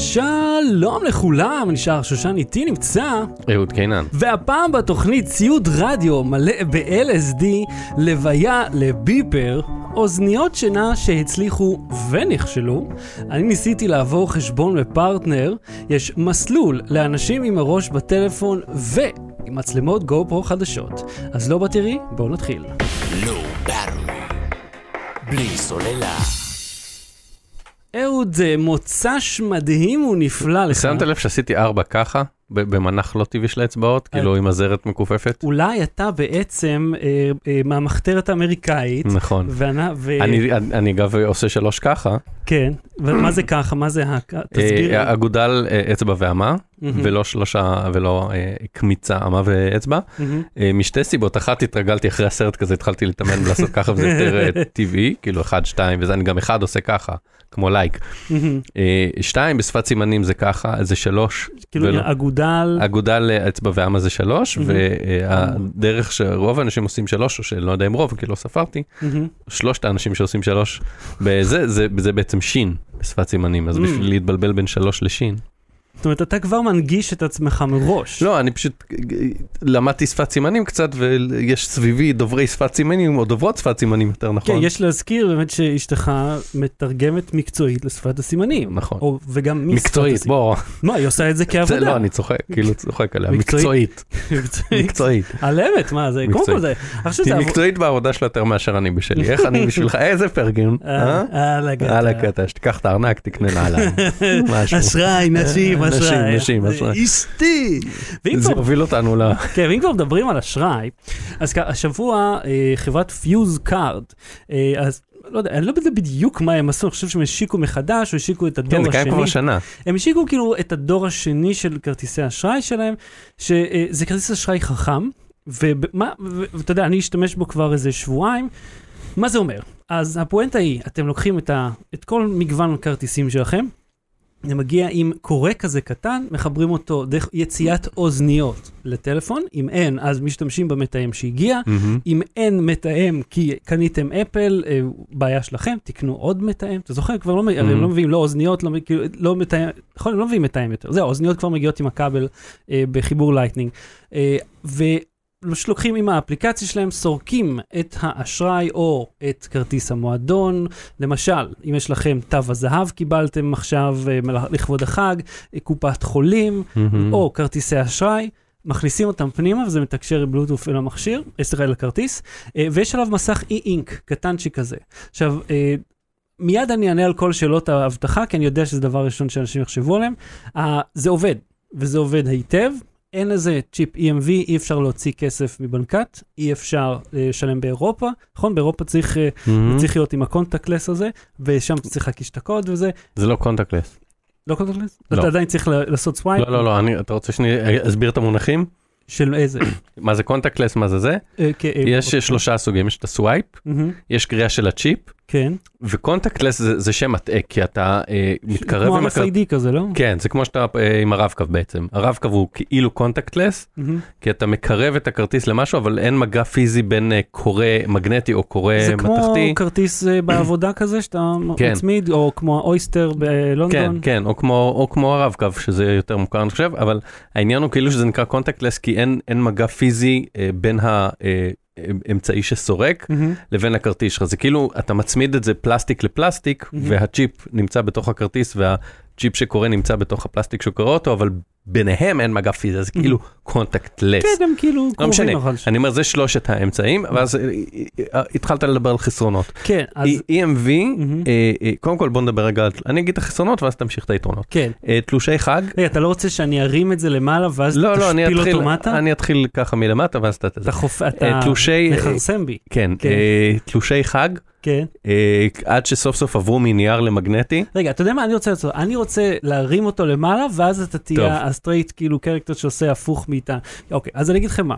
שלום לכולם, נשאר שושן איתי נמצא, אהוד קינן. והפעם בתוכנית ציוד רדיו מלא ב-LSD, לוויה לביפר, אוזניות שינה שהצליחו ונכשלו. אני ניסיתי לעבור חשבון בפרטנר, יש מסלול לאנשים עם הראש בטלפון ועם מצלמות גו פרו חדשות. אז לא בתראי, בואו נתחיל. בלי סוללה. אהוד, זה מוצ"ש מדהים ונפלא לך. שמת לב שעשיתי ארבע ככה, במנח לא טבעי של האצבעות, כאילו עם הזרת מכופפת? אולי אתה בעצם אה, אה, מהמחתרת האמריקאית. נכון. ו... אני אני- אני אגב עושה שלוש ככה, כן, ומה זה ככה? מה זה ה... תסביר. אה, אגודל אה, אצבע ואמה. ולא שלושה, ולא אה, קמיצה אמה ואצבע. מהמם. אה, משתי סיבות, אחת התרגלתי אחרי הסרט כזה, התחלתי להתאמן לעשות ככה וזה יותר אה, טבעי, כאילו אחד, שתיים, וזה אני גם אחד עושה ככה, כמו לייק. אה, שתיים, בשפת סימנים זה ככה, זה שלוש. כאילו אגודל. אגודל אצבע ואמה זה שלוש. והדרך שרוב האנשים עושים שלוש, או שלא יודע אם רוב, כי לא ספרתי. שלושת האנשים שעושים שלוש, בזה, זה, זה בעצם שין בשפת סימנים, אז Mm. בשביל להתבלבל בין שלוש לשין. זאת אומרת, אתה כבר מנגיש את עצמך מראש. לא, אני פשוט למדתי שפת סימנים קצת, ויש סביבי דוברי שפת סימנים, או דוברות שפת סימנים יותר כן, נכון. יש להזכיר באמת שאשתך מתרגמת מקצועית לשפת הסימנים. נכון. או, וגם משפת מקצועית, הסימנים. בוא, מה, היא עושה את זה כעבודה. לא, אני צוחק, כאילו צוחק עליה, מקצועית. מקצועית. על אמת, מה זה? קודם כל. זה... היא מקצועית בעבודה שלה יותר מאשר אני בשלי, איך אני בשבילך, איזה פרגן, אה? אה, על הגתה. על הקטע, שתיקח את הארנק, תקנה נעליים. אשראי, נשים, נשים, אשראי. נשים, אשראי. אשתי. זה כבר הוביל אותנו ל... כן, ואם כבר מדברים על אשראי, אז השבוע אה, חברת Fuze Card, אה, אז לא יודע, אני לא יודע בדיוק מה הם עשו, אני חושב שהם השיקו מחדש, או השיקו את הדור כן, זה קיים כבר השני. שנה. הם השיקו כאילו את הדור השני של כרטיסי אשראי שלהם, שזה כרטיס אשראי חכם, ואתה יודע, אני משתמש בו כבר איזה שבועיים. מה זה אומר? אז הפואנטה היא, אתם לוקחים את, ה, את כל מגוון הכרטיסים שלכם, זה מגיע עם קורא כזה קטן, מחברים אותו דרך יציאת אוזניות לטלפון, אם אין, אז משתמשים במתאם שהגיע, מהמם. אם אין מתאם כי קניתם אפל, אה, בעיה שלכם, תקנו עוד מתאם. אתה זוכר, כבר לא, מ- הרי הם. לא מביאים לא אוזניות, לא, כאילו, לא מתאם, נכון, הם לא מביאים מתאם יותר. זהו, האוזניות כבר מגיעות עם הכבל אה, בחיבור Lightning. אה, לוקחים עם האפליקציה שלהם, סורקים את האשראי או את כרטיס המועדון. למשל, אם יש לכם תו הזהב קיבלתם עכשיו אה, לכבוד החג, קופת חולים, מהמם. או כרטיסי אשראי, מכניסים אותם פנימה וזה מתקשר עם בלוטוף אל המכשיר, סליחה, אל הכרטיס, אה, ויש עליו מסך E-Ink, קטנצ'יק כזה. עכשיו, אה, מיד אני אענה על כל שאלות האבטחה, כי אני יודע שזה דבר ראשון שאנשים יחשבו עליהם. זה עובד, וזה עובד היטב. אין לזה צ'יפ EMV, אי אפשר להוציא כסף מבנקט, אי אפשר אה, לשלם באירופה, נכון? באירופה צריך, אה, מהמם. צריך להיות עם ה contactless הזה, ושם צריך להקיש את הקוד וזה. זה לא contactless. לא contactless? לא. אתה עדיין צריך לעשות swipe? לא, לא, לא, אני- אתה רוצה שאני אסביר את המונחים? של איזה? מה זה contactless, מה זה זה? אה, אה, יש אוקיי. שלושה סוגים, יש את ה swipe, מהמם, יש קריאה של הצ'יפ, כן. ו contactless זה זה שם מטעה, כי אתה אה, מתקרב כמו עם הכרטיס. RFID כזה, לא? כן, זה כמו שאתה אה, עם הרב-קו בעצם. הרב-קו הוא כאילו contactless, מהמם. כי אתה מקרב את הכרטיס למשהו, אבל אין מגע פיזי בין אה, קורא מגנטי או קורא זה כמו מתכתי. כרטיס אה, בעבודה כזה, שאתה כן. מצמיד, או כמו האויסטר כן, בלונדון. כן, או כמו, או כמו הרב-קו, שזה יותר מוכר אני חושב, אבל העניין הוא כאילו שזה נקרא contactless, כי אין, אין מגע פיזי אה, בין האמצעי שסורק מהמם. לבין הכרטיס שלך. זה כאילו, אתה מצמיד את זה פלסטיק לפלסטיק, מהמם. והצ'יפ נמצא בתוך הכרטיס, והצ'יפ שקורא נמצא בתוך הפלסטיק שקורא אותו, אבל ביניהם אין מגע פיזי, אז כאילו contactless. כן, הם כאילו לא קרובים משנה, אחד לשני. אני אומר, זה שלושת האמצעים, ואז אה, אה, התחלת לדבר על חסרונות. כן, אז... EMV. אה, אה, קודם כל בוא נדבר רגע, אני אגיד את החסרונות ואז תמשיך את היתרונות. כן. אה, תלושי חג, רגע, אתה לא רוצה שאני ארים את זה למעלה, ואז לא, לא, תשפיל אותו מטה? אני אתחיל ככה מלמטה ואז אתה... אתה אה, אה, מכרסם בי. כן, כן. אה, תלושי חג, כן. אה, עד שסוף סוף עברו מנייר למגנטי. רגע, אתה יודע מה אני רוצה לעשות? אני רוצה להרים אותו למעלה, ואז אתה. תהיה ה straight, כאילו character שעושה הפוך מאיתנו. אוקיי, אז אני אגיד לכם מה.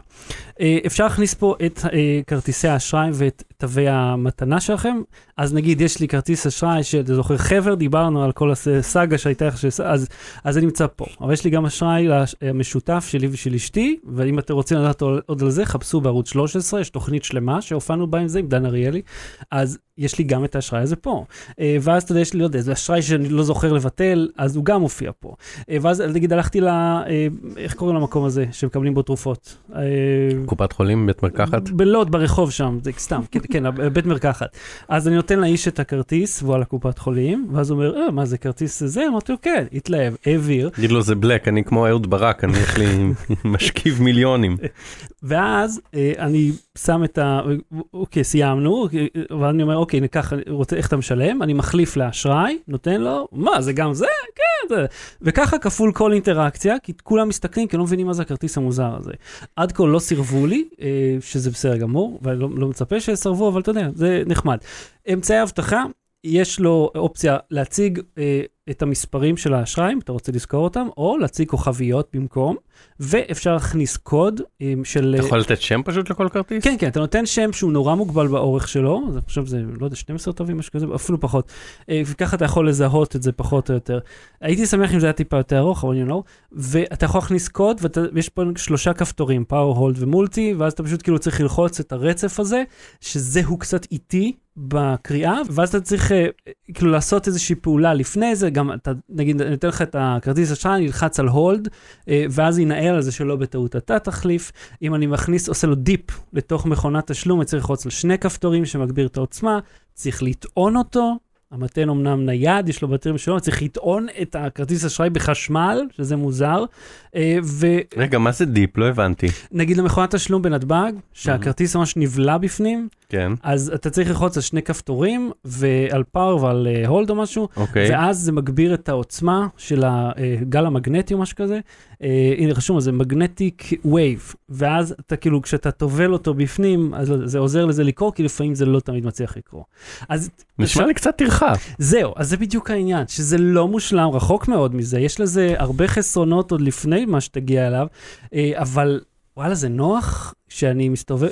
אה, אפשר להכניס פה את אה, כרטיסי האשראי ואת תווי המתנה שלכם. אז נגיד, יש לי כרטיס אשראי, שאתה זוכר, חבר, דיברנו על כל הסאגה שהייתה, איך ש- אז, אז אני נמצא פה. אבל יש לי גם אשראי המשותף שלי ושל אשתי, ואם אתם רוצים לדעת עוד על זה, חפשו בערוץ 13, יש תוכנית שלמה שהופענו בה עם זה, עם דן אריאלי. אז אז יש לי גם את האשראי הזה פה. אה, ואז אתה יודע, יש לי, לא יודע, זה אשראי שאני לא זוכר לבטל, אז הוא גם מופיע פה. אה, ואז נגיד הלכתי ל... אה, איך קוראים למקום הזה שמקבלים בו תרופות? קופת חולים, בית מרקחת? בלוד, ברחוב שם, זה סתם, כן, כן, בית מרקחת. אז אני נותן לאיש את הכרטיס, והוא על הקופת חולים, ואז הוא אומר, אה, מה זה כרטיס זה? אמרתי לו, כן, התלהב, העביר. תגיד לו זה בלק, אני כמו אהוד ברק, אני יש לי משכיב מיליונים. ואז אני שם את ה... אוקיי, סיימנו, ואני אומר, אוקיי, ניקח, אני רוצה, איך אתה משלם? אני מחליף לאשראי, נותן לו, מה, זה גם זה? כן, זה. וככה כפול כל אינטראקציה, כי כולם מסתכלים, כי לא מבינים מה זה הכרטיס המוזר הזה. עד כה לא סירבו לי, אה, שזה בסדר גמור, ואני לא, לא מצפה שיסרבו, אבל אתה יודע, זה נחמד. אמצעי אבטחה, יש לו אופציה להציג אה, את המספרים של האשראי, אם אתה רוצה לזכור אותם, או להציג כוכביות במקום, ואפשר להכניס קוד אה, של... אתה יכול לתת שם פשוט לכל כרטיס? כן, כן, אתה נותן שם שהוא נורא מוגבל באורך שלו, אז אני חושב שזה, לא יודע, 12 תווים, משהו כזה, אפילו פחות. אה, וככה אתה יכול לזהות את זה פחות או יותר. הייתי שמח אם זה היה טיפה יותר ארוך, אבל you know, ואתה יכול להכניס קוד, ויש פה שלושה כפתורים, פאור, הולד ומולטי, ואז אתה פשוט כאילו צריך ללחוץ את הרצף הזה, שזהו קצת איטי בקריאה, ואז אתה צריך אה, כאילו לעשות איזושהי פעולה לפני זה, גם אתה, נגיד, אני אתן לך את הכרטיס אשראי, נלחץ על hold, ואז ינעל על זה שלא בטעות אתה תחליף. אם אני מכניס, עושה לו dip לתוך מכונת תשלום, אני צריך ללחוץ על שני כפתורים שמגביר את העוצמה, צריך לטעון אותו, המטען אמנם נייד, יש לו בטרייה שלו, צריך לטעון את הכרטיס אשראי בחשמל, שזה מוזר. אה, ו... רגע, מה זה dip? לא הבנתי. נגיד למכונת תשלום בנתב"ג, שהכרטיס ממש נבלע בפנים, כן. אז אתה צריך ללחוץ על שני כפתורים, ועל power ועל hold או משהו, אוקיי. ואז זה מגביר את העוצמה של הגל המגנטי או משהו כזה. אה, הנה רשום על זה magnetic wave, ואז אתה כאילו, כשאתה טובל אותו בפנים, אז זה עוזר לזה לקרוא, כי לפעמים זה לא תמיד מצליח לקרוא. אז נשמע לי קצת טרחה. זהו, אז זה בדיוק העניין, שזה לא מושלם, רחוק מאוד מזה, יש לזה הרבה חסרונות עוד לפני מה שתגיע אליו, אה, אבל וואלה, זה נוח שאני מסתובב,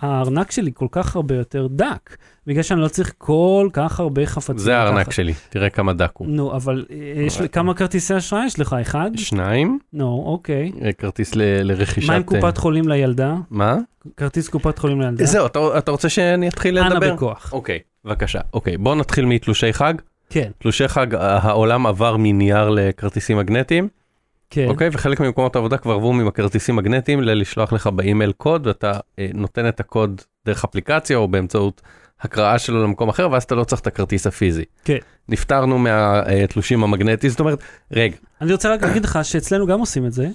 הארנק שלי כל כך הרבה יותר דק, בגלל שאני לא צריך כל כך הרבה חפצים. זה הארנק. שלי, תראה כמה דק הוא. נו, אבל אה, יש לי כמה כרטיסי אשראי יש לך? אחד? שניים, נו, אוקיי. אה, כרטיס לרכישת... מה עם אה, קופת חולים לילדה? מה? כרטיס קופת חולים לילדה? זהו, אתה- רוצה שאני אתחיל לדבר? אנא בכוח. אוקיי, בבקשה. אוקיי, בואו נתחיל מתלושי חג. כן, תלושי חג, העולם עבר מנייר לכרטיסים מגנטיים, כן. אוקיי? וחלק ממקומות העבודה כבר עברו ממכרטיסים מגנטיים ללשלוח לך באימייל קוד, ואתה אה, נותן את הקוד דרך אפליקציה או באמצעות הקראה שלו למקום אחר, ואז אתה לא צריך את הכרטיס הפיזי. כן. נפטרנו מהתלושים המגנטיים, זאת אומרת, רגע, אני רוצה רק להגיד לך שאצלנו גם עושים את זה,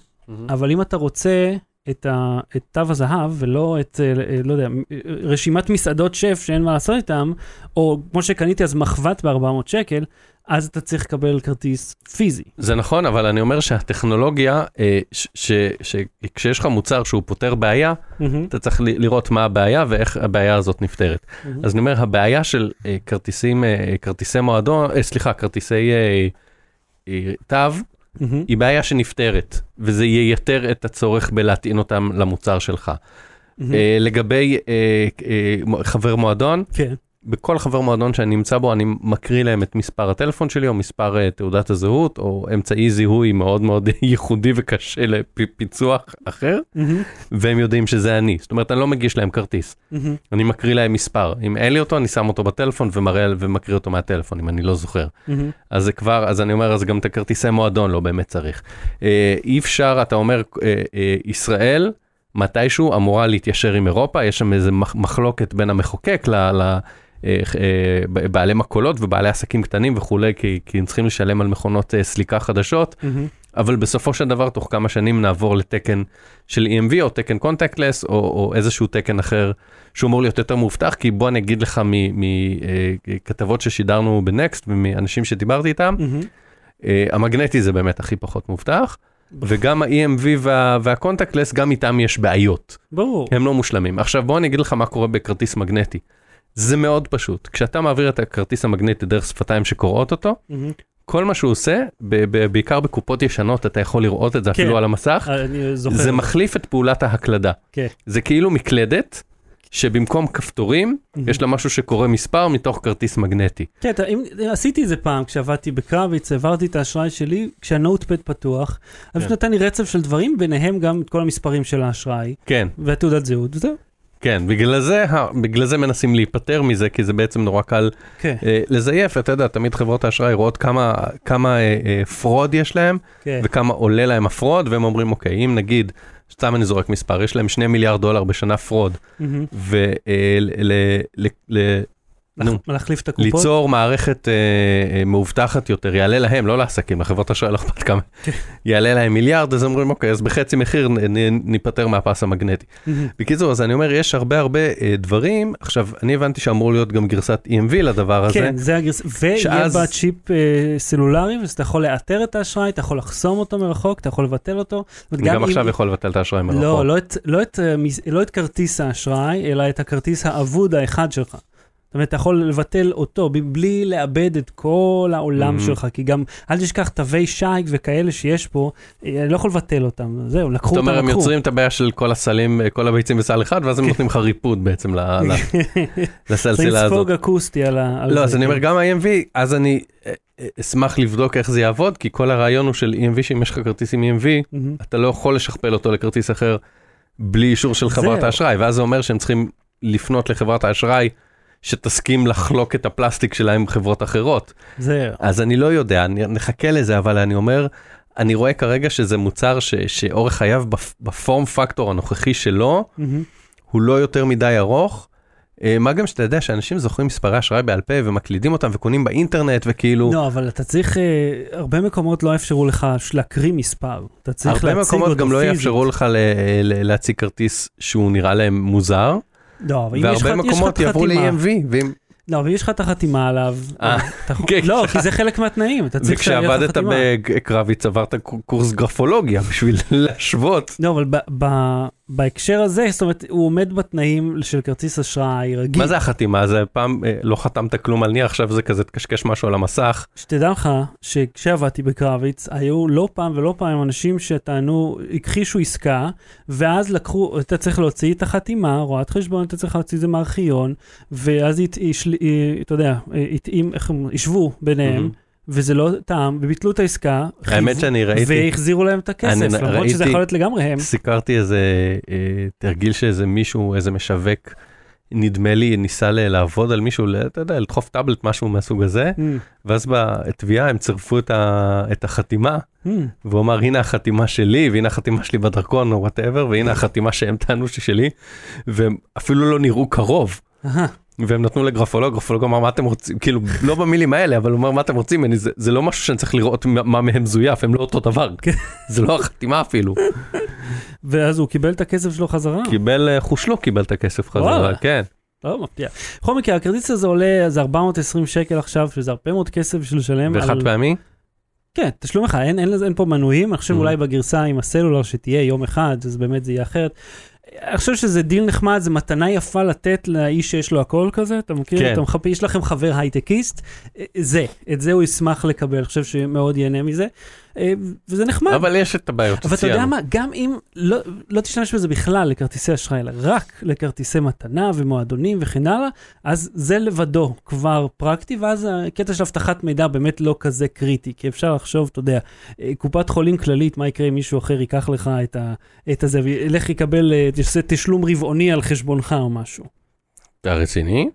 אבל אם אתה רוצה את, ה, את תו הזהב ולא את, אה, אה, לא יודע, אה, רשימת מסעדות שף שאין מה לעשות איתם, או כמו שקניתי אז מחבת ב-400 שקל, אז אתה צריך לקבל כרטיס פיזי. זה נכון, אבל אני אומר שהטכנולוגיה, אה, שכשיש לך מוצר שהוא פותר בעיה, מהמם, אתה צריך לראות מה הבעיה ואיך הבעיה הזאת נפתרת. מהמם. אז אני אומר, הבעיה של אה, כרטיסים, אה, כרטיסי מועדון, סליחה, כרטיסי תו, מהמם. היא בעיה שנפתרת, וזה ייתר את הצורך בלהטעין אותם למוצר שלך. אה, לגבי חבר מועדון, כן, בכל חבר מועדון שאני נמצא בו, אני מקריא להם את מספר הטלפון שלי, או מספר אה, תעודת הזהות, או אמצעי זיהוי מאוד מאוד ייחודי וקשה לפיצוח אחר, מהמם, והם יודעים שזה אני. זאת אומרת, אני לא מגיש להם כרטיס. מהמם. אני מקריא להם מספר. אם אין לי אותו, אני שם אותו בטלפון ומראה ומקריא אותו מהטלפון, אם אני לא זוכר. מהמם. אז זה כבר, אז אני אומר, אז גם את הכרטיסי מועדון לא באמת צריך. אה, אי אפשר, אתה אומר, אה, אה, ישראל מתישהו אמורה להתיישר עם אירופה, יש שם איזה מח- מחלוקת בין המחוקק ל... ל בעלי מכולות ובעלי עסקים קטנים וכולי, כי, כי הם צריכים לשלם על מכונות אה, סליקה חדשות, מהמם. אבל בסופו של דבר, תוך כמה שנים נעבור לתקן של EMV או תקן קונטקטלס או, או איזשהו תקן אחר שהוא אמור להיות יותר מאובטח, כי בוא אני אגיד לך מכתבות ששידרנו בנקסט ומאנשים שדיברתי איתם. אה, המגנטי זה באמת הכי פחות מאובטח, וגם ה-EMV וה, והקונטקטלס, גם איתם יש בעיות, ברור. הם לא מושלמים. עכשיו בוא אני אגיד לך מה קורה בכרטיס מגנטי. זה מאוד פשוט, כשאתה מעביר את הכרטיס המגנטי דרך שפתיים שקוראות אותו, מהמם. כל מה שהוא עושה, ב- ב- בעיקר בקופות ישנות, אתה יכול לראות את זה כן. אפילו על המסך, זוכר. זה מחליף את פעולת ההקלדה. כן. זה כאילו מקלדת, שבמקום כפתורים, מהמם. יש לה משהו שקורא מספר מתוך כרטיס מגנטי. כן, אתה, אם, עשיתי את זה פעם כשעבדתי בקרביץ, העברתי את האשראי שלי כשה notepad פתוח, אז כן. נתן לי רצף של דברים, ביניהם גם את כל המספרים של האשראי כן, והתעודת זהות, וזהו. כן, בגלל זה, בגלל זה מנסים להיפטר מזה, כי זה בעצם נורא קל כן, אה, לזייף, אתה יודע, תמיד חברות האשראי רואות כמה, כמה אה, אה, fraud יש להם, כן. וכמה עולה להם ה fraud, והם אומרים, אוקיי, אם נגיד, סתם אני זורק מספר, יש להם 2 מיליארד דולר בשנה fraud, מהמם. נו, להחליף את הקופות? ליצור מערכת אה, אה, מאובטחת יותר, יעלה להם, לא לעסקים, לחברות אשראי לא אכפת כמה. יעלה להם מיליארד, אז אומרים, אוקיי, אז בחצי מחיר נ- נ- ניפטר מהפס המגנטי. בקיצור, אז אני אומר, יש הרבה הרבה אה, דברים, עכשיו, אני הבנתי שאמור להיות גם גרסת EMV לדבר הזה. כן, זה הגרסה, ויהיה שאז- בה צ'יפ אה, סלולרי, אז אתה יכול לאתר את האשראי, אתה יכול לחסום אותו מרחוק, אתה יכול לבטל אותו. אני גם אם- עכשיו יכול לבטל את האשראי מרחוק. לא, לא את, לא, את, אה, מס- לא את כרטיס האשראי, אלא את הכרטיס האבוד האחד שלך. זאת אומרת, אתה יכול לבטל אותו בלי לאבד את כל העולם Mhm. שלך, כי גם, אל תשכח תווי שייק וכאלה שיש פה, אה, אני לא יכול לבטל אותם, זהו, לקחו זאת אותם, אומרת, הם לקחו. יוצרים את הבעיה של כל הסלים, אה, כל הביצים בסל אחד, ואז הם נותנים לך ריפוד בעצם לסלסילה הזאת. ספוג אקוסטי על ה... לא, אז אני כן. אומר, גם ה-EMV, אז אני אה, אשמח לבדוק איך זה יעבוד, כי כל הרעיון הוא של EMV, שאם יש לך כרטיס עם EMV, מהמם. אתה לא יכול לשכפל אותו לכרטיס אחר בלי אישור של חברת. האשראי, ואז זה אומר שהם צריכים לפנות לחברת האשראי שתסכים לחלוק את הפלסטיק שלה עם חברות אחרות. זהו. אז אני לא יודע, אני- נחכה לזה, אבל אני אומר, אני רואה כרגע שזה מוצר ש, שאורך חייו בפ- בפורם פקטור הנוכחי שלו, מהמם. הוא לא יותר מדי ארוך. אה, מה גם שאתה יודע שאנשים זוכרים מספרי אשראי בעל פה ומקלידים אותם וקונים באינטרנט וכאילו, לא, אבל אתה צריך, אה, הרבה מקומות לא יאפשרו לך להקריא מספר. אתה צריך הרבה להציג מקומות אותו גם לא פיזית. יאפשרו לך ל- ל- להציג כרטיס שהוא נראה להם מוזר, לא, אבל אם יש לך והרבה יש לך מקומות יעברו החתימה- ל-EMV, ואם לא, אבל יש לך את החתימה עליו. אה, כן. לא, כי זה חלק מהתנאים, אתה צריך שיהיה לך וכשעבדת חתימה. בקרביץ עברת קורס גרפולוגיה בשביל להשוות. לא, אבל בהקשר הזה, זאת אומרת, הוא עומד בתנאים של כרטיס אשראי רגיל. מה זה החתימה? זה פעם אה, לא חתמת כלום על נייר, עכשיו זה כזה תקשקש משהו על המסך. שתדע לך, שכשעבדתי בקרביץ, היו לא פעם ולא פעם אנשים שטענו, הכחישו עסקה, ואז לקחו, אתה צריך להוציא את החתימה, רואת חשבון, אתה צריך להוציא את זה מארכיון, ואז אה, אתה יודע, אה, התאים, איך הם, השוו ביניהם, מהמם. וזה לא טעם, וביטלו את העסקה, האמת חייבו- שאני ראיתי, והחזירו להם את הכסף, אני למרות ראיתי- שזה יכול להיות לגמרי הם. סיקרתי איזה אה, תרגיל שאיזה מישהו, איזה משווק, נדמה לי, ניסה לעבוד על מישהו, אתה יודע, לדחוף טאבלט, משהו מהסוג הזה, Mm, ואז בתביעה הם צירפו את ה- את החתימה, mm. והוא אמר, הנה החתימה שלי, והנה החתימה שלי בדרכון, או whatever, והנה החתימה שהם טענו ששלי, והם אפילו לא נראו קרוב. והם נתנו לגרפולוג, גרפולוג אמר מה אתם רוצים, כאילו לא במילים האלה, אבל הוא אומר מה אתם רוצים ממני, זה, זה לא משהו שאני צריך לראות מה מה מהם זויף, הם לא אותו דבר, כן. זה לא החתימה אפילו, ואז הוא קיבל את הכסף שלו חזרה. קיבל אה, חושלו קיבל את הכסף חזרה. כן, לא מפתיע. בכל מקרה, הכרטיס הזה עולה, זה 420 שקל עכשיו, שזה הרבה מאוד כסף בשביל לשלם. וחד על- פעמי, כן, תשלום אחד, אין, אין, אין פה מנויים, אני חושב Mhm. אולי בגרסה עם הסלולר שתהיה יום אחד, אז באמת זה יהיה אחרת. אני חושב שזה דיל נחמד, זה מתנה יפה לתת לאיש שיש לו הכל כזה, אתה מכיר? כן. אתה מחפש, יש לכם חבר הייטקיסט, אה, זה, את זה הוא ישמח לקבל, אני חושב שמאוד ייהנה מזה, וזה נחמד. אבל יש את הבעיות אבל אתה יודע. מה, גם אם לא, לא תשתמש בזה בכלל לכרטיסי אשראי, אלא רק לכרטיסי מתנה ומועדונים וכן הלאה, אז זה לבדו כבר פרקטי, ואז הקטע של אבטחת מידע באמת לא כזה קריטי, כי אפשר לחשוב, אתה יודע, אה, קופת חולים כללית, מה יקרה אם מישהו אחר ייקח לך את, ה, את הזה, וילך יקבל, אה, יעשה תשלום רבעוני על חשבונך או משהו. אתה רציני?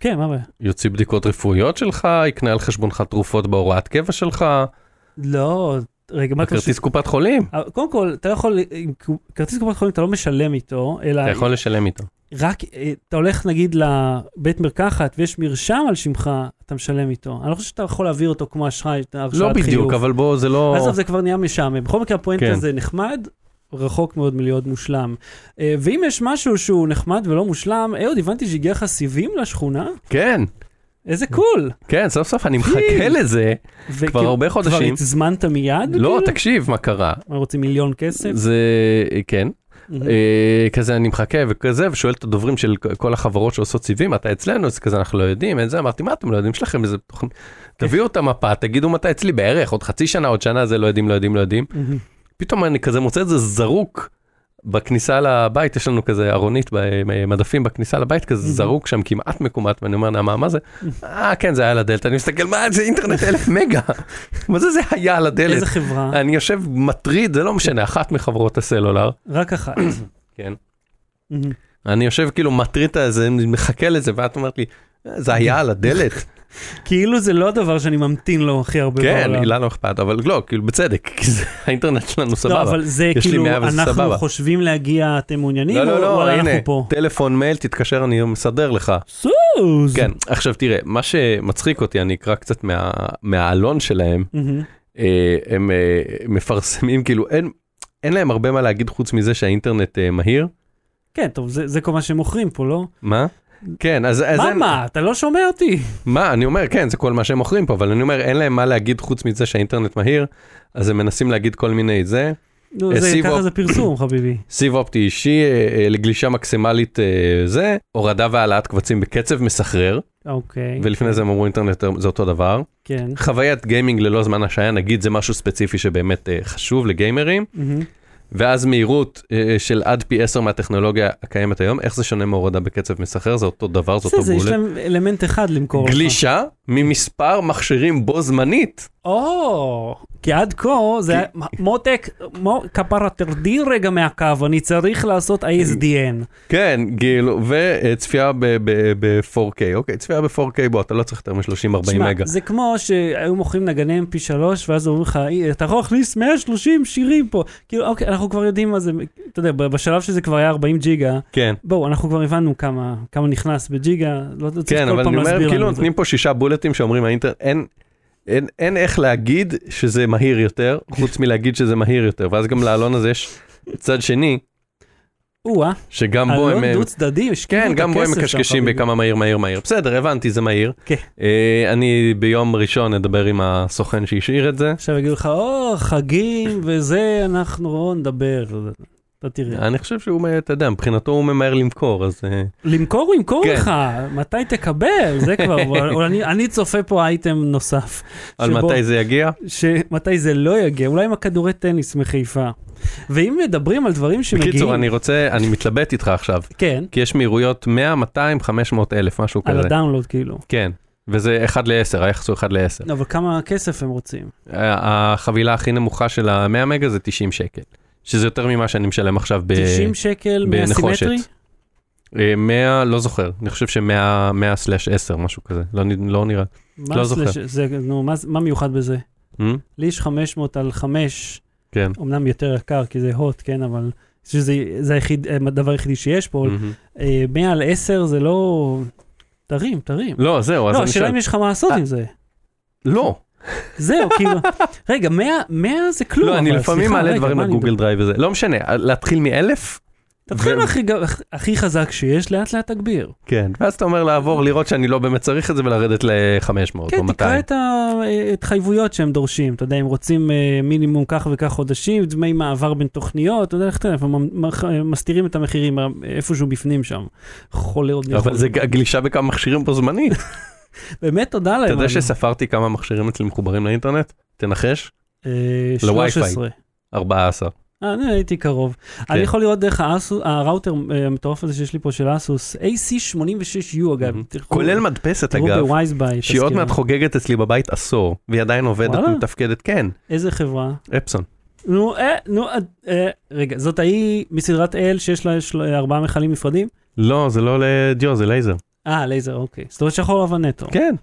כן, מה הבעיה? יוציא בדיקות רפואיות שלך, יקנה על חשבונך תרופות בהוראת קבע שלך, לא, רגע, מה אתה כרטיס קופת חולים, אה, קודם כל, אתה לא יכול, עם כרטיס קופת חולים אתה לא משלם איתו, אלא אתה יכול לשלם איתו. רק, אה, אתה הולך נגיד לבית מרקחת ויש מרשם על שמך, אתה משלם איתו. אני לא חושב שאתה יכול להעביר אותו כמו אשראי, את הרשאת לא חיוב. בדיוק, אבל בוא זה לא... עזוב, זה כבר נהיה משעמם. בכל מקרה, הפואנטה כן. זה נחמד, רחוק מאוד מלהיות מושלם. אה, ואם יש משהו שהוא נחמד ולא מושלם, אהוד, הבנתי שהגיע לך סיבים לשכונה? כן, איזה קול. כן, סוף סוף אני מחכה. לזה, כבר הרבה כבר חודשים. הזמנת מיד? לא, כאילו? תקשיב מה קרה. מה, רוצים מיליון כסף? זה, כן, מהמם. אה, כזה אני מחכה וכזה ושואל את הדוברים של כל החברות שעושות סיבים אתה אצלנו אז כזה אנחנו לא יודעים את זה אמרתי מה אתם לא יודעים יש לכם איזה תוכנית תביאו את המפה תגידו מתי אצלי בערך עוד חצי שנה עוד שנה זה לא יודעים לא יודעים לא יודעים. פתאום אני כזה מוצא את זה זרוק בכניסה לבית יש לנו כזה ארונית במדפים בכניסה לבית כזה Mhm. זרוק שם כמעט מקומט ואני אומר נעמה מה זה? אה כן זה היה על הדלת אני מסתכל מה זה אינטרנט אלף מגה מה זה זה היה על הדלת איזה חברה? אני יושב מטריד זה לא משנה אחת מחברות הסלולר רק אחת. כן. אני יושב כאילו מטריד את זה, מחכה לזה, ואת אומרת לי, "אה, זה היה על הדלת. כאילו זה לא הדבר שאני ממתין לו הכי הרבה כן, בעולם. לי לא אכפת, אבל לא, כאילו בצדק, כי זה- האינטרנט שלנו לא, סבבה. אבל זה כאילו, 100 וזה אנחנו סבבה. חושבים להגיע, אתם מעוניינים? לא, לא, או לא, וואלה, הנה, פה. טלפון, מייל, תתקשר, אני מסדר לך. סוז. כן, עכשיו תראה, מה שמצחיק אותי, אני אקרא קצת מה- מהעלון שלהם. אה, הם אה, מפרסמים, כאילו, אין- אין להם הרבה מה להגיד חוץ מזה שהאינטרנט אה, מהיר. כן, טוב, זה זה כל מה שהם מוכרים פה, לא? מה? כן, אז, אז מה, אין, מה, אתה לא שומע אותי. מה, אני אומר, כן, זה כל מה שהם מוכרים פה, אבל אני אומר, אין להם מה להגיד חוץ מזה שהאינטרנט מהיר, אז הם מנסים להגיד כל מיני זה. נו, אה, זה- סיב ככה אופ- זה פרסום, חביבי. סיב אופטי אישי אה, אה, לגלישה מקסימלית אה, זה, הורדה והעלאת קבצים בקצב מסחרר, אוקיי. ולפני זה הם אמרו אינטרנט זה אותו דבר. כן. חוויית גיימינג ללא זמן השעיה, נגיד זה משהו ספציפי שבאמת אה, חשוב לגיימרים, מהמם. ואז מהירות אה, של עד פי 10 מהטכנולוגיה הקיימת היום, איך זה שונה מהורדה בקצב מסחרר? זה אותו דבר, זה אותו זה, יש בולט. להם אלמנט אחד למכור לך. גלישה ממספר מכשירים בו זמנית. או, כי עד כה זה מותק, מו- כפרה תרדי רגע מהקו, אני צריך לעשות ISDN. כן, כאילו, וצפייה ב-4K, אוקיי, צפייה ב-4K, בוא, אתה לא צריך יותר מ-30-40 שמע, מגה. זה כמו שהיו מוכרים נגני mp3 ואז אומרים לך "אי, אתה יכול להכניס 130 שירים פה כאילו אוקיי אנחנו כבר יודעים מה זה אתה יודע בשלב שזה כבר היה 40 ג'יגה כן, בואו אנחנו כבר הבנו כמה כמה נכנס בג'יגה לא לא צריך כן, כל אבל פעם אני אומר, להסביר כאילו לנו את זה. נותנים פה שישה בולטים שאומרים אין... אין, איך להגיד שזה מהיר יותר, חוץ מלהגיד שזה מהיר יותר, ואז גם לעלון הזה יש צד שני, או-אה, שגם בו הם... אלון דו צדדי, השקיעו כן, גם בו הם מקשקשים. בכמה מהיר, מהיר, מהיר. בסדר, הבנתי, זה מהיר. כן. אה, אני ביום ראשון אדבר עם הסוכן שהשאיר את זה. עכשיו יגידו לך או חגים וזה אנחנו נדבר אתה תראה אני חושב שהוא, אתה יודע, מבחינתו הוא ממהר למכור, אז... אה, למכור הוא ימכור כן. לך מתי תקבל זה כבר אני- אני צופה פה אייטם נוסף. על שבו- מתי זה יגיע? שמתי זה לא יגיע, אולי עם הכדורי טניס מחיפה. ואם מדברים על דברים שמגיעים, בקיצור, אני רוצה, אני מתלבט איתך עכשיו, כן, כי יש מהירויות 100, 200, 500 אלף, משהו על כזה. הדאונלוד כאילו. כן, וזה 1 ל-10, היחס הוא 1 ל-10. אבל כמה כסף הם רוצים? החבילה הכי נמוכה של ה-100 מגה זה 90 שקל, שזה יותר ממה שאני משלם עכשיו ב... 90 שקל. מהסימטרי? אה, 100, לא זוכר, אני חושב ש-100/10, משהו כזה, לא לא נראה. לא זוכר. זה, נו, מה, מה מיוחד בזה? Hmm? לי יש 500 על 5, כן. אמנם יותר יקר כי זה HOT, כן, אבל שזה זה היחיד, הדבר היחידי שיש פה. אה, 100 על 10 זה לא... תרים, תרים. לא, זהו, אז לא, אני השאלה שואל. אם יש לך מה לעשות אה, עם זה. לא, זהו, כאילו, רגע, 100 100 זה כלום. לא, אני לפעמים מעלה דברים ל Google Drive וזה, לא משנה, להתחיל מאלף? תתחיל מהכי הכי חזק שיש, לאט לאט תגביר. כן, ואז אתה אומר לעבור, לראות שאני לא באמת צריך את זה ולרדת ל-500 או כן, 200. תקרא את ההתחייבויות שהם דורשים, אתה יודע, אם רוצים אה, מינימום כך וכך חודשים, דמי מעבר בין תוכניות, אתה יודע איך אתה מסתירים את המחירים אה, איפשהו בפנים שם. חולה עוד אבל זה גלישה בכמה מכשירים בו זמנית. באמת תודה להם. אתה יודע. שספרתי כמה מכשירים אצלי מחוברים לאינטרנט? תנחש? אה, לווי-פיי. 13. 14. אה, אני הייתי קרוב. כן. אני יכול לראות דרך האסוס- הראוטר אה, המטורף הזה שיש לי פה של ASUS, AC86U אגב. כולל מדפסת אגב. שהיא עוד. מעט חוגגת אצלי בבית עשור, והיא עדיין עובדת? ומתפקדת, כן, איזה חברה? Epson. נו, אה, נו, אה, אה, רגע, זאת ההיא מסדרת L שיש לה ארבעה מכלים נפרדים? לא, זה לא לדיו, זה לייזר. אה, לייזר, אוקיי. זאת אומרת שחור לבן נטו. כן.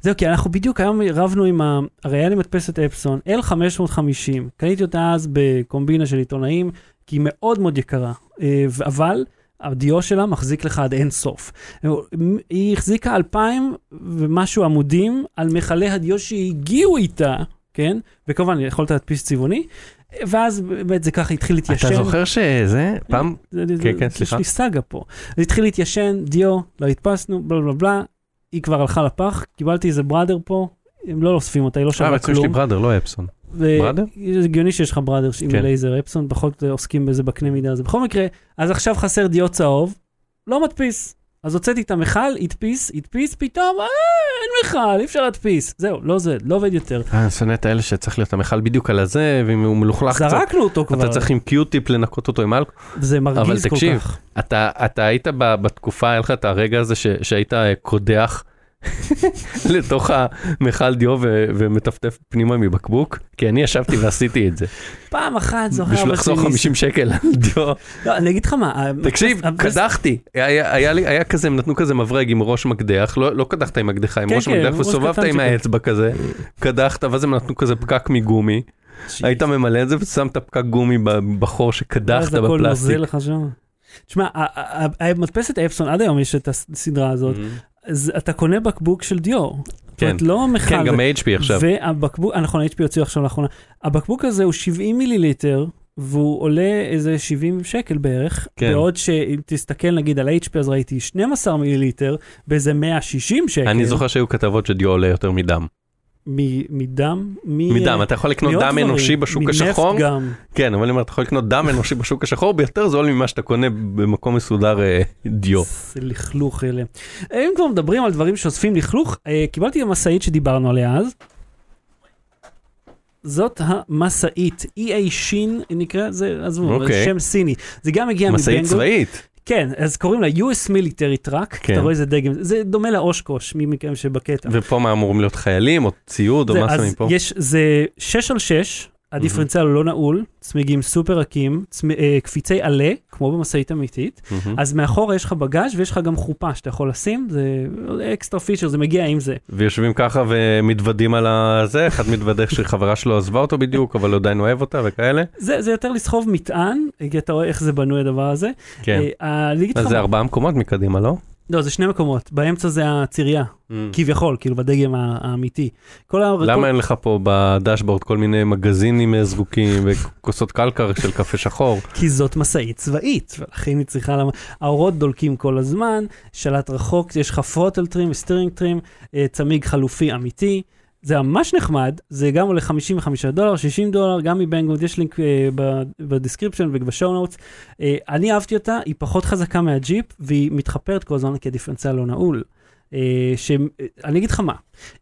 זהו, כי אנחנו בדיוק היום רבנו עם ה... הרי היה לי מדפסת אפסון, L550, קניתי אותה אז בקומבינה של עיתונאים, כי היא מאוד מאוד יקרה, אה, אבל הדיו שלה מחזיק לך עד אין סוף. היא החזיקה אלפיים ומשהו עמודים על מכלי הדיו שהגיעו איתה, כן? וכמובן, יכולת להדפיס צבעוני, ואז באמת זה ככה התחיל להתיישן. אתה זוכר שזה פעם? כן, כן, סליחה. יש לי סאגה פה. זה התחיל להתיישן, דיו, לא הדפסנו, בלה בלה בלה, היא כבר הלכה לפח, קיבלתי איזה Brother פה, הם לא אוספים אותה, היא לא אה, שווה בעצם יש לי כלום. Brother, לא Epson. ו- Brother? זה הגיוני שיש לך Brother עם כן. לייזר Epson, פחות אה, עוסקים בזה בקנה מידה הזה. בכל מקרה, אז עכשיו חסר דיו צהוב, לא מדפיס. אז הוצאתי את המכל, הדפיס, הדפיס, פתאום, אה, אין מכל, אי אפשר להדפיס. זהו, לא זה, לא עובד יותר. אה, אני שונא את האלה שצריך להיות המכל בדיוק על הזה, ואם הוא מלוכלך קצת, זרקנו אותו כבר, אתה צריך עם Q-tip לנקות אותו עם אלכוהול. זה מרגיז כל תקשיב, כך. אתה, אתה היית בתקופה, היה לך את הרגע הזה שהיית אה, קודח לתוך המכל דיו ו- ומטפטף פנימה מבקבוק? כי אני ישבתי ועשיתי את זה. פעם אחת זוכר בשביל לחסוך שלי 50 שקל על דיו. לא, אני אגיד לך מה, תקשיב, קדחתי. היה היה לי, היה כזה, הם נתנו כזה מברג עם ראש מקדח, לא לא קדחת עם מקדחה, עם כן, ראש כן, מקדח, וסובבת עם. האצבע כזה, קדחת, ואז הם נתנו כזה פקק מגומי, היית ממלא את זה ושם את הפקק גומי בחור שקדחת בפלסטיק. תשמע, המדפסת אפסון, עד היום יש את הסדרה הזאת, אז אתה קונה בקבוק של דיור. זאת כן. לא מכל. כן, גם HP עכשיו. והבקבוק, נכון, HP הוציאו עכשיו לאחרונה. הבקבוק הזה הוא 70 מיליליטר, והוא עולה איזה 70 שקל בערך. כן. בעוד שאם תסתכל נגיד על HP, אז ראיתי 12 מיליליטר באיזה 160 שקל. אני זוכר שהיו כתבות שדיו עולה יותר מדם. מ- מדם? מ- מדם, אתה יכול לקנות דם דברים, אנושי בשוק מנפט השחור, גם. כן, אבל אני אומר, אתה יכול לקנות דם אנושי בשוק השחור ביותר זול ממה שאתה קונה במקום מסודר אה, דיו. זה לכלוך אלה. אם כבר מדברים על דברים שאוספים לכלוך, אה, קיבלתי המשאית שדיברנו עליה אז. זאת המשאית, EA שין נקרא, זה עזבו, זה אוקיי. שם סיני. זה גם הגיע משאית מבנגו. צבאית. כן, אז קוראים לה US Military Truck, כן. אתה רואה איזה דגם, זה דומה לאושקוש, מי מכם שבקטע. ופה מה אמורים להיות חיילים או ציוד או זה- מה שמים פה? יש, זה 6 על 6, הדיפרנציאל לא נעול, צמיגים סופר רכים, צמ... אה, קפיצי עלה, כמו במשאית אמיתית. אז מאחורה יש לך בגאז' ויש לך גם חופה שאתה יכול לשים, זה אקסטרה פיצ'ר, זה מגיע עם זה. ויושבים ככה ומתוודים על הזה, אחד מתוודה שחברה שלו עזבה אותו בדיוק, אבל עדיין אוהב אותה וכאלה. זה, זה יותר לסחוב מטען, כי אתה רואה איך זה בנוי הדבר הזה. כן. אה, זה ארבעה מקומות מקדימה, לא? לא, זה שני מקומות, באמצע זה הצירייה, כביכול, כאילו בדגם האמיתי. כל ה... למה כל... אין לך פה בדשבורד כל מיני מגזינים אה, זרוקים וכוסות קלקר של קפה שחור? כי זאת משאית צבאית, ולכן היא צריכה... למ... האורות דולקים כל הזמן, שלט רחוק, יש לך throttle trim ו steering trim, אה, צמיג חלופי אמיתי. זה ממש נחמד, זה גם עולה 55 דולר, 60 דולר, גם מבנגוד, יש לינק אה, ב description וב show notes. אה, אני אהבתי אותה, היא פחות חזקה מהג'יפ, והיא מתחפרת כל הזמן כי הדיפרנציאל לא נעול. אה, שאני אגיד לך מה,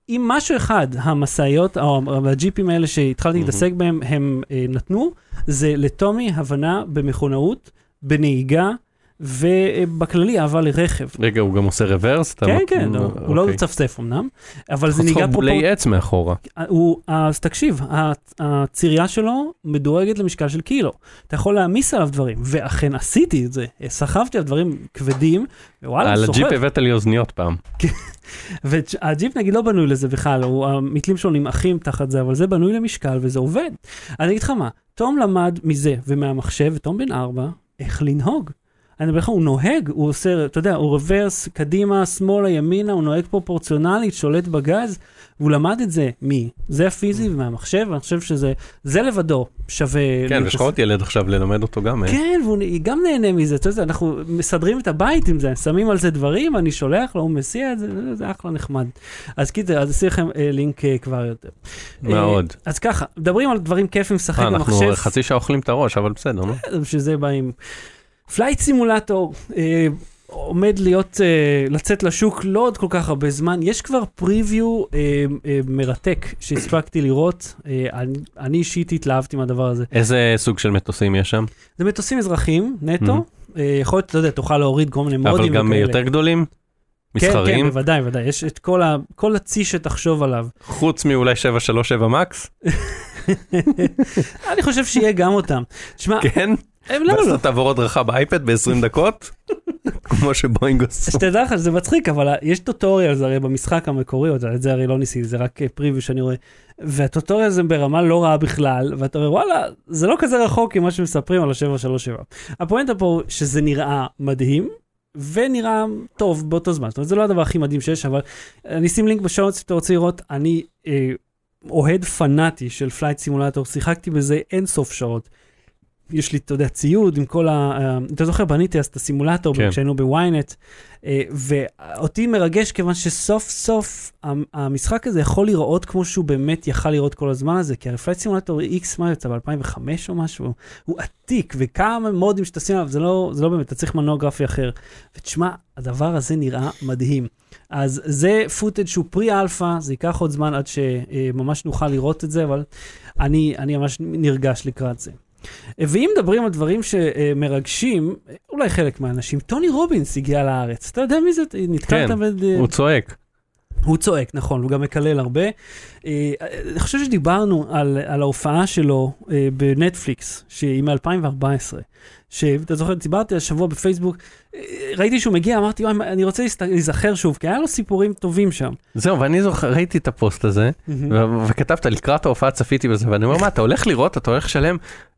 אם משהו אחד המשאיות או הג'יפים האלה שהתחלתי. להתעסק בהם הם אה, נתנו, זה לטומי הבנה במכונאות, בנהיגה ובכללי אהבה לרכב. רגע, הוא גם עושה רוורס? כן, כן, לא, הוא לא אוקיי. מצפצף אמנם, אבל זה נהיגה בולי פרופורציה. עץ מאחורה. הוא, אז תקשיב, הצירייה שלו מדורגת למשקל של קילו. אתה יכול להעמיס עליו דברים, ואכן עשיתי את זה. סחבתי על דברים כבדים, ווואלה, על הוא הג'יפ סוחב. הבאת לי אוזניות פעם. והג'יפ נגיד לא בנוי לזה בכלל, הוא, המתלים שלו נמעכים תחת זה, אבל זה בנוי למשקל וזה עובד. אני אגיד לך מה, תום למד מזה ומהמחשב, ותום בן ארבע, איך לנהוג. אני אומר לך, הוא נוהג, הוא עושה, אתה יודע, הוא רוורס, קדימה, שמאלה, ימינה, הוא נוהג פרופורציונלית, שולט בגז, והוא למד את זה מזה הפיזי ומהמחשב, ואני חושב שזה, זה לבדו שווה... כן, ויש לך עוד ילד עכשיו ללמד אותו גם. אה? כן, והוא גם נהנה מזה, אתה יודע, אנחנו מסדרים את הבית עם זה, שמים על זה דברים, אני שולח לו, הוא מסיע את זה, זה- זה אחלה נחמד. אז קיצר, אז אעשה לכם אה, לינק אה, כבר יותר. מאוד. אה, אז ככה, מדברים על דברים כיפים אה, אנחנו במחשב, חצי שעה אוכלים את הראש, אבל בסדר, נו. בשביל זה באים. Flight Simulator. אה, עומד להיות, אה, לצאת לשוק לא עוד כל כך הרבה זמן, יש כבר preview אה, אה, מרתק שהספקתי לראות, אה, אני, אני אישית התלהבתי מהדבר הזה. איזה סוג של מטוסים יש שם? זה מטוסים אזרחיים, נטו, אה, יכול להיות, אתה יודע, תוכל להוריד כל מיני מודים אבל גם וכאלה. יותר גדולים? כן, כן, מסחריים? בוודאי, בוודאי, יש את כל, ה, כל הצי שתחשוב עליו. חוץ מאולי 737 מקס? אני חושב שיהיה גם אותם. תשמע, כן? הם לא, תעבור הדרכה באייפד ב-20 דקות? כמו שבואינג עשו. שתדע לך שזה מצחיק, אבל יש טוטוריאל זה הרי במשחק המקורי, את זה הרי לא ניסיתי, זה רק פריוויו שאני רואה. והטוטוריאל זה ברמה לא רעה בכלל, ואתה אומר וואלה, זה לא כזה רחוק ממה שמספרים על ה-737. הפואנטה פה שזה נראה מדהים. ונראה טוב באותו זמן, זאת אומרת זה לא הדבר הכי מדהים שיש, אבל אני אשים לינק ב show notes אם אתה רוצה לראות, אני אה, אוהד פנאטי של Flight Simulator, שיחקתי בזה אין סוף שעות. יש לי, אתה יודע, ציוד עם כל ה... אתה זוכר, בניתי אז את הסימולטור כן. כשהיינו בוויינט, אה, ואותי מרגש כיוון שסוף סוף המ- המשחק הזה יכול לראות כמו שהוא באמת יכל לראות כל הזמן הזה, כי הרי Flight Simulator X מה יצא ב-2005 או משהו, הוא עתיק, וכמה מודים שתשים עליו, זה לא, זה לא באמת, אתה צריך מנוע גרפי אחר. ותשמע, הדבר הזה נראה מדהים. אז זה footage שהוא pre-alpha, זה ייקח עוד זמן עד שממש נוכל לראות את זה, אבל אני, אני ממש נרגש לקראת זה. ואם מדברים על דברים שמרגשים, אולי חלק מהאנשים, טוני רובינס הגיע לארץ. אתה יודע מי זה? נתקלת כן. הוא צועק. הוא צועק, נכון, הוא גם מקלל הרבה. אה, אני חושב שדיברנו על, על ההופעה שלו אה, בנטפליקס, שהיא מ-2014. שאתה זוכר, דיברתי השבוע בפייסבוק, אה, ראיתי שהוא מגיע, אמרתי, "וואי, אני רוצה להיזכר שוב, כי היה לו סיפורים טובים שם. זהו, ואני זוכר, ראיתי את הפוסט הזה, וכתבת, לקראת ההופעה צפיתי בזה, ואני אומר, מה, אתה הולך לראות, אתה הולך לשלם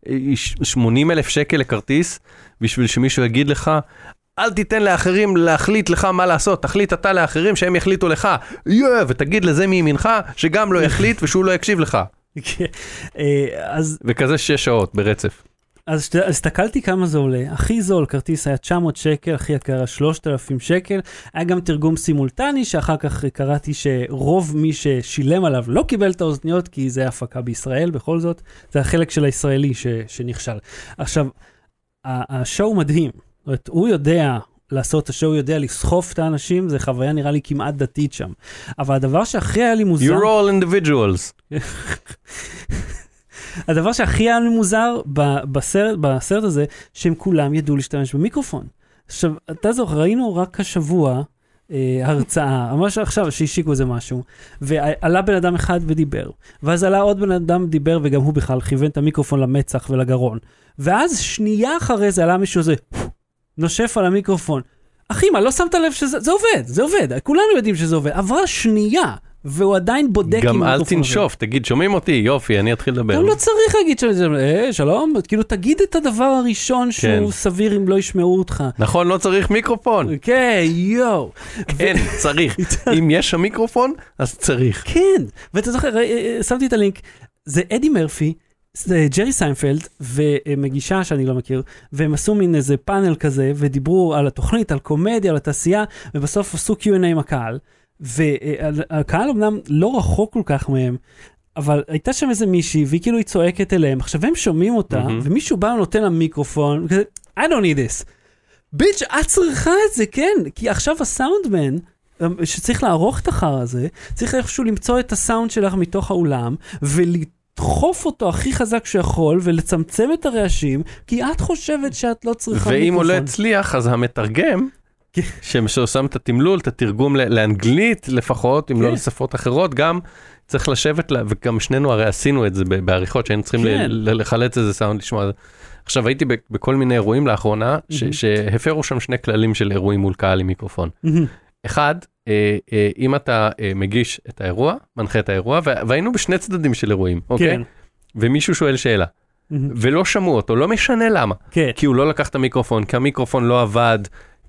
אה, 80 אלף שקל לכרטיס, בשביל שמישהו יגיד לך, אל תיתן לאחרים להחליט לך מה לעשות, תחליט אתה לאחרים שהם יחליטו לך, יואו, ותגיד לזה מימינך, שגם לא יחליט ושהוא לא יקשיב לך. כן. אה, אז וכזה שש שעות ברצף. אז הסתכלתי כמה זה עולה. הכי זול, כרטיס היה 900 שקל, הכי יקר היה 3,000 שקל. היה גם תרגום סימולטני, שאחר כך קראתי שרוב מי ששילם עליו לא קיבל את האוזניות, כי זה הפקה בישראל בכל זאת. זה החלק של הישראלי ש, שנכשל. עכשיו, השואו מדהים. זאת אומרת, הוא יודע לעשות את השואו, יודע לסחוף את האנשים, זה חוויה נראה לי כמעט דתית שם. אבל הדבר שהכי היה לי מוזר... You're all individuals. הדבר שהכי היה לי מוזר בסרט, בסרט הזה, שהם כולם ידעו להשתמש במיקרופון. עכשיו, אתה זוכר, ראינו רק השבוע אה, הרצאה, ממש עכשיו, שהשיקו איזה משהו, ועלה בן אדם אחד ודיבר, ואז עלה עוד בן אדם ודיבר, וגם הוא בכלל כיוון את המיקרופון למצח ולגרון. ואז שנייה אחרי זה עלה מישהו הזה, נושף על המיקרופון. אחי, מה, לא שמת לב שזה זה עובד, זה עובד, כולנו יודעים שזה עובד. עברה שנייה, והוא עדיין בודק גם אל. תנשוף, תגיד, שומעים אותי? יופי, אני אתחיל לדבר. גם לא צריך להגיד שזה, אה, שלום, כאילו תגיד את הדבר הראשון שהוא כן. סביר אם לא ישמעו אותך. נכון, לא צריך מיקרופון. כן, יואו. כן, צריך. אם יש שם מיקרופון, אז צריך. כן, ואתה זוכר, אה, אה, שמתי את הלינק, זה אדי מרפי, ג'רי סיינפלד ומגישה שאני לא מכיר, והם עשו מין איזה פאנל כזה, ודיברו על התוכנית, על קומדיה, על התעשייה, ובסוף עשו Q&A עם הקהל, והקהל אמנם לא רחוק כל כך מהם, אבל הייתה שם איזה מישהי, והיא כאילו היא צועקת אליהם, עכשיו הם שומעים אותה, מהמם. ומישהו בא ונותן לה מיקרופון, וכזה, I don't need this. bitch, את צריכה את זה, כן, כי עכשיו הסאונדמן, שצריך לערוך את החרא הזה, צריך איכשהו למצוא את הסאונד שלך מתוך האולם, ולדחוף אותו הכי חזק שיכול, ולצמצם את הרעשים, כי את חושבת שאת לא צריכה ואם הוא לא מיקרופון. הצליח, אז המתרגם, כן. ששם את התמלול, את התרגום לאנגלית לפחות, אם לא כן. לשפות אחרות, גם צריך לשבת, וגם שנינו הרי עשינו את זה בעריכות, שהיינו צריכים כן. לחלץ איזה סאונד לשמוע. עכשיו הייתי בכל מיני אירועים לאחרונה. שהפרו שם שני כללים של אירועים מול קהל עם מיקרופון. אחד, אה, אה, אם אתה אה, מגיש את האירוע, מנחה את האירוע, והיינו בשני צדדים של אירועים, אוקיי? כן. ומישהו שואל שאלה. ולא שמעו אותו, לא משנה למה. כן. כי הוא לא לקח את המיקרופון, כי המיקרופון לא עבד,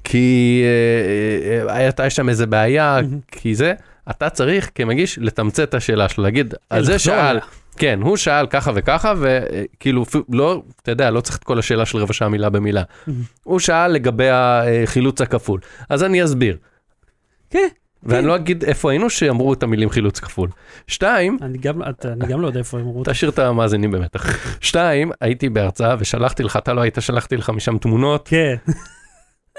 כי אה, אה, הייתה שם איזה בעיה. כי זה, אתה צריך כמגיש לתמצת את השאלה שלו, להגיד, על זה שאל. כן, הוא שאל ככה וככה, וכאילו, לא, אתה יודע, לא צריך את כל השאלה של רבע שעה מילה במילה. הוא שאל לגבי החילוץ הכפול, אז אני אסביר. כן. ואני לא אגיד איפה היינו שאמרו את המילים חילוץ כפול. שתיים, אני גם, אתה- אני גם לא יודע איפה אמרו. תשאיר את המאזינים במתח. שתיים, הייתי בהרצאה ושלחתי לך, אתה לא היית, שלחתי לך משם תמונות, כן.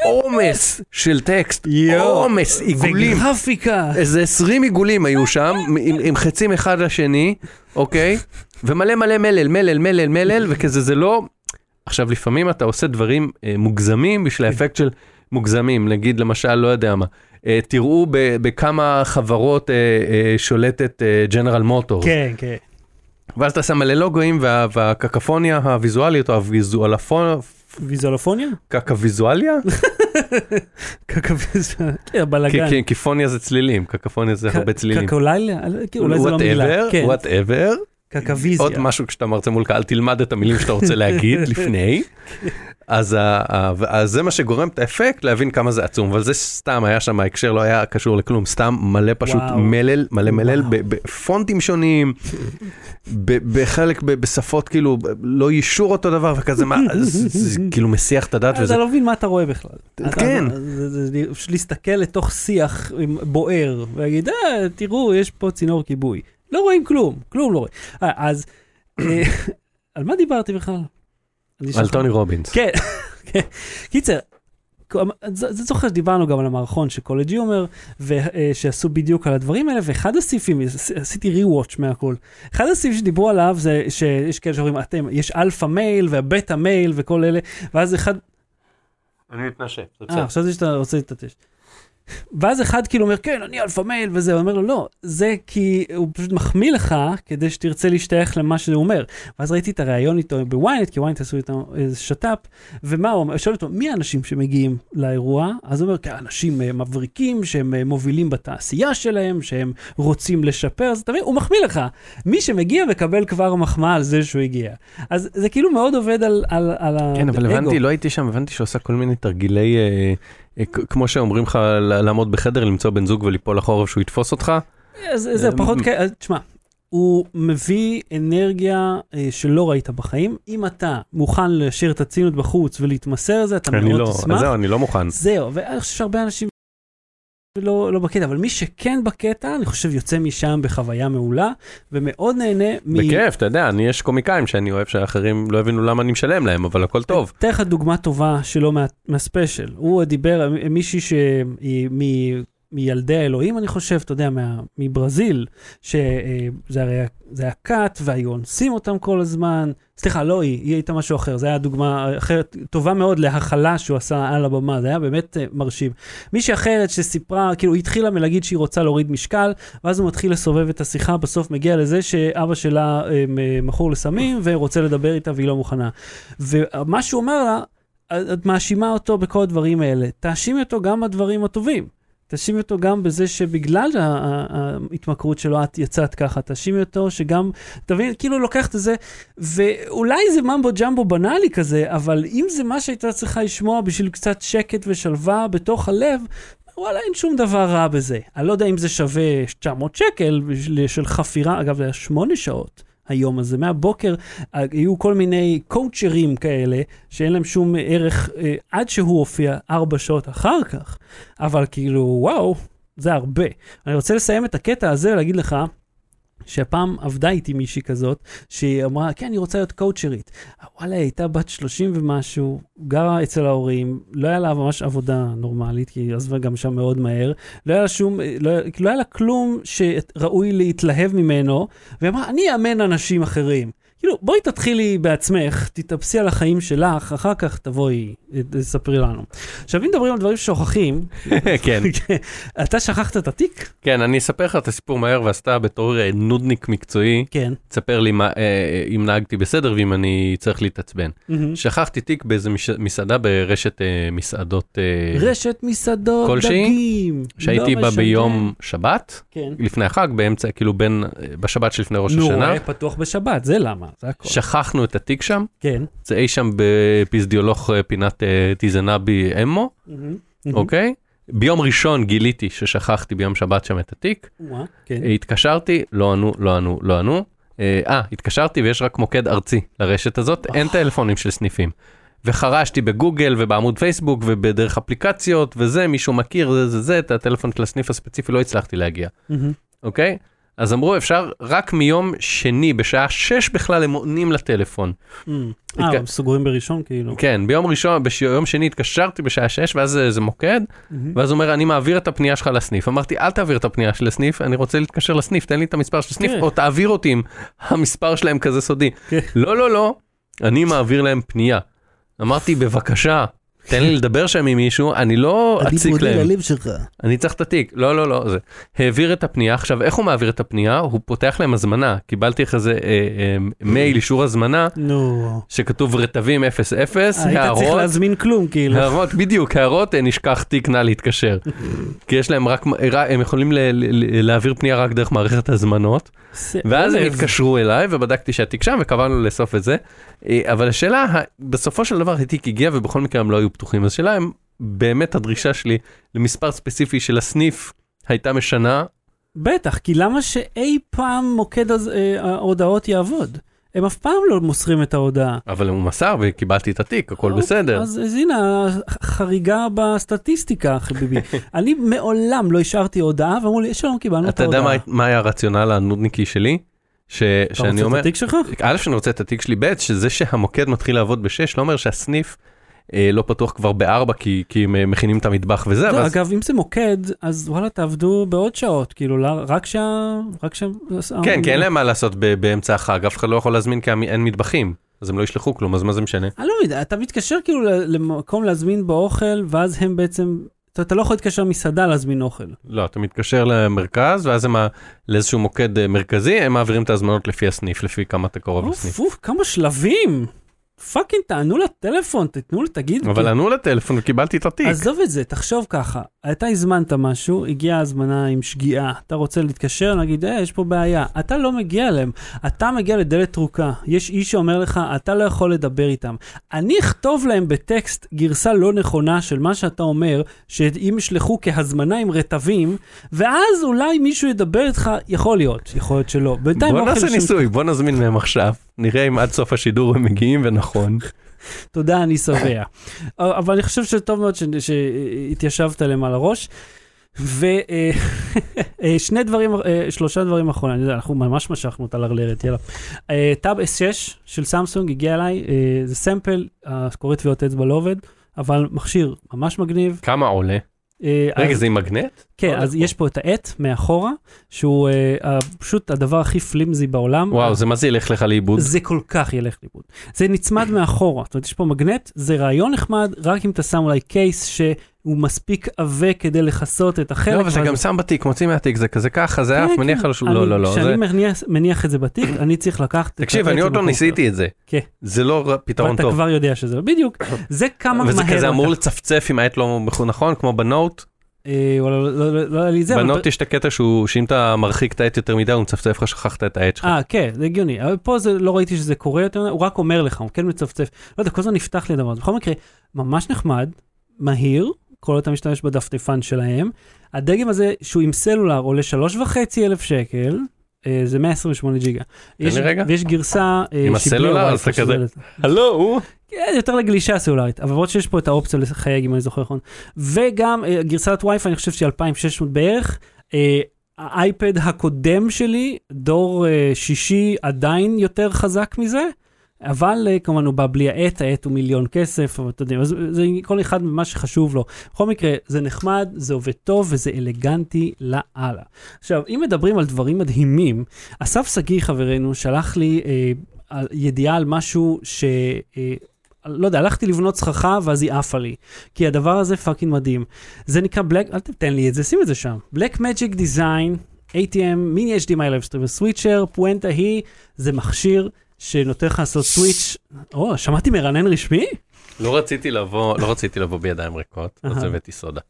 עומס של טקסט. עומס, עיגולים, וגרפיקה. איזה 20 עיגולים היו שם, עם, עם חצים אחד לשני, אוקיי? ומלא מלא מלל, מלל, מלל, מלל, וכזה זה לא... עכשיו, לפעמים אתה עושה דברים אה, מוגזמים בשביל האפקט של מוגזמים, נגיד למשל, לא יודע מה, תראו ב, בכמה חברות אה, אה, שולטת ג'נרל מוטור. כן, כן. ואז אתה שם מלא לוגויים וה, והקקפוניה הוויזואלית או הוויזואלפון, ויזואלופוניה? קקוויזואליה? קקוויזואליה. כן. כי קיפוניה זה צלילים, קקפוניה זה הרבה צלילים. קקאולליה? אולי זה לא מילה. כן, whatever, קקוויזיה. עוד משהו כשאתה מרצה מול קהל, תלמד את המילים שאתה רוצה להגיד לפני. אז, ה- ה- אז זה מה שגורם את האפקט להבין כמה זה עצום, אבל זה סתם היה שם, ההקשר לא היה קשור לכלום, סתם מלא פשוט וואו. מלל, מלא מלל, בפונטים שונים, ב- בחלק ב- בשפות כאילו לא יישור אותו דבר וכזה, מה, זה, זה כאילו מסיח את הדעת אתה לא מבין מה אתה רואה בכלל. אתה- כן. זה- זה- זה פשוט להסתכל לתוך שיח בוער, ולהגיד, אה, תראו, יש פה צינור כיבוי. לא רואים כלום, כלום לא רואים. אה, אז, אה, על מה דיברתי בכלל? על. טוני רובינס. כן, כן. קיצר, זה זוכר שדיברנו גם על המערכון של College Humor, שעשו בדיוק על הדברים האלה, ואחד הסעיפים, עשיתי rewatch מהכל, אחד הסעיפים שדיברו עליו זה שיש כאלה שאומרים, אתם, יש alpha male וה beta male וכל אלה, ואז אחד, אני מתנשף, זה אה, חשבתי שאתה רוצה להתעטש. ואז אחד כאילו אומר, כן, אני alpha male וזה, הוא אומר לו, לא, זה כי הוא פשוט מחמיא לך כדי שתרצה להשתייך למה שהוא אומר. ואז ראיתי את הריאיון איתו בוויינט, כי וויינט עשו איתו איזה שת"פ, ומה הוא אומר, שואל אותו, מי האנשים שמגיעים לאירוע? אז הוא אומר, כן, אנשים אה, מבריקים שהם אה, מובילים בתעשייה שלהם, שהם רוצים לשפר, אז אתה מבין, הוא מחמיא לך. מי שמגיע מקבל כבר מחמאה על זה שהוא הגיע. אז זה כאילו מאוד עובד על, על, על כן, אבל האגו. הבנתי, לא הייתי שם, הבנתי שעושה כל מיני תרגילי, כ- כמו שאומרים לך לעמוד בחדר, למצוא בן זוג וליפול לחורף שהוא יתפוס אותך. אז זה אה, פחות כאלה, תשמע, הוא מביא אנרגיה אה, שלא ראית בחיים. אם אתה מוכן להשאיר את הציניות בחוץ ולהתמסר לזה, אתה מאוד לא, תשמח. זהו, אני לא מוכן. זהו, ואני חושב שהרבה אנשים לא, לא בקטע, אבל מי שכן בקטע, אני חושב יוצא משם בחוויה מעולה, ומאוד נהנה מ... בכיף, אתה יודע, אני יש קומיקאים שאני אוהב שאחרים לא הבינו למה אני משלם להם, אבל הכל טוב. אתן לך דוגמה טובה שלו מה, מהספיישל. הוא דיבר, מישהי שהיא. מילדי האלוהים, אני חושב, אתה יודע, מה, מברזיל, שזה הרי זה היה כת, והיו אונסים אותם כל הזמן. סליחה, לא היא, היא הייתה משהו אחר, זו הייתה דוגמה אחרת, טובה מאוד להכלה שהוא עשה על הבמה, זה היה באמת uh, מרשים. מישהי אחרת שסיפרה, כאילו, היא התחילה מלהגיד שהיא רוצה להוריד משקל, ואז הוא מתחיל לסובב את השיחה, בסוף מגיע לזה שאבא שלה uh, מכור לסמים, ורוצה לדבר איתה והיא לא מוכנה. ומה שהוא אומר לה, את מאשימה אותו בכל הדברים האלה, תאשימי אותו גם בדברים הטובים. תאשימי אותו גם בזה שבגלל ההתמכרות שלו את יצאת ככה, תאשימי אותו שגם, תבין, כאילו לוקחת את זה, ואולי זה ממבו ג'מבו בנאלי כזה, אבל אם זה מה שהייתה צריכה לשמוע בשביל קצת שקט ושלווה בתוך הלב, וואלה, אין שום דבר רע בזה. אני לא יודע אם זה שווה 900 שקל של חפירה, אגב, זה היה שמונה שעות. היום הזה, מהבוקר אה, היו כל מיני קואוצ'רים כאלה, שאין להם שום ערך אה, עד שהוא הופיע ארבע שעות אחר כך, אבל כאילו, וואו, זה הרבה. אני רוצה לסיים את הקטע הזה ולהגיד לך, שפעם עבדה איתי מישהי כזאת, שהיא אמרה, כן, אני רוצה להיות קואוצ'רית. וואלה, היא הייתה בת 30 ומשהו, גרה אצל ההורים, לא היה לה ממש עבודה נורמלית, כי היא עזבה גם שם מאוד מהר, לא היה לה שום, לא, לא היה לה כלום שראוי להתלהב ממנו, והיא אמרה, אני אאמן אנשים אחרים. כאילו, בואי תתחילי בעצמך, תתאפסי על החיים שלך, אחר כך תבואי, אה, תספרי לנו. עכשיו, אם מדברים על דברים ששוכחים, כן, אתה שכחת את התיק? כן, אני אספר לך את הסיפור מהר, ועשתה בתור אה, נודניק מקצועי, כן. תספר לי מה, אה, אם נהגתי בסדר ואם אני צריך להתעצבן. שכחתי תיק באיזה מש- מסעדה ברשת אה, מסעדות אה, רשת מסעדות, כלשהי? דגים. שהייתי לא בה. ביום שבת, כן. לפני החג, באמצע, כאילו בין, אה, בשבת שלפני ראש נו, השנה. היה פתוח בשבת, זה למה, זה הכל. שכחנו את התיק שם, כן. זה אי שם בפזדיולוך אה, פינת אה, טיזנבי אמו, מהמם. אוקיי? ביום ראשון גיליתי ששכחתי ביום שבת שם את התיק, וואה, כן. אה, התקשרתי, לא ענו, לא ענו, לא ענו. אה, התקשרתי ויש רק מוקד ארצי לרשת הזאת, אין טלפונים של סניפים. וחרשתי בגוגל ובעמוד פייסבוק ובדרך אפליקציות וזה, מישהו מכיר, זה זה זה, את הטלפון של הסניף הספציפי לא הצלחתי להגיע, מהמם. אוקיי? אז אמרו אפשר רק מיום שני בשעה 6 בכלל הם עונים לטלפון. אה, התק- הם סוגרים בראשון כאילו. כן, ביום ראשון, ביום שני התקשרתי בשעה 6 ואז זה, מוקד, מהמם. ואז הוא אומר אני מעביר את הפנייה שלך לסניף. אמרתי אל תעביר את הפנייה של הסניף, אני רוצה להתקשר לסניף, תן לי את המספר של הסניף, כן. או תעביר אותי אם המספר שלהם כזה סודי. כן. לא, לא, לא, אני מעביר להם פנייה. אמרתי בבקשה, תן לי לדבר שם עם מישהו, אני לא אציק להם. ללב שלך. אני צריך את התיק, לא, לא, לא, זה. העביר את הפנייה, עכשיו איך הוא מעביר את הפנייה? הוא פותח להם הזמנה, קיבלתי אחרי זה אה, אה, מייל אישור הזמנה, נו. שכתוב רטבים 00, היית צריך הערות, להזמין כלום כאילו. הערות, בדיוק, הערות, אה, נשכח תיק, נא להתקשר. כי יש להם רק, רק- הם יכולים ל- ל- להעביר פנייה רק דרך מערכת הזמנות, ואז הם. התקשרו אליי ובדקתי שהתיק שם וקבענו לאסוף את זה. אה, אבל השאלה, בסופו של דבר התיק הגיע ובכל מקרה הם לא היו פתוחים, אז השאלה אם באמת הדרישה שלי למספר ספציפי של הסניף הייתה משנה, בטח, כי למה שאי פעם מוקד הז- אה, ההודעות יעבוד? הם אף פעם לא מוסרים את ההודעה. אבל הוא מסר וקיבלתי את התיק, הכל אוקיי, בסדר. אז, אז הנה, חריגה בסטטיסטיקה, חביבי. אני מעולם לא השארתי הודעה, ואמרו לי, שלום, קיבלנו את אתה יודע ההודעה. מה- מה היה הרציונל הנודניקי שלי? ש- אתה שאני רוצה אומר, את התיק שלך? א' שאני רוצה את התיק שלי, ב' שזה שהמוקד מתחיל לעבוד בשש לא אומר שהסניף לא פתוח כבר בארבע כי כי הם אה, מכינים את המטבח וזה, לא, אבל אגב, אם זה מוקד, אז וואלה, תעבדו בעוד שעות, כאילו, רק שה... רק שה... כן, כי אין להם מה לעשות ב- באמצע החג, אף אחד לא יכול להזמין כי אין מטבחים, אז הם לא ישלחו כלום, אז מה זה משנה? אני לא יודע, אתה מתקשר כאילו למקום להזמין באוכל, ואז הם בעצם אתה, אתה לא יכול להתקשר למסעדה להזמין אוכל. לא, אתה מתקשר למרכז, ואז הם ה- לאיזשהו מוקד אה, מרכזי, הם מעבירים את ההזמנות לפי הסניף, לפי כמה אתה קרוב לסניף. אוף, כמה שלבים. fucking תענו לטלפון, תתנו לי, תגיד. אבל ענו לטלפון וקיבלתי את התיק. עזוב את זה, תחשוב ככה, אתה הזמנת משהו, הגיעה הזמנה עם שגיאה, אתה רוצה להתקשר, נגיד, אה, יש פה בעיה. אתה לא מגיע אליהם, אתה מגיע לדלת טרוקה. יש איש שאומר לך, אתה לא יכול לדבר איתם. אני אכתוב להם בטקסט גרסה לא נכונה של מה שאתה אומר, שאם ישלחו כהזמנה עם רטבים, ואז אולי מישהו ידבר איתך, יכול להיות, יכול להיות שלא. בוא נעשה ניסוי, בוא נזמין מהם עכשיו, נראה אם עד סוף השידור הם מגיעים ונכון. תודה, אני שבע. אבל אני חושב שטוב מאוד שהתיישבת להם על הראש. ושני דברים, אה, שלושה דברים אחרונים, אני יודע, אנחנו ממש משכנו את הלרלרת, יאללה. אה, טאב S6 של סמסונג הגיע אליי, אה, זה סמפל, הקורא טביעות אצבע לא עובד, אבל מכשיר ממש מגניב. כמה עולה? אה, רגע, אז- זה עם מגנט? כן, לא, אז לא. יש פה את העט מאחורה, שהוא אה, פשוט הדבר הכי פלימזי בעולם. וואו, זה מה זה ילך לך לאיבוד? זה כל כך ילך לאיבוד. זה נצמד מאחורה, זאת אומרת, יש פה מגנט, זה רעיון נחמד, רק אם אתה שם אולי קייס שהוא מספיק עבה כדי לכסות את החלק. לא, אבל זה גם שם בתיק, מוציא מהתיק, זה כזה ככה, זה כן, עף, כן. מניח על השולחן, לא, לא, לא. כשאני מניח- את זה בתיק, אני צריך לקחת תקשיב, אני עוד לא ניסיתי את זה. כן. זה לא פתרון ואתה טוב. כבר יודע שזה לא, בדיוק. זה כמה מהר. וזה כזה אמור. לצפצף אם העט לא נכון, כמו בנוט. אה, לא- לא- לא- לא היה לי זה. בנוט יש את הקטע שהוא, שאם אתה מרחיק את העט יותר מדי, הוא מצפצף לך, שכחת את העט שלך. אה, כן, זה הגיוני. אבל פה זה, לא ראיתי שזה קורה יותר, הוא רק אומר לך, הוא כן מצפצף. לא יודע, כל הזמן נפתח לי הדבר הזה. בכל מקרה, ממש נחמד, מהיר, כל אתה משתמש בדפדפן שלהם. הדגם הזה, שהוא עם סלולר, עולה שלוש וחצי אלף שקל. אה, זה 128 ג'יגה. יש- רגע. ויש גרסה... אה, עם הסלולר? אז אתה כזה. הלו, כן, יותר לגלישה סלולרית, אבל למרות שיש פה את האופציה לחייג, אם אני זוכר נכון. וגם אה, גרסת וי-פיי, אני חושב שהיא 2,600 בערך. האייפד הקודם שלי, דור שישי, עדיין יותר חזק מזה, אבל אה, כמובן הוא בא בלי העט, העט הוא מיליון כסף, אבל אתה יודע, אז זה כל אחד ממה שחשוב לו. בכל מקרה, זה נחמד, זה עובד טוב וזה אלגנטי לאללה. עכשיו, אם מדברים על דברים מדהימים, אסף שגיא חברנו שלח לי אה, על- ידיעה על משהו ש... אה, לא יודע, הלכתי לבנות סככה ואז היא עפה לי. כי הדבר הזה fucking מדהים. זה נקרא Black, אל תתן לי את זה, שים את זה שם. Black Magic Design, ATEM Mini HDMI Live Stream Switcher, פואנטה היא, זה מכשיר שנותן לך לעשות switch, או, שמעתי מרענן רשמי? לא רציתי לבוא, לא רציתי לבוא בידיים ריקות, אז. הבאתי סודה.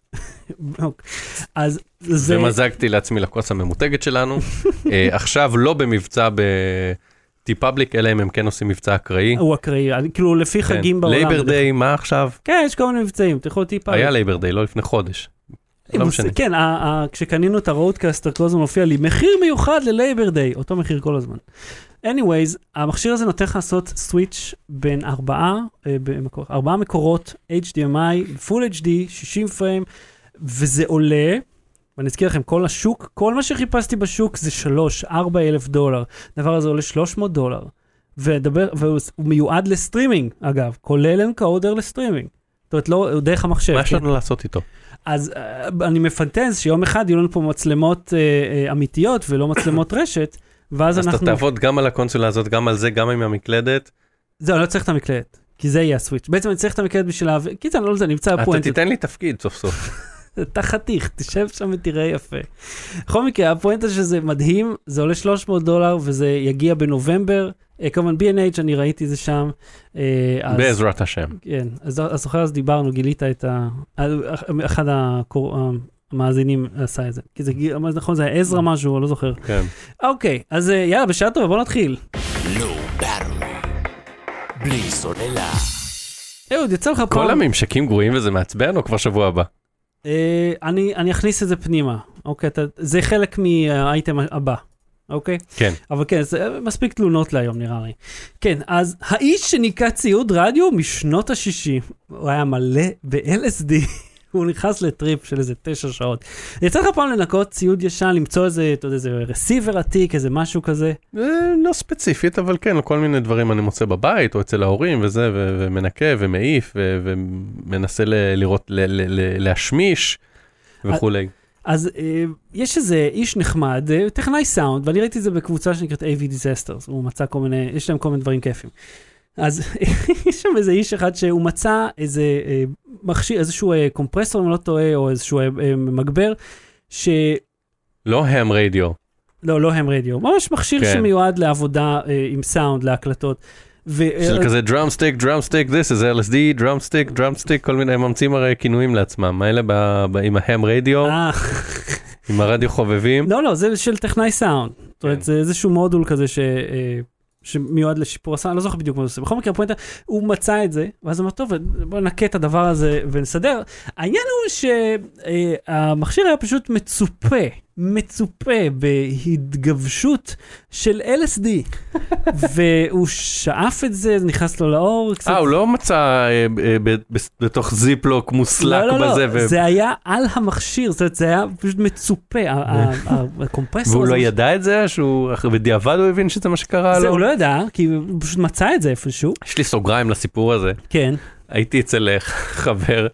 אוקיי. אז זה... ומזגתי לעצמי לכוס הממותגת שלנו. אה, עכשיו לא במבצע ב- TeePublic, אלא אם הם כן עושים מבצע אקראי. הוא אקראי, כאילו לפי חגים בעולם. Labor Day, מה עכשיו? כן, יש כל מיני מבצעים, יכול טיפה... היה Labor Day, לא לפני חודש. לא משנה. כן, ה- ה- כשקנינו את ה RØDECaster כל הזמן מופיע לי, מחיר מיוחד ל Labor Day, אותו מחיר כל הזמן. Anyways, המכשיר הזה נותן לך לעשות switch בין ארבעה, אה, במקור, ארבעה מקורות HDMI, Full HD, 60 פריים, וזה עולה, ואני אזכיר לכם, כל השוק, כל מה שחיפשתי בשוק זה 3, 4 אלף דולר. הדבר הזה עולה 300 דולר. ודבר, והוא הוא מיועד לסטרימינג, אגב, כולל encoder ל streaming. זאת אומרת, לא, דרך המחשב. מה יש כן? לנו לעשות איתו? אז אה, אני מפנטז שיום אחד יהיו לנו פה מצלמות אה, אה, אמיתיות ולא מצלמות רשת, ואז אז אתה אנחנו... תעבוד גם על הקונסולה הזאת, גם על זה, גם עם המקלדת. זהו, לא צריך את המקלדת, כי זה יהיה הסוויץ'. בעצם אני צריך את המקלדת בשביל להעביר... קיצר, לא יודע, נמצא אתה הפואנטה. תיתן לי תפקיד סוף סוף. אתה חתיך, תשב שם ותראה יפה. בכל מקרה, הפואנטה שזה מדהים, זה עולה 300 דולר וזה יגיע בנובמבר. אה, כמובן B&H, אני ראיתי זה שם. אה, אז- בעזרת השם. כן, אז אז זוכר אז דיברנו, גילית את ה... אחד הקור... המאזינים עשה את זה. כי זה, גיל- מה זה נכון, זה היה עזרא משהו, לא זוכר. כן. אוקיי, אז אה, יאללה, בשעה טובה, בוא נתחיל. Low battery. בלי סוללה. אהוד, יצא לך כל פעם... הממשקים גרועים וזה מעצבן או כבר שבוע הבא? אה, אני אני אכניס את זה פנימה, אוקיי? אתה- זה חלק מהאייטם הבא, אוקיי? כן. אבל כן, זה מספיק תלונות להיום נראה לי. כן, אז האיש שניקה ציוד רדיו משנות ה-60, הוא היה מלא ב-LSD, הוא נכנס לטריפ של איזה תשע שעות. יצא לך פעם לנקות ציוד ישן, למצוא איזה, אתה יודע, איזה רסיבר עתיק, איזה משהו כזה? אה, לא ספציפית, אבל כן, כל מיני דברים אני מוצא בבית או אצל ההורים וזה, ומנקה ומעיף ומנסה לראות, להשמיש וכולי. אז אה, יש איזה איש נחמד, אה, טכנאי סאונד, ואני ראיתי את זה בקבוצה שנקראת AV Disasters, הוא מצא כל מיני, יש להם כל מיני דברים כיפים. אז יש שם איזה איש אחד שהוא מצא איזה אה, מכשיר, איזשהו אה, קומפרסור, אם לא טועה, או איזשהו אה, אה, מגבר, ש... לא ham radio. לא, לא ham radio, ממש מכשיר כן. שמיועד לעבודה אה, עם סאונד, להקלטות. ו... של כזה דראם סטיק, דראם סטיק, this is LSD, דראם סטיק, דראם סטיק, כל מיני, הם ממציאים הרי כינויים לעצמם. האלה ב- ב- עם ה ham radio, אה, עם הרדיו חובבים. לא, לא, זה של טכנאי סאונד. זאת כן. אומרת, זה איזשהו מודול כזה ש... שמיועד לשיפור הסאונד, אני לא זוכר בדיוק מה זה עושה. בכל מקרה, הפואנטה, הוא מצא את זה, ואז אמר, טוב, בוא נקה את הדבר הזה ונסדר. העניין הוא שהמכשיר היה פשוט מצופה, מצופה בהתגבשות של LSD, והוא שאף את זה, זה נכנס לו לאור. קצת- אה, הוא לא מצא אה, אה, ב- בתוך זיפלוק מוסלק לא, לא, בזה, לא, ו- זה היה על המכשיר, זאת אומרת, זה היה פשוט מצופה, הקומפרסור והוא הזה. לא ידע את זה, שהוא בדיעבד הוא הבין שזה מה שקרה זה לו? הוא לא ידע, כי הוא פשוט מצא את זה איפשהו. יש לי סוגריים לסיפור הזה. כן. הייתי אצל אה, חבר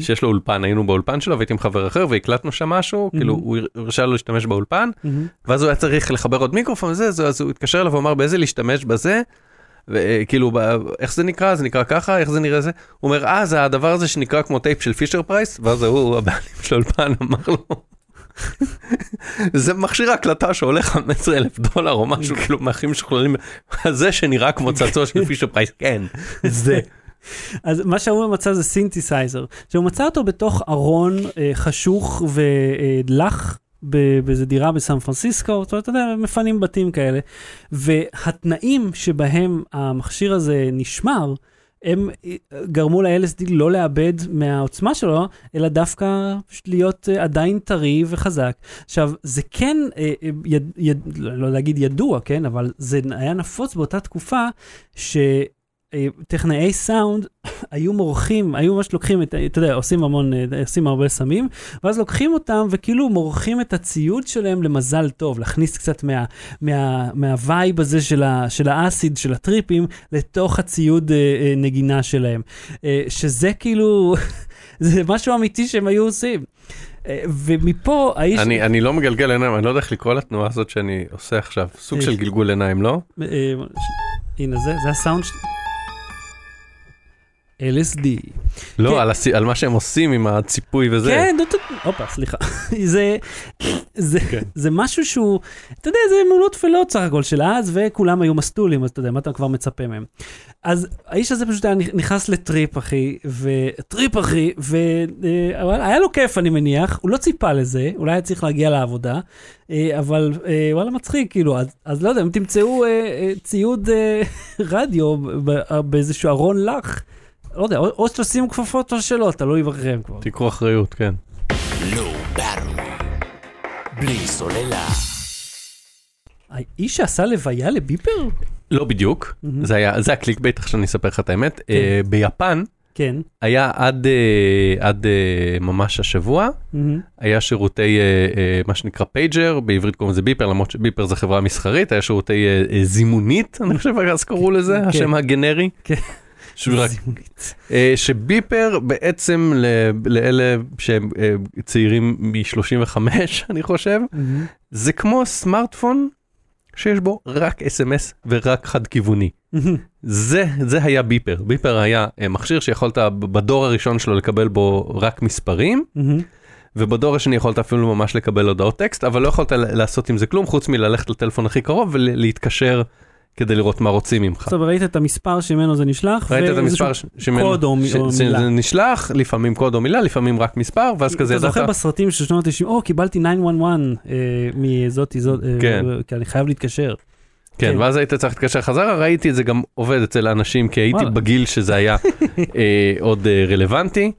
שיש לו אולפן, היינו באולפן שלו והייתי עם חבר אחר והקלטנו שם משהו, כאילו הוא הרשה לו להשתמש באולפן, מהמם. ואז הוא היה צריך לחבר עוד מיקרופון וזה, אז- אז הוא התקשר אליו ואמר באיזה להשתמש בזה, וכאילו ב- איך זה נקרא, זה נקרא ככה, איך זה נראה זה, הוא אומר אה זה הדבר הזה שנקרא כמו טייפ של פישר פרייס, ואז ההוא הבעלים של האולפן אמר לו. זה מכשיר הקלטה שעולה 15 אלף דולר או משהו כאילו מהכי משוכללים, זה שנראה כמו צעצוע של פישר פרייס, כן, זה. אז מה שהוא מצא זה סינתסייזר, שהוא מצא אותו בתוך ארון אה, חשוך ולח. באיזה דירה בסן פרנסיסקו, אתה יודע, מפנים בתים כאלה, והתנאים שבהם המכשיר הזה נשמר, הם אה, גרמו ל-LSD לא לאבד מהעוצמה שלו, אלא דווקא להיות אה, עדיין טרי וחזק. עכשיו, זה כן, אה, יד, יד, לא להגיד ידוע, כן, אבל זה היה נפוץ באותה תקופה, ש... אה, טכנאי סאונד היו מורחים, היו ממש לוקחים את, אתה יודע, עושים המון, אה, עושים הרבה סמים, ואז לוקחים אותם וכאילו מורחים את הציוד שלהם למזל טוב, להכניס קצת מה, מה, מהווייב הזה של, ה, של האסיד, של הטריפים, לתוך הציוד אה, אה, נגינה שלהם. אה, שזה כאילו, זה משהו אמיתי שהם היו עושים. אה, ומפה האיש... אני, אני לא מגלגל עיניים, אני לא יודע איך לקרוא לתנועה הזאת שאני עושה עכשיו, סוג. של גלגול עיניים, לא? הנה זה, זה הסאונד ש... LSD. לא, כן. על, הס... על מה שהם עושים עם הציפוי וזה. כן, דו, דו, הופה, סליחה. זה, זה, כן. זה משהו שהוא, אתה יודע, זה אמונות טפלות סך הכל של אז, וכולם היו מסטולים, אז אתה יודע, מה אתה כבר מצפה מהם. אז האיש הזה פשוט היה נכנס לטריפ, אחי, וטריפ, אחי, והיה לו כיף, אני מניח, הוא לא ציפה לזה, אולי היה צריך להגיע לעבודה, אה, אבל אה, וואלה מצחיק, כאילו, אז, אז לא יודע, אם תמצאו אה, אה, ציוד אה, רדיו באיזשהו ארון לך, לא יודע, או, או שתשימו כפפות או שלא, תלוי בכם כבר. תיקחו אחריות, כן. Battery. בלי סוללה. האיש שעשה לוויה לביפר? לא בדיוק, מהמם. זה היה, זה ה click bait, עכשיו אני אספר לך את האמת. אה, ביפן כן. היה עד, אה, עד אה, ממש השבוע, מהמם. היה שירותי אה, אה, מה שנקרא pager, בעברית קוראים לזה ביפר, למרות שביפר זה חברה מסחרית, היה שירותי אה, אה, זימונית, אני חושב אז קראו לזה, כן. השם הגנרי. כן. אה, שביפר בעצם לאלה שהם אה, צעירים מ-35 אני חושב. זה כמו סמארטפון שיש בו רק אס.אם.אס ורק חד כיווני. זה, זה היה ביפר. ביפר היה אה, מכשיר שיכולת בדור הראשון שלו לקבל בו רק מספרים. ובדור השני יכולת אפילו ממש לקבל הודעות טקסט, אבל לא יכולת לעשות עם זה כלום חוץ מללכת לטלפון הכי קרוב ולהתקשר כדי לראות מה רוצים ממך. עכשיו ראית את המספר שממנו זה נשלח? ראית את המספר ש- שממנו, קוד או ש- או זה- מילה. זה נשלח, לפעמים קוד או מילה, לפעמים רק מספר, ואז כזה אתה זוכר בסרטים של שנות ה-90, או קיבלתי 911 אה, מזאתי זאת, אה, כן. כי אני חייב להתקשר. כן, כן. ואז היית צריך להתקשר חזרה, ראיתי את זה גם עובד אצל האנשים, כי הייתי וואלה. בגיל שזה היה אה, עוד אה, רלוונטי.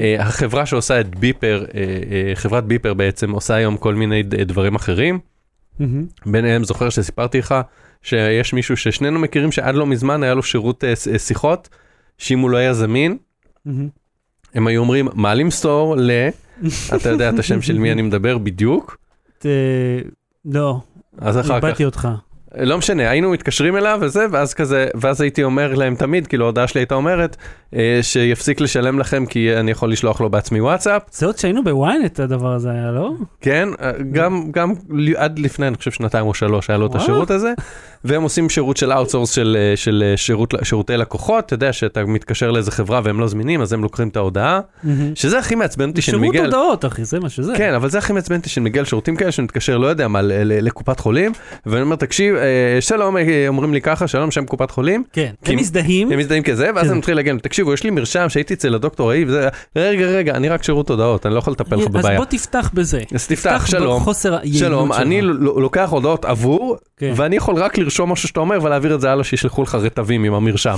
אה, החברה שעושה את ביפר, אה, אה, חברת ביפר בעצם עושה היום כל מיני דברים אחרים. ביניהם זוכר שסיפרתי לך שיש מישהו ששנינו מכירים שעד לא מזמן היה לו שירות אה, אה, שיחות, שאם הוא לא היה זמין. הם היו אומרים מעלים סטור ל... אתה יודע את השם של מי אני מדבר בדיוק, אה, לא, אז אחר כך, איבדתי אותך. לא משנה, היינו מתקשרים אליו וזה, ואז כזה, ואז הייתי אומר להם תמיד, כאילו ההודעה שלי הייתה אומרת, אה, שיפסיק לשלם לכם כי אני יכול לשלוח לו בעצמי וואטסאפ, זה עוד שהיינו בוויינט הדבר הזה היה, לא? כן, אה, גם, גם עד לפני, אני חושב שנתיים או שלוש היה לו את. השירות הזה, והם עושים שירות של outsource של, אה, של אה, שירות, שירותי לקוחות, אתה יודע שאתה מתקשר לאיזה חברה והם לא זמינים, אז הם לוקחים את ההודעה, שזה הכי מעצבן אותי שאני שירות מגיע... הודעות, אחי, זה מה שזה. כן, אבל זה הכי מעצבן אותי שאני מגיע לשירותים כאלה, שאני מתקשר, לא יודע מה, לקופת חולים, ואני אומר, תקשיב, שלום, אה, אומרים לי ככה, שלום, שם קופת חולים, כן. כי- הם מזדהים. הם מזדהים כזה, ואז כן. אני מתחיל להגיד, תקשיבו, יש לי מרשם שהייתי אצל הדוקטור ההיא, וזה, רגע, רגע, אני רק שירות הודעות, אני לא יכול לטפל לך אז בבעיה. בוא תפתח בזה. אז תפתח, שלום, בחוסר שלום. אני לוקח הודעות עבור, כן. ואני יכול רק לרשום משהו שאתה אומר ולהעביר את זה הלאה, שישלחו לך רטבים עם המרשם.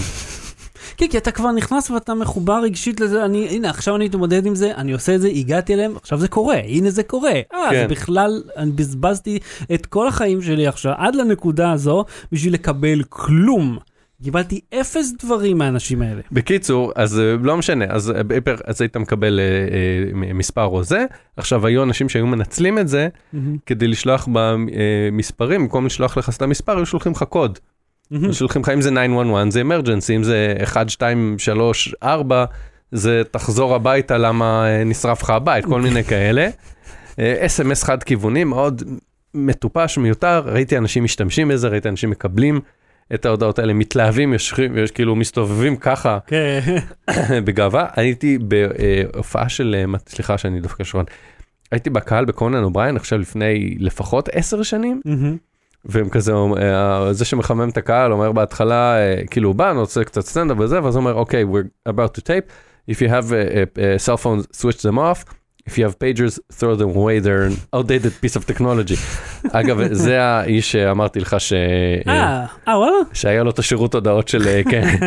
כן, כי אתה כבר נכנס ואתה מחובר רגשית לזה, אני, הנה, עכשיו אני מתמודד עם זה, אני עושה את זה, הגעתי אליהם, עכשיו זה קורה, הנה זה קורה. אה, כן. זה בכלל, אני בזבזתי את כל החיים שלי עכשיו, עד לנקודה הזו, בשביל לקבל כלום. קיבלתי אפס דברים מהאנשים האלה. בקיצור, אז אה, לא משנה, אז אה, אז היית מקבל אה, אה, מספר או זה, עכשיו היו אנשים שהיו מנצלים את זה כדי לשלוח במספרים, במקום לשלוח לך סתם מספר, היו שולחים לך קוד. היו שולחים לך, אם זה 911 זה אמרג'נסי, אם זה 1, 2, 3, 4, זה תחזור הביתה למה אה, נשרף לך הבית, כל מיני כאלה. אס.אם.אס חד כיווני, מאוד מטופש, מיותר, ראיתי אנשים משתמשים בזה, ראיתי אנשים מקבלים את ההודעות האלה, מתלהבים, יושבים, יש כאילו מסתובבים ככה כן. בגאווה. הייתי בהופעה של, אה, מת- סליחה שאני דרופ שרון, הייתי בקהל בקונאן אובריין עכשיו לפני לפחות עשר שנים, והם כזה, אה, זה שמחמם את הקהל אומר בהתחלה, אה, כאילו הוא בא, אני רוצה קצת סטנדאפ וזה, ואז הוא אומר, אוקיי, we're about to tape, if you have a, a, a cell phones, switch them off, if you have pagers, throw them away, they're an outdated piece of technology. אגב, זה האיש שאמרתי לך ש... אה, אה, וואלה? שהיה לו את השירות הודעות של, אה, כן.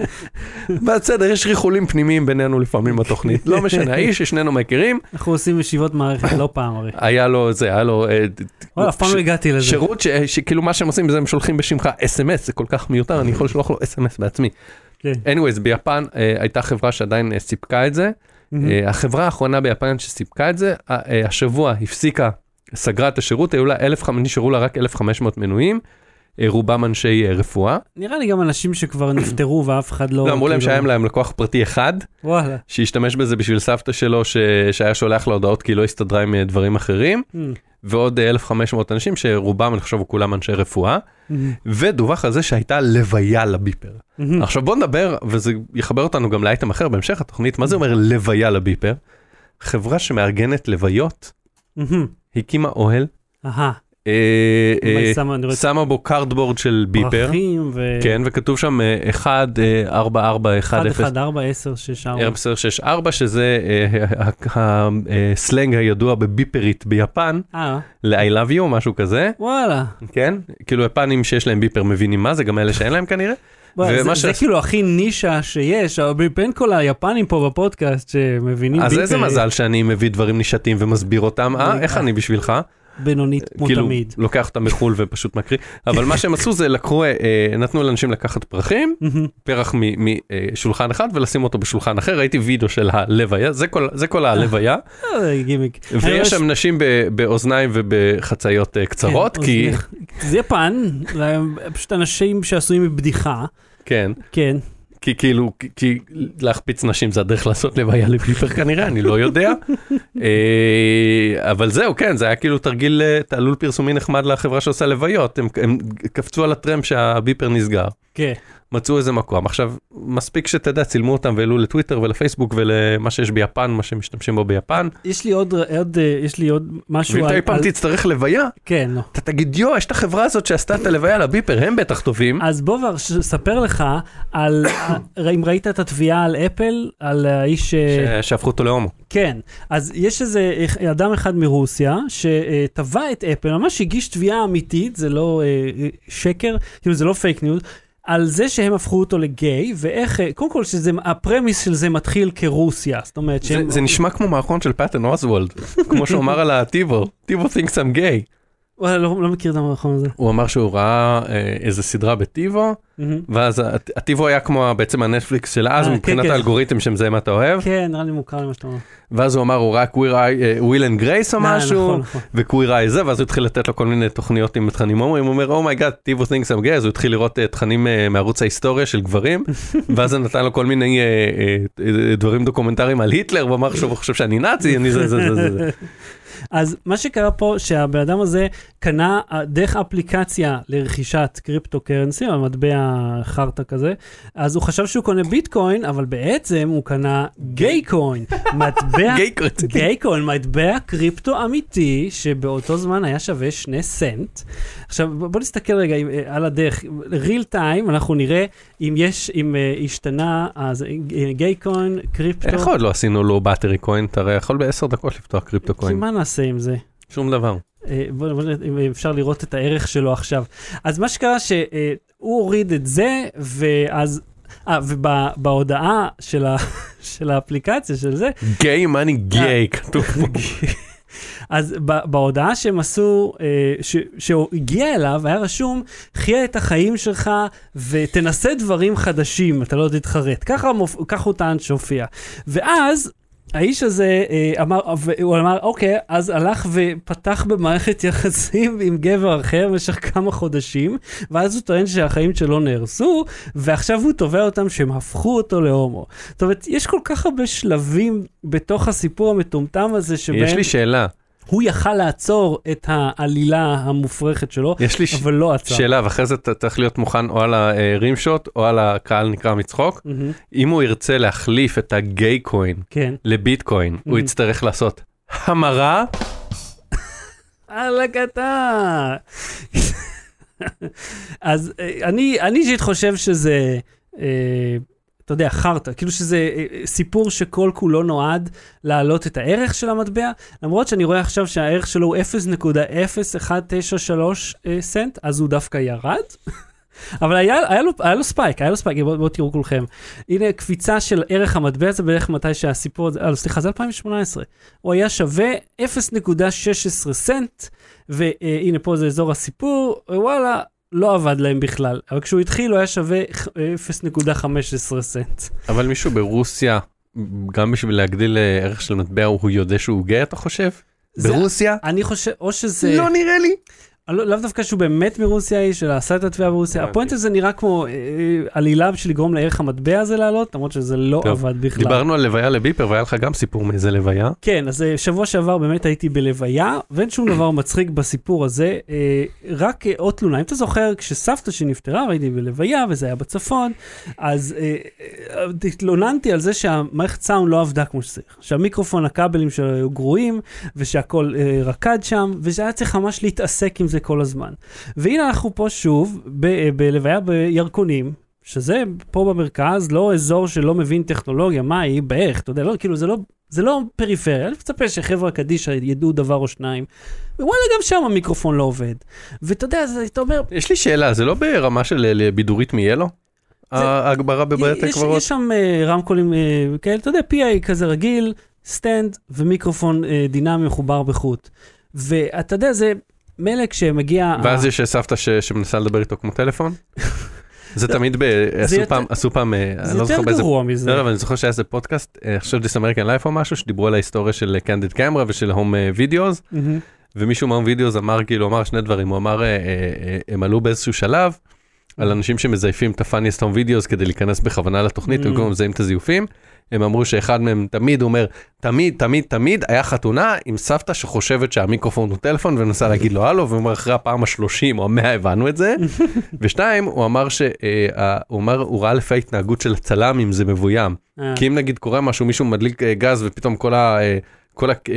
בסדר, יש ריחולים פנימיים בינינו לפעמים בתוכנית, לא משנה, האיש ששנינו מכירים, אנחנו עושים ישיבות מערכת לא פעם הרי. היה לו זה, היה לו... אה, וואלה, אף פעם לא הגעתי לזה. שירות שכאילו מה שהם עושים זה הם שולחים בשמך אס.אם.אס, זה כל כך מיותר, אני יכול לשלוח לו אס.אם.אס בעצמי. כן. anyways, ביפן אה, הייתה חברה שעדיין סיפקה את זה. אה, החברה האחרונה ביפן שסיפקה את זה, אה, השבוע הפסיקה, סגרה את השירות, היו לה 1,000, נשארו לה רק 1,500 מנויים, אה, רובם אנשי אה, רפואה. נראה לי גם אנשים שכבר נפטרו ואף אחד לא... לא, אמרו להם כאילו- שהיה להם לקוח פרטי אחד, וואלה. שהשתמש בזה בשביל סבתא שלו, ש... שהיה שולח לה הודעות כי היא לא הסתדרה עם דברים אחרים, Mm, ועוד אה, 1,500 אנשים שרובם, אני חושב, כולם אנשי רפואה, mm, ודווח על זה שהייתה לוויה לביפר. mm. עכשיו בוא נדבר, וזה יחבר אותנו גם לאייטם אחר בהמשך התוכנית, מה זה אומר לוויה לביפר? חברה שמארגנת לוויות. הקימה אוהל, אהה. אה, אה, שמה, בו cardboard של ביפר. כן, וכתוב שם אה, 1, 4, 4, 1, 0, 1, 4, 10, 6, 4. 10, 6, 4, שזה אה, הסלנג הידוע בביפרית ביפן, אה, ל-I love you, משהו כזה, וואלה. כן. כאילו יפנים שיש להם ביפר מבינים מה זה, גם אלה שאין להם כנראה. זה- זה ש- כאילו הכי נישה שיש, בין כל היפנים פה בפודקאסט שמבינים אז איזה ביפר, מזל שאני מביא דברים נישתיים ומסביר אותם, אה? איך אני בשבילך? בינונית כמו כאילו, תמיד. לוקח אותם מחו"ל ופשוט מקריא, אבל מה שהם עשו זה לקחו, אה, אה, נתנו לאנשים לקחת פרחים. פרח משולחן אחד ולשים אותו בשולחן אחר, ראיתי וידאו של הלוויה, זה כל- זה כל הלוויה, אה, ויש שם נשים באוזניים ובחצאיות אה, קצרות, כן, כי. זה יפן, זה פשוט אנשים שעשויים מבדיחה, כן, כן. כי כאילו, כי- להחפיץ נשים זה הדרך לעשות לוויה לביפר כנראה, אני לא יודע. אה, אבל זהו, כן, זה היה כאילו תרגיל, אה, תעלול פרסומי נחמד לחברה שעושה לוויות, הם, הם קפצו על הטרמפ שהביפר נסגר. כן. מצאו איזה מקום. עכשיו, מספיק שתדע, צילמו אותם והעלו לטוויטר ולפייסבוק ולמה שיש ביפן, מה שמשתמשים בו ביפן. יש לי עוד, עוד, אה, יש לי עוד משהו ואם אתה אי פעם תצטרך לוויה, כן, לא. אתה תגיד, יו, יש את החברה הזאת שעשתה את הלוויה לביפר, הם בטח טובים. אז בוא ואספר לך על, אם ראית את התביעה על אפל, על האיש... אה, ש- שהפכו אותו להומו. כן, אז יש איזה אדם אחד מרוסיה שתבע את אפל, ממש הגיש תביעה אמיתית, זה לא אה, אה, שקר, כאילו זה לא פייק ניוז, על זה שהם הפכו אותו לגיי, ואיך, אה, קודם כל שזה, ה premise של זה מתחיל כרוסיה, זאת אומרת זה, שהם... זה נשמע כמו מערכון של פטון אוסוולט, כמו שהוא אמר על הטיבו, טיבו thinks I'm gay. וואלה, לא, לא מכיר את המערכון הזה. הוא אמר שהוא ראה אה, איזה סדרה בטיבו, מהמם. ואז הט- הטיבו היה כמו בעצם הנטפליקס של אז אה, מבחינת כן, כן. האלגוריתם שמזהה מה אתה אוהב, כן, נראה לי מוכר למה שאתה אומר. ואז הוא אמר הוא ראה קוויר איי, וויל אנד גרייס או אה, משהו, נכון, נכון. וקוויר איי זה, ואז הוא התחיל לתת לו כל מיני תוכניות עם תכנים הומואים, הוא אומר oh my god, טיבו thinks I'm gay, אז הוא התחיל לראות אה, תכנים אה, מערוץ ההיסטוריה של גברים, ואז זה נתן לו כל מיני דברים דוקומנטריים על היטלר, הוא אמר שהוא חושב שאני נאצי, אני זה זה זה זה. אז מה שקרה פה, שהבן אדם הזה קנה דרך אפליקציה לרכישת קריפטו קרנסי, או מטבע חרטא כזה, אז הוא חשב שהוא קונה ביטקוין, אבל בעצם הוא קנה גיי קוין, מטבע... גיי קוין. מטבע קריפטו אמיתי, שבאותו זמן היה שווה שני סנט. עכשיו, בוא נסתכל רגע אה, על הדרך. real time, אנחנו נראה אם יש, אם אה, השתנה, אז אה, גיי קוין, קריפטו. איך עוד לא עשינו לו באטרי קוין, אתה הרי יכול בעשר דקות לפתוח קריפטו כי קוין, מה נעשה עם זה? שום דבר. אה, בוא בוא אם אפשר לראות את הערך שלו עכשיו. אז מה שקרה שהוא הוריד את זה, ואז... אה, ובהודעה של, ה, של האפליקציה של זה, גיי מאני גיי, כתוב פה. אז בהודעה שהם עשו, אה, ש- שהוא הגיע אליו, היה רשום, חיה את החיים שלך ותנסה דברים חדשים, אתה לא תתחרט. ככה, מופ... ככה הוא טען שהופיע. ואז... האיש הזה אה, אמר, הוא אמר, אוקיי, אז הלך ופתח במערכת יחסים עם גבר אחר במשך כמה חודשים, ואז הוא טוען שהחיים שלו נהרסו, ועכשיו הוא תובע אותם שהם הפכו אותו להומו. זאת אומרת, יש כל כך הרבה שלבים בתוך הסיפור המטומטם הזה, שבהם... יש לי שאלה, הוא יכל לעצור את העלילה המופרכת שלו, יש לי ש- אבל לא עצר. שאלה, ואחרי זה אתה צריך להיות מוכן או על הרים שוט או על הקהל נקרא מצחוק. מהמם, אם הוא ירצה להחליף את הגיי קוין כן. לביטקוין, הוא Mhm. יצטרך לעשות המרה, על הקטן. אז אה, אני אני אישית חושב שזה, אה, אתה יודע, חרטא, כאילו שזה אה, אה, סיפור שכל כולו נועד להעלות את הערך של המטבע, למרות שאני רואה עכשיו שהערך שלו הוא 0.0193 אה, סנט, אז הוא דווקא ירד. אבל היה, היה, לו, היה לו ספייק, היה לו ספייק, בואו בוא תראו כולכם. הנה קפיצה של ערך המטבע הזה בערך מתי שהסיפור הזה, אה, סליחה, זה 2018. הוא היה שווה 0.16 סנט, והנה פה זה אזור הסיפור, וואלה, לא עבד להם בכלל. אבל כשהוא התחיל הוא היה שווה 0.15 סנט. אבל מישהו ברוסיה, גם בשביל להגדיל אה, ערך של מטבע, הוא יודע שהוא גיי, אתה חושב? ברוסיה? אני חושב, או שזה... לא נראה לי. לא, לאו דווקא שהוא באמת מרוסיה איש, אלא עשה את התביעה ברוסיה. הפואנט הזה נראה כמו אה, עלילה בשביל לגרום לערך המטבע הזה לעלות, למרות שזה לא טוב, עבד בכלל. דיברנו על לוויה לביפר והיה לך גם סיפור מאיזה לוויה. כן, אז אה, שבוע שעבר באמת הייתי בלוויה, ואין שום דבר מצחיק בסיפור הזה, אה, רק אה, עוד תלונה. אם אתה זוכר, כשסבתא שלי נפטרה, והייתי בלוויה, וזה היה בצפון, אז אה, אה, התלוננתי על זה שהמערכת סאונד לא עבדה כמו שצריך. שהמיקרופון, הכבלים שלו היו גרועים, ושהכול אה, רקד שם, ושהיה צריך ממש להתעסק עם זה כל הזמן. והנה אנחנו פה שוב, אה, בלוויה בירקונים. שזה פה במרכז, לא אזור שלא מבין טכנולוגיה, מה היא, בערך, אתה יודע, לא, כאילו זה לא, זה לא פריפריה, אני מצפה שחברה קדישא ידעו דבר או שניים, ווואלה, גם שם המיקרופון לא עובד. ואתה יודע, אז אתה אומר, יש לי שאלה, זה לא ברמה של אה, בידורית מיאלו? ההגברה בבית יש, הקברות? יש שם uh, רמקולים uh, כאלה, אתה יודע, PA כזה רגיל, סטנד ומיקרופון דינמי מחובר בחוט. ואתה יודע, זה מילא כשמגיע... ואז ה- יש סבתא שמנסה לדבר איתו כמו טלפון? זה תמיד, ב- עשו יותר- פעם, עשו פעם, אה, זה אני לא זוכר יותר באיזה, גרוע מזה. לא, לא, אבל אני זוכר שהיה איזה פודקאסט, אה, חושב This American Life או משהו, שדיברו על ההיסטוריה של Candid Camera ושל Home Videos, מהמם. ומישהו מ Home Videos אמר כאילו, אמר שני דברים, הוא אמר, אה, אה, אה, הם עלו באיזשהו שלב, על אנשים שמזייפים את ה-funniest home videos כדי להיכנס בכוונה לתוכנית, Mm. במקום מזהים את הזיופים. הם אמרו שאחד מהם תמיד, אומר, תמיד, תמיד, תמיד היה חתונה עם סבתא שחושבת שהמיקרופון הוא טלפון ומנסה להגיד לו הלו, והוא אומר אחרי הפעם ה-30 או ה-100 הבנו את זה. ושתיים, הוא אמר שהוא אמר, הוא ראה לפי ההתנהגות של הצלם אם זה מבוים. אה, כי אם נגיד קורה משהו, מישהו מדליק אה, גז ופתאום כל ה... אה, כל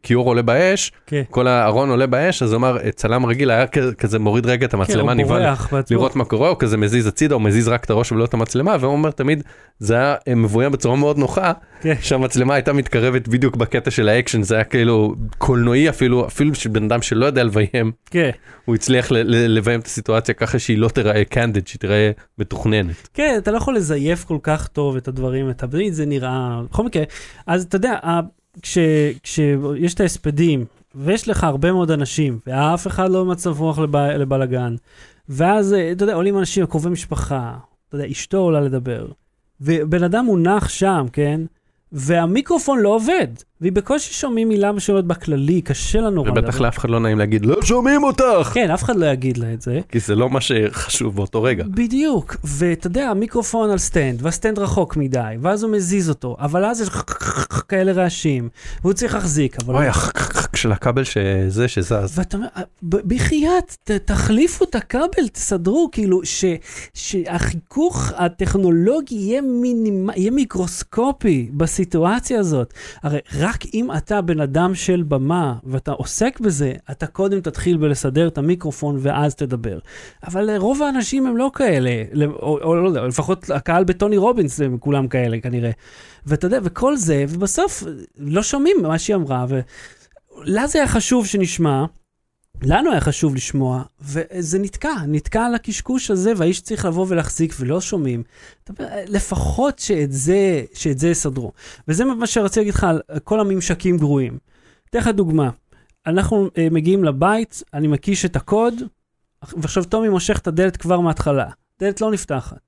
הכיור עולה באש, כן. כל הארון עולה באש, אז הוא אמר, אה, צלם רגיל היה כזה מוריד רגע את כן, המצלמה, הוא נבהל. לראות מה קורה, או כזה מזיז הצידה, או מזיז רק את הראש ולא את המצלמה, והוא אומר תמיד, זה היה אה, מבוים בצורה מאוד נוחה, כן. שהמצלמה הייתה מתקרבת בדיוק בקטע של האקשן, זה היה כאילו קולנועי אפילו, אפילו של בן אדם שלא יודע לביים, כן. הוא הצליח לביים את הסיטואציה ככה שהיא לא תיראה candid, שהיא תיראה מתוכננת. כן, אתה לא יכול לזייף כל כך טוב את הדברים, אתה תמיד זה נראה, בכל מקרה, אז אתה יודע, כש- כשיש את ההספדים, ויש לך הרבה מאוד אנשים, ואף אחד לא במצב רוח לב- לבלגן, ואז, אה, אתה יודע, עולים אנשים, קרובי משפחה, אתה יודע, אשתו עולה לדבר, ובן אדם מונח שם, כן? והמיקרופון לא עובד, והיא בקושי שומעים מילה משולת בכללי, קשה לה נורא ובטח לאף אחד לא נעים להגיד, לא שומעים אותך! כן, אף אחד לא יגיד לה את זה. כי זה לא מה שחשוב באותו רגע. בדיוק, ואתה יודע, המיקרופון על stand, וה stand רחוק מדי, ואז הוא מזיז אותו, אבל אז יש כאלה רעשים, והוא צריך להחזיק, אבל... אוי, החקקק של הכבל שזה שזז. ואתה אומר, "ב- בחייאת, תחליפו את הכבל, תסדרו, כאילו, שהחיכוך הטכנולוגי. יהיה מיקרוסקופי בסיטואציה הזאת. הרי רק אם אתה בן אדם של במה ואתה עוסק בזה, אתה קודם תתחיל בלסדר את המיקרופון ואז תדבר. אבל אה, רוב האנשים הם לא כאלה, או, או לא יודע, לפחות הקהל בטוני רובינס הם כולם כאלה כנראה. ואתה יודע, וכל זה, ובסוף אה, לא שומעים מה שהיא אמרה, ולה זה היה חשוב שנשמע. לנו היה חשוב לשמוע, וזה נתקע, נתקע על הקשקוש הזה, והאיש צריך לבוא ולהחזיק ולא שומעים. לפחות שאת זה, שאת זה יסדרו. וזה מה שרציתי להגיד לך על כל הממשקים גרועים. אתן לך דוגמה, אנחנו uh, מגיעים לבית, אני מקיש את הקוד, ועכשיו טומי מושך את הדלת כבר מההתחלה. דלת לא נפתחת.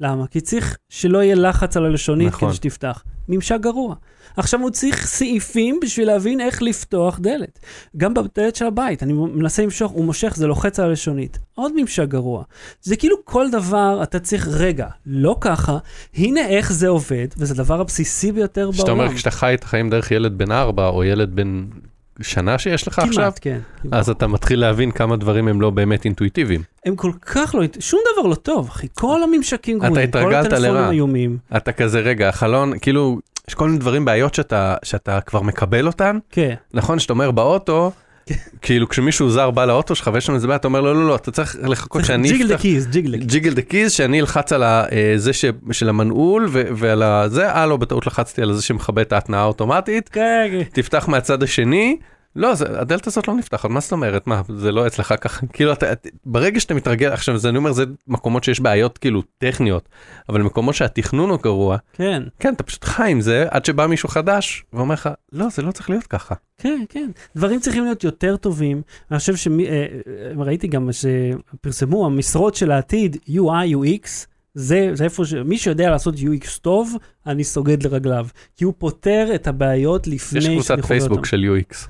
למה? כי צריך שלא יהיה לחץ על הלשונית נכון. כדי שתפתח. ממשק גרוע. עכשיו הוא צריך סעיפים בשביל להבין איך לפתוח דלת. גם בדלת של הבית, אני מנסה למשוך, הוא מושך, זה לוחץ על הלשונית. עוד ממשק גרוע. זה כאילו כל דבר אתה צריך, רגע, לא ככה, הנה איך זה עובד, וזה הדבר הבסיסי ביותר בעולם. אומר, כשאתה חי את החיים דרך ילד בן ארבע, או ילד בן שנה שיש לך עכשיו, כמעט, כן. כמעט. אז אתה מתחיל להבין כמה דברים הם לא באמת אינטואיטיביים. הם כל כך לא, שום דבר לא טוב, אחי. כל הממשקים גרועים, כל הטלפונים. איומים. אתה כזה, רגע, החלון, כאילו, יש כל מיני דברים, בעיות שאתה, שאתה כבר מקבל אותן. כן. נכון, שאתה אומר באוטו, כאילו כשמישהו זר בא לאוטו שלך ויש שם איזה בעיה, אתה אומר, לא, לא, לא, אתה צריך לחכות שאני jiggle the keys, jiggle the keys. jiggle the keys, שאני אלחץ על אה, זה של המנעול ועל הזה, אה, לא, בטעות לחצתי על זה שמכבה את ההתנעה האוטומטית, כן, כן. תפתח מהצד השני. לא, זה, הדלת הזאת לא נפתחת, מה זאת אומרת? מה, זה לא אצלך ככה? כאילו, אתה, את- ברגע שאתה מתרגל, עכשיו, זה אני אומר, זה מקומות שיש בעיות כאילו טכניות, אבל מקומות שהתכנון הוא גרוע, כן, כן, אתה פשוט חי עם זה, עד שבא מישהו חדש ואומר לך, לא, זה לא צריך להיות ככה. כן, כן. דברים צריכים להיות יותר טובים. אני חושב שראיתי גם שפרסמו, המשרות של העתיד, UI, UX, זה, זה איפה ש... מי שיודע לעשות UX טוב, אני סוגד לרגליו. כי הוא פותר את הבעיות לפני יש קבוצת פייסבוק אותם. של UX.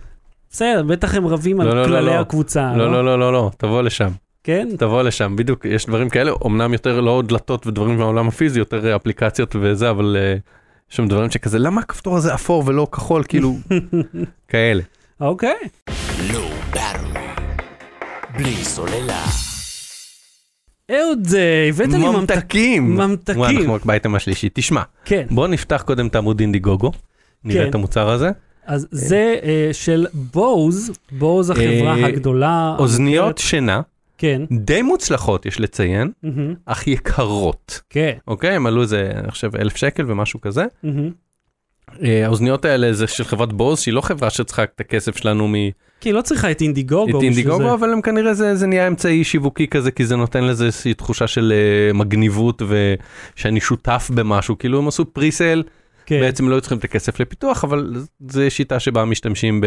בסדר, בטח הם רבים לא, על לא, לא, כללי לא. הקבוצה. לא, לא, לא, לא, לא, תבוא לשם, כן? תבוא לשם, בדיוק, יש דברים כאלה, אמנם יותר לא דלתות ודברים מהעולם הפיזי, יותר אה, אפליקציות וזה, אבל אה, יש שם דברים שכזה, למה הכפתור הזה אפור ולא כחול, כאילו, כאלה. אוקיי. Battery. בלי סוללה. אהוד, אה, הבאת לי ממתק... ממתקים. ממתקים. וואי, אנחנו רק באייטם השלישי. תשמע, כן. בוא נפתח קודם את עמוד אינדיגוגו, נראה כן. את המוצר הזה. אז זה אה, של בוז, בוז החברה אה, הגדולה. אוזניות. שינה, כן. די מוצלחות יש לציין, מהמם, אך יקרות. כן. אוקיי? הם עלו איזה, אני חושב, אלף שקל ומשהו כזה. אה, האוזניות האלה זה של חברת בוז, שהיא לא חברה שצריכה את הכסף שלנו כי היא לא צריכה את אינדיגוגו. את אינדיגוגו. אבל הם כנראה זה, זה נהיה אמצעי שיווקי כזה, כי זה נותן לזה איזושהי תחושה של אה, מגניבות ושאני שותף במשהו, כאילו הם עשו פריסייל, כן. בעצם לא צריכים את הכסף לפיתוח, אבל זו שיטה שבה משתמשים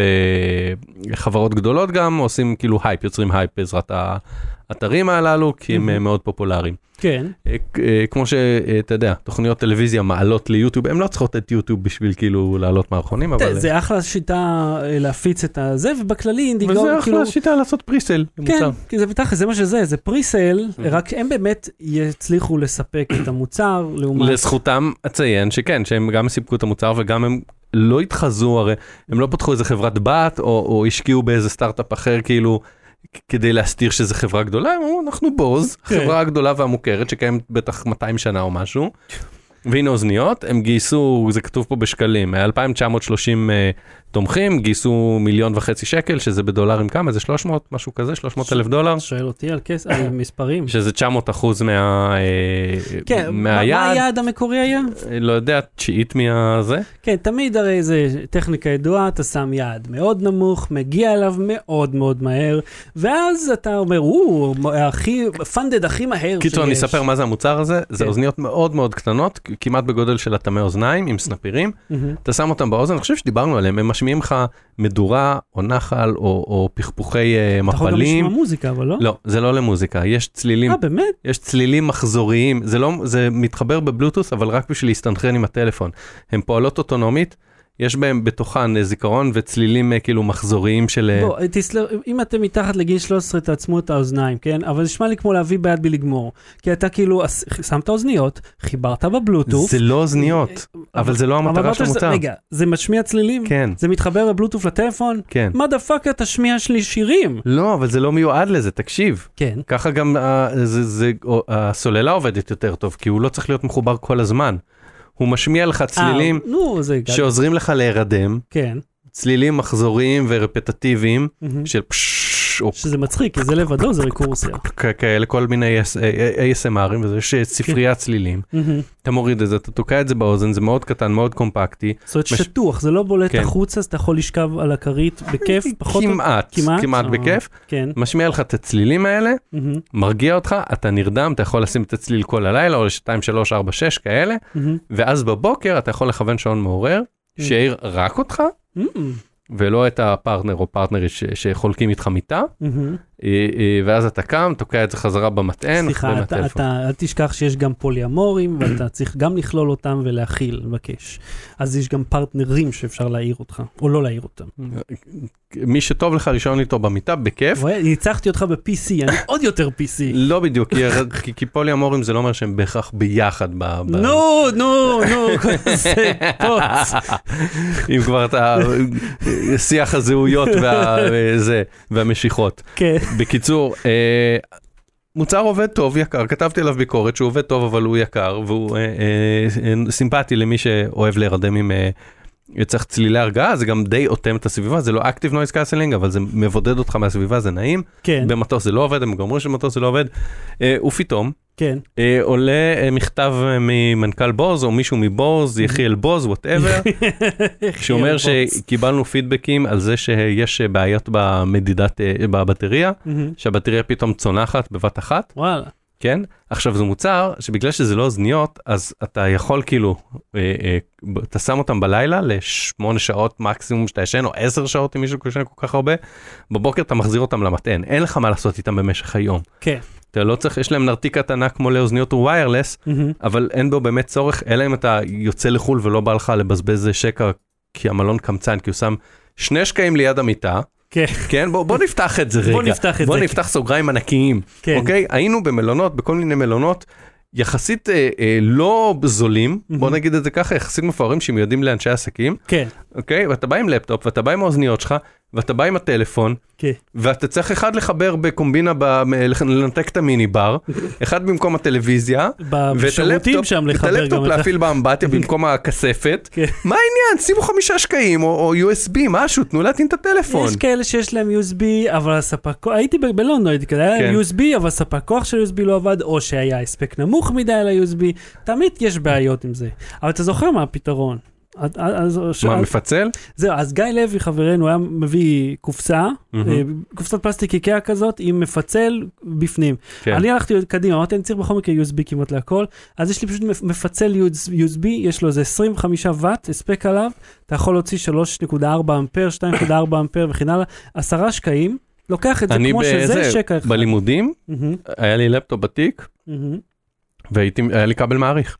בחברות גדולות גם, עושים כאילו הייפ, יוצרים הייפ בעזרת האתרים הללו, כי הם. אה, מאוד פופולריים. כן. אה, אה, כמו שאתה יודע, תוכניות טלוויזיה מעלות ליוטיוב, הן לא צריכות את יוטיוב בשביל כאילו לעלות מערכונים, אבל... זה אחלה שיטה להפיץ את הזה, ובכללי אינדיגוגו, וזה כאילו... אחלה שיטה לעשות presale. כן, כי זה בטח, זה מה שזה, זה presale, אמהם. רק הם באמת יצליחו לספק את המוצר, לעומת... לזכותם אציין שכן, שהם גם סיפקו את המוצר וגם הם לא התחזו, הרי הם לא פתחו איזה חברת בת או, או השקיעו באיזה סטארט-אפ אחר כאילו. כדי להסתיר שזה חברה גדולה, הם אמרו אנחנו בוז, כן. חברה הגדולה והמוכרת שקיימת בטח 200 שנה או משהו. והנה אוזניות, הם גייסו, זה כתוב פה בשקלים, 2,930 אה, תומכים, גייסו מיליון וחצי שקל, שזה בדולרים כמה? זה 300, משהו כזה, 300 אלף דולר, שואל אותי על כס... על מספרים. שזה 900 אחוז מה, אה, כן, מה-. היעד המקורי היה? לא יודע, תשיעית מהזה. כן, תמיד הרי זה טכניקה ידועה, אתה שם יעד מאוד נמוך, מגיע אליו מאוד מאוד מהר, ואז אתה אומר, הוא הכי, פנדד הכי מהר קיצור, אני אספר מה זה המוצר הזה, זה כן. אוזניות מאוד מאוד קטנות, כמעט בגודל של הטמי אוזניים עם סנפירים, מהמם. אתה שם אותם באוזן, אני חושב שדיברנו עליהם, הם משמיעים לך מדורה או נחל או, או פכפוכי אה, אתה יכול גם לשמוע מפלים. מוזיקה, אבל לא? לא, זה לא למוזיקה, יש צלילים, אה, באמת? יש צלילים מחזוריים, זה לא, זה מתחבר בבלוטוס, אבל רק בשביל להסתנכרן עם הטלפון. הן פועלות אוטונומית, יש בהם בתוכן אה, זיכרון וצלילים אה, כאילו מחזוריים של... אה, בוא, תסלח, אם אתם מתחת לגיל 13 תעצמו את האוזניים, כן? אבל זה נשמע לי כמו להביא ביד בלי לגמור. כי אתה כאילו, שמת אוזניות, חיברת בבלוטוף. זה לא אוזניות, אבל זה לא אבל המטרה של המוצר. רגע, זה משמיע צלילים? כן, זה מתחבר בבלוטוף לטלפון? כן. What the fuck תשמיע שלי שירים? לא, אבל זה לא מיועד לזה, תקשיב. כן. ככה גם זה, זה, או, הסוללה עובדת יותר טוב, כי הוא לא צריך להיות מחובר כל הזמן. הוא משמיע לך צלילים אה, נו, זה... שעוזרים לך להירדם, כן. צלילים מחזוריים ורפטטיביים מהמם. של פשש, או שזה מצחיק, כי זה לבדו זה ריקורסיה. כאלה, כל מיני AS- ASMRים, וזה יש ספריית צלילים. אתה מוריד את זה, אתה תוקע את זה באוזן, זה מאוד קטן, מאוד קומפקטי. זאת אומרת שטוח, זה לא בולט כן. החוצה, אז אתה יכול לשכב על הכרית בכיף, פחות... או- כמעט, כמעט? אה. בכיף. כן. משמיע לך את הצלילים האלה. מרגיע אותך, אתה נרדם, אתה יכול לשים את הצליל כל הלילה, או ל-2, 3, 4, 6 כאלה. ואז בבוקר אתה יכול לכוון שעון מעורר, Mm. שיעיר רק אותך. ולא את הפרטנר או פרטנרית שחולקים איתך מיטה, מהמם. אה, אה, ואז אתה קם, תוקע את זה חזרה במטען, סליחה, אתה. אתה, אל תשכח שיש גם פוליאמורים, ואתה צריך גם לכלול אותם ולהכיל, לבקש. אז יש גם פרטנרים שאפשר להעיר אותך, או לא להעיר אותם. מי שטוב לך לישון איתו במיטה, בכיף. ניצחתי אותך ב-PC, אני עוד יותר PC. לא בדיוק, כי- כי- כי פולי אמורים זה לא אומר שהם בהכרח ביחד. ב- ב- נו, נו, נו, זה פוץ. אם כבר אתה, שיח הזהויות וה- וזה, והמשיכות. כן. בקיצור, אה, מוצר עובד טוב, יקר, כתבתי עליו ביקורת שהוא עובד טוב אבל הוא יקר והוא אה, אה, אה, סימפטי למי שאוהב להירדם עם... אה, צריך צלילי הרגעה, זה גם די אוטם את הסביבה, זה לא Active Noise Cancelling, אבל זה מבודד אותך מהסביבה, זה נעים. כן, במטוס זה לא עובד, הם גם אומרים שבמטוס זה לא עובד. אה, ופתאום, כן. אה, עולה אה, מכתב אה, ממנכ"ל בוז, או מישהו מבוז, יחיאל בוז, whatever, שאומר שקיבלנו פידבקים על זה שיש אה, בעיות במדידת, אה, בבטריה. שהבטריה פתאום צונחת בבת אחת, וואלה. כן? עכשיו זה מוצר שבגלל שזה לא אוזניות, אז אתה יכול כאילו, אה, אה, אתה שם אותם בלילה לשמונה שעות מקסימום שאתה ישן, או עשר שעות אם מישהו ישן כל כך הרבה, בבוקר אתה מחזיר אותם למטען, אין לך מה לעשות איתם במשך היום. כן. אתה לא צריך, יש להם נרתיק קטנה כמו לאוזניות וויירלס, מהמם. אבל אין בו באמת צורך, אלא אם אתה יוצא לחו"ל ולא בא לך לבזבז שקע, כי המלון קמצן, כי הוא שם שני שקעים ליד המיטה, כן. כן? בוא, בוא נפתח את זה רגע. בוא נפתח את בוא זה. נפתח סוגריים ענקיים, כן. אוקיי? היינו במלונות, בכל מיני מלונות. יחסית אה, אה, לא זולים, בוא מהמם. נגיד את זה ככה, יחסית מפוארים שמיועדים לאנשי עסקים, כן. אוקיי? ואתה בא עם לפטופ, ואתה בא עם האוזניות שלך, ואתה בא עם הטלפון, כן. ואתה צריך אחד לחבר בקומבינה, ב- לנתק את המיני בר, אחד במקום הטלוויזיה, ואת הלפטופ, שם את לחבר הלפטופ. להפעיל באמבטיה במקום הכספת. כן. מה העניין? שימו חמישה שקעים או, או USB, משהו, תנו להטעין את הטלפון. יש כאלה שיש להם USB, אבל הספק הייתי בלונדון, הייתי כזה, היה להם כן. USB, אבל ספק כוח של USB לא עבד, או שהיה הספק נמוך מדי על ה-USB, תמיד יש בעיות עם זה. אבל אתה זוכר מה הפתרון? אז- מה, אז- מפצל? זהו, אז גיא לוי חברנו היה מביא קופסה. אה, קופסת פלסטיק איקאה כזאת, עם מפצל בפנים. כן. אני הלכתי קדימה, אמרתי, אני צריך בכל מקרה USB כמעט להכל, אז יש לי פשוט מפ- מפצל USB, יש לו איזה 25 ואט, הספק עליו, אתה יכול להוציא 3.4 אמפר, 2.4 אמפר וכן הלאה, עשרה שקעים, לוקח את זה אני כמו שזה, שקע אחד. בלימודים, מהמם, היה לי לפטופ בתיק, מהמם. והיה לי כבל מעריך.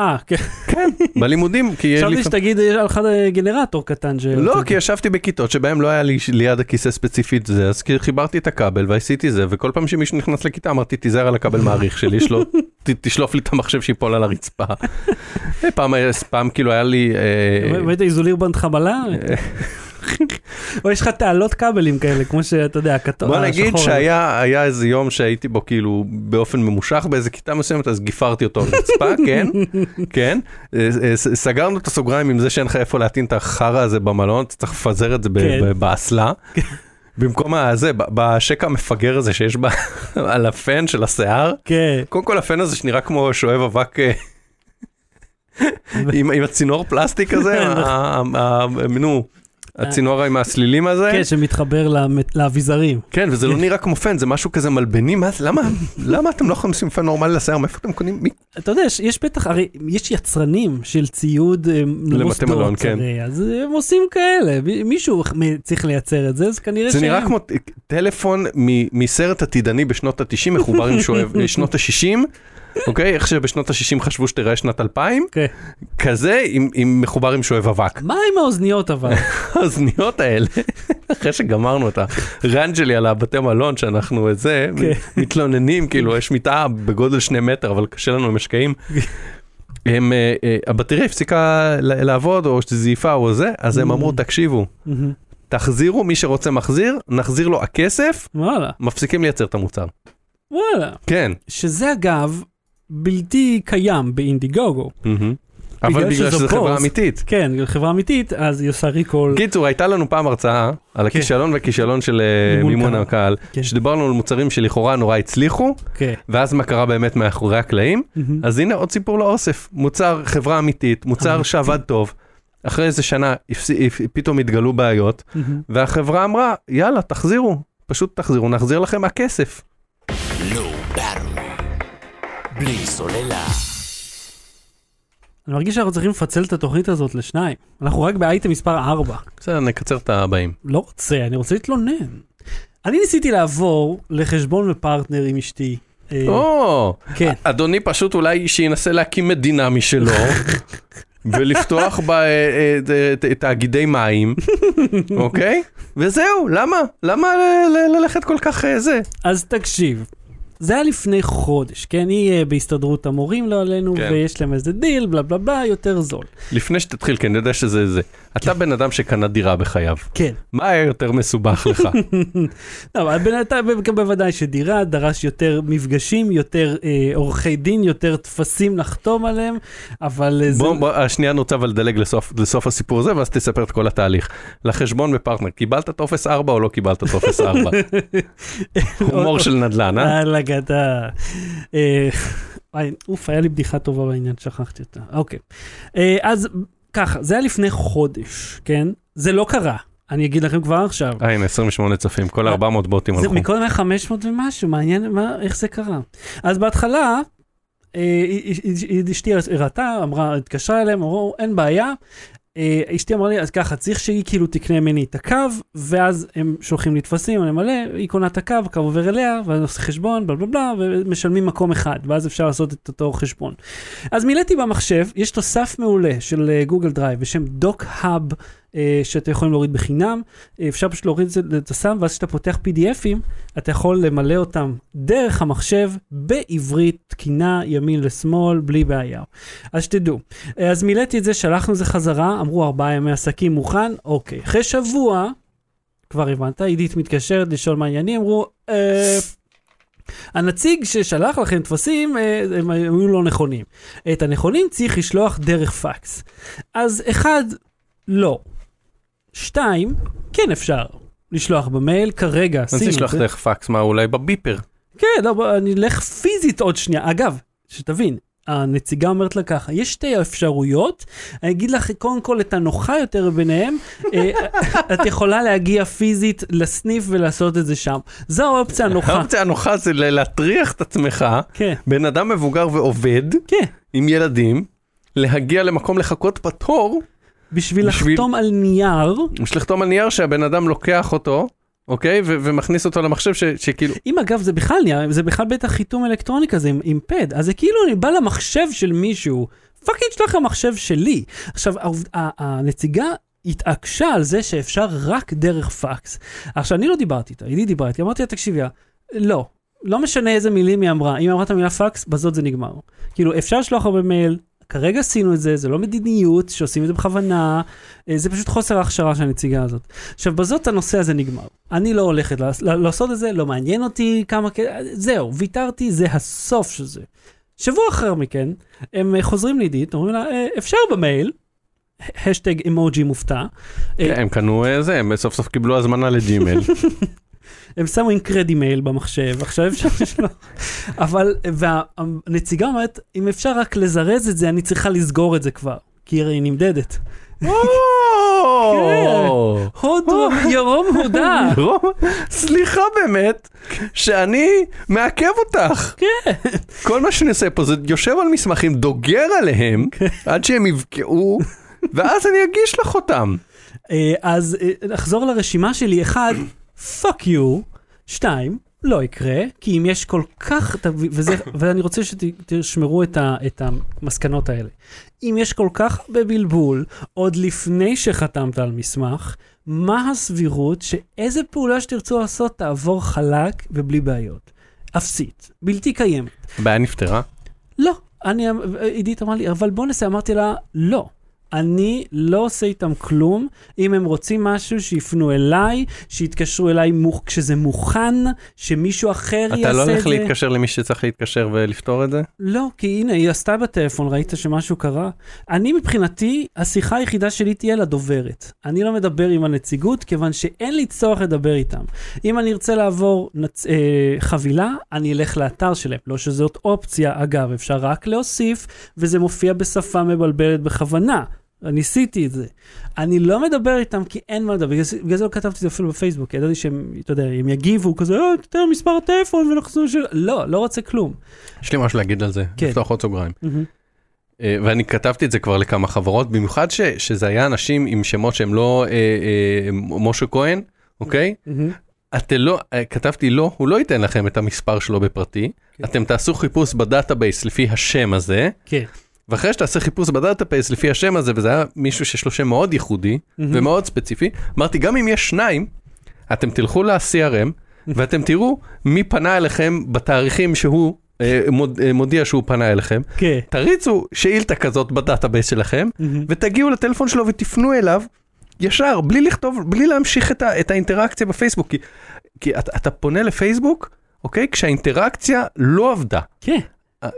אה, כן, כן, בלימודים, כי. חשבתי שתגיד, יש לך גנרטור קטן. ש- לא, כי ישבתי בכיתות שבהם לא היה לי ליד הכיסא ספציפית זה, אז חיברתי את הכבל ועשיתי זה, וכל פעם שמישהו נכנס לכיתה אמרתי, תיזהר על הכבל מעריך שלי, שלא, ת- תשלוף לי את המחשב שיפול על הרצפה. אה, פעם, פעם כאילו היה לי... אה, ראית איזוליר בנד חבלה? או יש לך תעלות כבלים כאלה, כמו שאתה יודע, הכתוב, בוא נגיד השחור. שהיה היה איזה יום שהייתי בו כאילו באופן ממושך באיזה כיתה מסוימת אז גיפרתי אותו על רצפה כן? כן? אה, אה, סגרנו את הסוגריים עם זה שאין לך איפה להטעין את החרא הזה במלון אתה צריך לפזר את זה כן. באסלה. במקום הזה בשקע המפגר הזה שיש על הפן של השיער. כן, קודם כל הפן הזה שנראה כמו שואב אבק אה, עם הצינור פלסטיק הזה ה- נו הצינור עם הסלילים הזה. כן, שמתחבר לאביזרים. כן, וזה לא נראה כמו פן, זה משהו כזה מלבני, למה, אתם לא יכולים לשים פן נורמלי לשיער, מאיפה אתם קונים? אתה יודע, יש, בטח, הרי יש יצרנים של ציוד אה, למוסדות, מלון, כן. אז הם עושים כאלה, מישהו צריך לייצר את זה, אז כנראה זה נראה שהם. כמו טלפון מסרט עתידני בשנות ה-90, מחובר עם שנות ה-60, אוקיי? איך שבשנות ה-60 חשבו שתראה שנת 2000, כן. כזה עם- עם מחובר עם שואב אבק. מה עם האוזניות אבל? האוזניות האלה, אחרי שגמרנו את הרן שלי על הבתי מלון שאנחנו את זה, כן. מתלוננים, כאילו יש מיטה בגודל שני מטר, אבל קשה לנו למשקעים. הם, אה, אה, הבטריה הפסיקה לעבוד, או שזה זייפה או זה, אז הם Mm. אמרו, תקשיבו, מהמם. תחזירו, מי שרוצה מחזיר, נחזיר לו הכסף, וואלה, מפסיקים לייצר את המוצר. וואלה. כן. שזה אגב בלתי קיים באינדיגוגו. מהמם. אבל בגלל שזו חברה. אמיתית. כן, חברה אמיתית, אז היא עושה ריקול. קיצור, הייתה לנו פעם הרצאה על הכישלון והכישלון של אה, מימון מימון קהל. הקהל, כן. שדיברנו על מוצרים שלכאורה נורא הצליחו, כן. ואז מה קרה באמת מאחורי הקלעים? אז הנה עוד סיפור לאוסף, מוצר חברה אמיתית, מוצר. שעבד טוב, אחרי איזה שנה פתאום התגלו בעיות. והחברה אמרה, יאללה, תחזירו, פשוט תחזירו, נחזיר לכם הכסף. Battery. בלי סוללה. אני מרגיש שאנחנו צריכים לפצל את התוכנית הזאת לשניים. אנחנו רק באייטם מספר 4. בסדר, נקצר את הבאים. לא רוצה, אני רוצה להתלונן. אני ניסיתי לעבור לחשבון ופרטנר עם אשתי. אה, או, כן. אדוני פשוט אולי שינסה להקים מדינה משלו. ולפתוח בה אה, אה, תאגידי מים, אוקיי? וזהו, למה? למה ללכת כל כך זה? אז תקשיב, זה היה לפני חודש, כן? היא אה, בהסתדרות המורים, לא עלינו, כן. ויש להם איזה דיל, בלה בלה בלה, יותר זול. לפני שתתחיל, כי אני יודע שזה זה. אתה בן אדם שקנה דירה בחייו. כן. מה היה יותר מסובך לך? לא, אבל בינתיים ב- בוודאי שדירה דרש יותר מפגשים, יותר אה, עורכי דין, יותר טפסים לחתום עליהם, אבל אה, זה... בוא, בוא, השנייה נוצה אבל דלג לסוף, לסוף הסיפור הזה, ואז תספר את כל התהליך. לחשבון בפרטנר, קיבלת טופס 4 או לא קיבלת טופס 4? הומור של נדל"ן, אה? וואי, אוף, היה לי בדיחה טובה בעניין, שכחתי אותה. אוקיי. אה, אז ככה, זה היה לפני חודש, כן? זה לא קרה, אני אגיד לכם כבר עכשיו. אה, הנה, 28 צופים, כל 400 בוטים זה הלכו. מקודם היה 500 ומשהו, מעניין מה, איך זה קרה. אז בהתחלה, אה, אשתי הראתה, אמרה, התקשרה אליהם, אמרו, אין בעיה. אה, אשתי אמרה לי, אז ככה, צריך שהיא כאילו תקנה ממני את הקו, ואז הם שולחים לי טפסים, אני מלא, היא קונה את הקו, הקו עובר אליה, ואז עושה חשבון, בלה בלה בלה, ומשלמים מקום אחד, ואז אפשר לעשות את אותו חשבון. אז מילאתי במחשב, יש תוסף מעולה של אה, גוגל דרייב בשם DocHub, אה, שאתם יכולים להוריד בחינם, אה, אפשר פשוט להוריד את זה, שם, ואז כשאתה פותח PDF ים, אתה יכול למלא אותם דרך המחשב, בעברית תקינה, ימין לשמאל, בלי בעיה. אז שתדעו. אה, אז מילאתי את זה, שלחנו את זה חזרה, אמרו ארבעה ימי עסקים מוכן, אוקיי. אחרי שבוע, כבר הבנת, עידית מתקשרת לשאול מה העניינים, אמרו, אה, הנציג ששלח לכם טפסים, אה, הם היו לא נכונים. את הנכונים צריך לשלוח דרך פקס. אז אחד, לא. שתיים, כן אפשר לשלוח במייל, כרגע את תשלח זה. דרך פקס, מה אולי בביפר. כן, לא, אני אלך פיזית עוד שנייה. אגב, שתבין, הנציגה אומרת לה ככה, יש שתי אפשרויות, אני אגיד לך קודם כל את הנוחה יותר ביניהם, אה, את יכולה להגיע פיזית לסניף ולעשות את זה שם. זו האופציה הנוחה. האופציה הנוחה זה להטריח את עצמך, כן, בן אדם מבוגר ועובד, כן. עם ילדים, להגיע למקום לחכות בתור, בשביל בשביל- לחתום על נייר, יש לחתום על נייר שהבן אדם לוקח אותו, אוקיי? ו- ומכניס אותו למחשב ש- שכאילו, אם אגב זה בכלל נייר, זה בכלל בטח חיתום אלקטרוני כזה עם, עם pad, אז זה כאילו אני בא למחשב של מישהו, fucking שלח למחשב שלי. עכשיו, העובד- ה- הנציגה התעקשה על זה שאפשר רק דרך פקס. עכשיו, אני לא דיברתי איתה, היא דיברה איתי, אמרתי לה, תקשיבי, לא, לא משנה איזה מילים היא אמרה, אם היא אמרה את המילה פקס, בזאת זה נגמר. כאילו, אפשר לשלוח הרבה מייל, כרגע עשינו את זה, זה לא מדיניות שעושים את זה בכוונה, אה, זה פשוט חוסר ההכשרה של הנציגה הזאת. עכשיו, בזאת הנושא הזה נגמר. אני לא הולכת לעשות את זה, לא מעניין אותי כמה, כ- זהו, ויתרתי, זה הסוף של זה. שבוע אחר מכן, הם אה, חוזרים לעידית, אומרים לה, "אה, אפשר במייל, השטג אמוג'י מופתע, אה, כן, הם קנו אה, זה, הם סוף סוף קיבלו הזמנה לג'ימל. הם שמו אינקרדי מייל במחשב, עכשיו אפשר לשלוח. אבל, והנציגה אומרת, אם אפשר רק לזרז את זה, אני צריכה לסגור את זה כבר, כי היא נמדדת. או, הוד ירום הודה. סליחה באמת, שאני מעכב אותך. כן. כל מה שאני עושה פה זה יושב על מסמכים, דוגר עליהם, עד שהם יבקעו, ואז אני אגיש לך אותם. אה, אז אה, נחזור לרשימה שלי, אחד, fuck you, שתיים, לא יקרה, כי אם יש כל כך, וזה, ואני רוצה שתשמרו את, ה, את המסקנות האלה. אם יש כל כך הרבה בלבול, עוד לפני שחתמת על מסמך, מה הסבירות שאיזה פעולה שתרצו לעשות תעבור חלק ובלי בעיות? אפסית, בלתי קיימת. הבעיה נפתרה. לא, אני, עידית אמרה לי, אבל בוא נעשה, אמרתי לה, לא. אני לא עושה איתם כלום, אם הם רוצים משהו, שיפנו אליי, שיתקשרו אליי מוכ... כשזה מוכן, שמישהו אחר יעשה את אתה זה. לא הולך להתקשר למי שצריך להתקשר ולפתור את זה? לא, כי הנה, היא עשתה בטלפון, ראית שמשהו קרה? אני מבחינתי, השיחה היחידה שלי תהיה לדוברת. אני לא מדבר עם הנציגות, כיוון שאין לי צורך לדבר איתם. אם אני ארצה לעבור נצ... אה, חבילה, אני אלך לאתר שלהם. לא שזאת אופציה, אגב, אפשר רק להוסיף, וזה מופיע בשפה מבלבלת בכוונה. ניסיתי את זה. אני לא מדבר איתם כי אין מה לדבר, בגלל זה- בגלל זה לא כתבתי את זה אפילו בפייסבוק, ידעתי שהם, אתה יודע, הם יגיבו כזה, אה, תתן מספר הטלפון ונחזור של... לא, לא רוצה כלום. יש לי משהו להגיד על זה, כן. לפתוח עוד סוגריים. אה, ואני כתבתי את זה כבר לכמה חברות, במיוחד ש, שזה היה אנשים עם שמות שהם לא אה, אה, משה כהן, אוקיי? מהמם. אתם לא, אה, כתבתי לא, הוא לא ייתן לכם את המספר שלו בפרטי, כן. אתם תעשו חיפוש ב database לפי השם הזה, כן. ואחרי שתעשה חיפוש ב database לפי השם הזה, וזה היה מישהו שיש לו שם מאוד ייחודי מהמם. ומאוד ספציפי, אמרתי גם אם יש שניים, אתם תלכו ל-CRM ואתם תראו מי פנה אליכם בתאריכים שהוא אה, מוד, אה, מודיע שהוא פנה אליכם, כן. תריצו שאילתה כזאת ב database שלכם, מהמם. ותגיעו לטלפון שלו ותפנו אליו ישר, בלי לכתוב, בלי להמשיך את, ה, את האינטראקציה בפייסבוק, כי, כי אתה, אתה פונה לפייסבוק, אוקיי? כשהאינטראקציה לא עבדה. כן.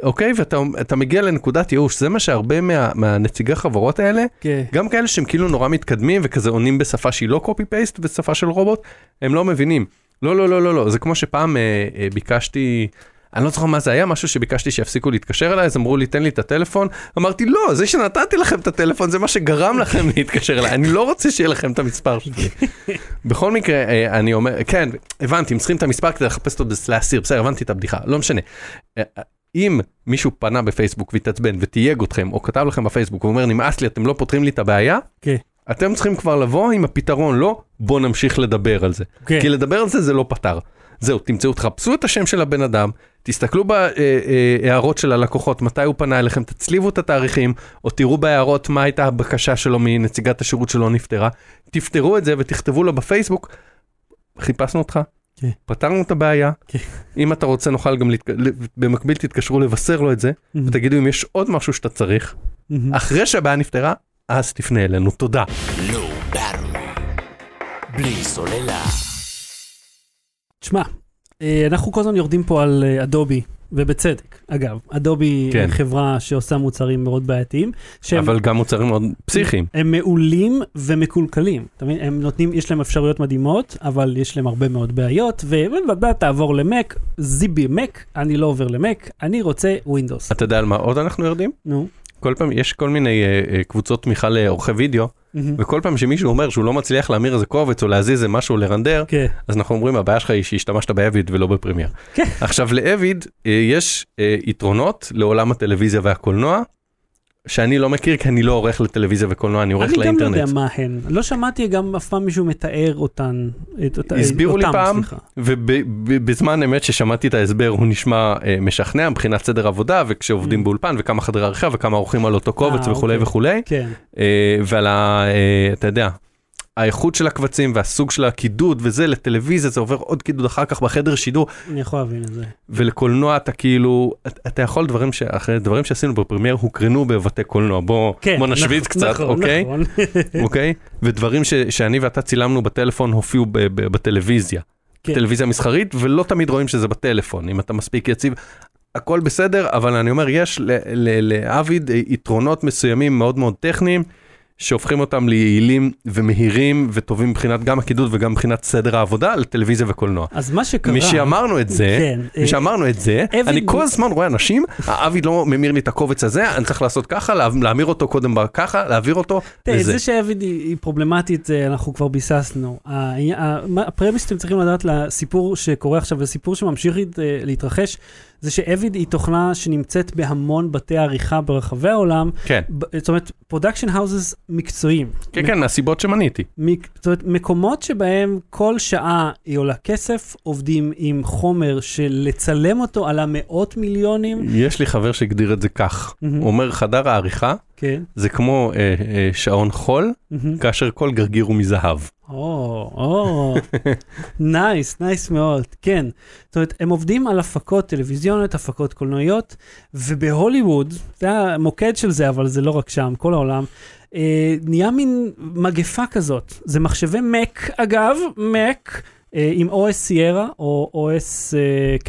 אוקיי? ואתה אתה מגיע לנקודת ייאוש, זה מה שהרבה מה, מהנציגי חברות האלה, כן. גם כאלה שהם כאילו נורא מתקדמים וכזה עונים בשפה שהיא לא קופי פייסט ושפה של רובוט, הם לא מבינים. לא, לא, לא, לא, לא, זה כמו שפעם אה, אה, ביקשתי, אני לא זוכר מה זה היה, משהו שביקשתי שיפסיקו להתקשר אליי, אז אמרו לי, תן לי את הטלפון. אמרתי, לא, זה שנתתי לכם את הטלפון זה מה שגרם לכם להתקשר אליי, אני לא רוצה שיהיה לכם את המספר שלי. בכל מקרה, אה, אני אומר, כן, הבנתי, הם צריכים את המספר כדי לחפש אותו להסיר, בסדר, הבנתי את הבדיחה, לא משנה. אם מישהו פנה בפייסבוק והתעצבן ותייג אתכם, או כתב לכם בפייסבוק ואומר, נמאס לי, אתם לא פותרים לי את הבעיה, כן. אתם צריכים כבר לבוא עם הפתרון, לא בוא נמשיך לדבר על זה. כן. כי לדבר על זה זה לא פתר. זהו, תמצאו, תחפשו את השם של הבן אדם, תסתכלו בהערות של הלקוחות, מתי הוא פנה אליכם, תצליבו את התאריכים, או תראו בהערות מה הייתה הבקשה שלו מנציגת השירות שלא נפתרה, תפתרו את זה ותכתבו לו בפייסבוק, חיפשנו אותך, כן. פתרנו את הבעיה, כן. אם אתה רוצה נוכל גם, להתק... במקביל תתקשרו לבשר לו את זה, מהמם. ותגידו אם יש עוד משהו שאתה צריך, מהמם. אחרי שהבעיה נפתרה, אז תפנה אלינו, תודה. בלי סוללה. תשמע, אה, אנחנו כל הזמן יורדים פה על אה, אדובי, ובצדק. אגב, אדובי כן. חברה שעושה מוצרים מאוד בעייתיים, שהם אבל גם מוצרים מאוד פסיכיים. הם מעולים ומקולקלים. אתה מבין? הם נותנים, יש להם אפשרויות מדהימות, אבל יש להם הרבה מאוד בעיות, ובא תעבור למק, זיבי מק, אני לא עובר למק, אני רוצה ווינדוס. אתה יודע על מה עוד אנחנו יורדים? נו. כל פעם יש כל מיני אה, קבוצות תמיכה לעורכי וידאו, מהמם. וכל פעם שמישהו אומר שהוא לא מצליח להמיר איזה קובץ או להזיז איזה משהו לרנדר, כן. אז אנחנו אומרים הבעיה שלך היא שהשתמשת באביד ולא בפרמייר. כן. עכשיו לאביד אה, יש אה, יתרונות לעולם הטלוויזיה והקולנוע, שאני לא מכיר כי אני לא עורך לטלוויזיה וקולנוע, אני עורך אני גם לא לאינטרנט. יודע מה הן. לא שמעתי גם אף פעם מישהו מתאר אותן. את אותה- הסבירו לי אותם, פעם, סליחה. ובזמן אמת ששמעתי את ההסבר הוא נשמע אה, משכנע מבחינת סדר עבודה וכשעובדים Mm. באולפן וכמה חדרי עריכה וכמה עורכים על אותו קובץ אה, וכולי אוקיי. וכולי. כן. אה, ועל ה... אה, אתה יודע, האיכות של הקבצים והסוג של הקידוד וזה לטלוויזיה זה עובר עוד קידוד אחר כך בחדר שידור אני יכול להבין את זה. ולקולנוע אתה כאילו אתה- יכול דברים שאחרי דברים שעשינו בפרמייר הוקרנו בבתי קולנוע בוא כן. בוא נשוויץ נכ- קצת נכון, אוקיי נכון. אוקיי ודברים ש, שאני ואתה צילמנו בטלפון הופיעו ב, ב, בטלוויזיה כן. טלוויזיה מסחרית ולא תמיד רואים שזה בטלפון אם אתה מספיק יציב. הכל בסדר אבל אני אומר יש לאביד יתרונות מסוימים מאוד מאוד טכניים שהופכים אותם ליעילים ומהירים וטובים מבחינת גם הקידוד וגם מבחינת סדר העבודה לטלוויזיה וקולנוע. אז מה שקרה... משאמרנו את זה, כן, אה, משאמרנו את זה, אבי- אני כל הזמן רואה אנשים, אביד לא ממיר לי את הקובץ הזה, אני צריך לעשות ככה, לה- להמיר אותו קודם ככה, להעביר אותו, תראה, וזה. זה שאביד היא פרובלמטית, זה אנחנו כבר ביססנו. העניין- ה- מה- הפרמיסטים צריכים לדעת לסיפור שקורה עכשיו, וסיפור שממשיך להת- להתרחש, זה שאביד היא תוכנה שנמצאת בהמון בתי עריכה ברחבי העולם, כן, זאת אומרת, production houses מקצועיים. כן, כן, מהסיבות שמניתי. מק- זאת אומרת, מקומות שבהם כל שעה היא עולה כסף, עובדים עם חומר של לצלם אותו עלה מאות מיליונים. יש לי חבר שהגדיר את זה כך. הוא אומר חדר העריכה כן. זה כמו אה, אה, שעון חול, מהמם. כאשר כל גרגיר הוא מזהב. או, או, נייס, נייס מאוד, כן. זאת אומרת, הם עובדים על הפקות טלוויזיוניות, הפקות קולנועיות, ובהוליווד, זה המוקד של זה, אבל זה לא רק שם, כל העולם, אה, נהיה מין מגפה כזאת. זה מחשבי Mac, אגב, Mac. אה, עם OS Sierra או OS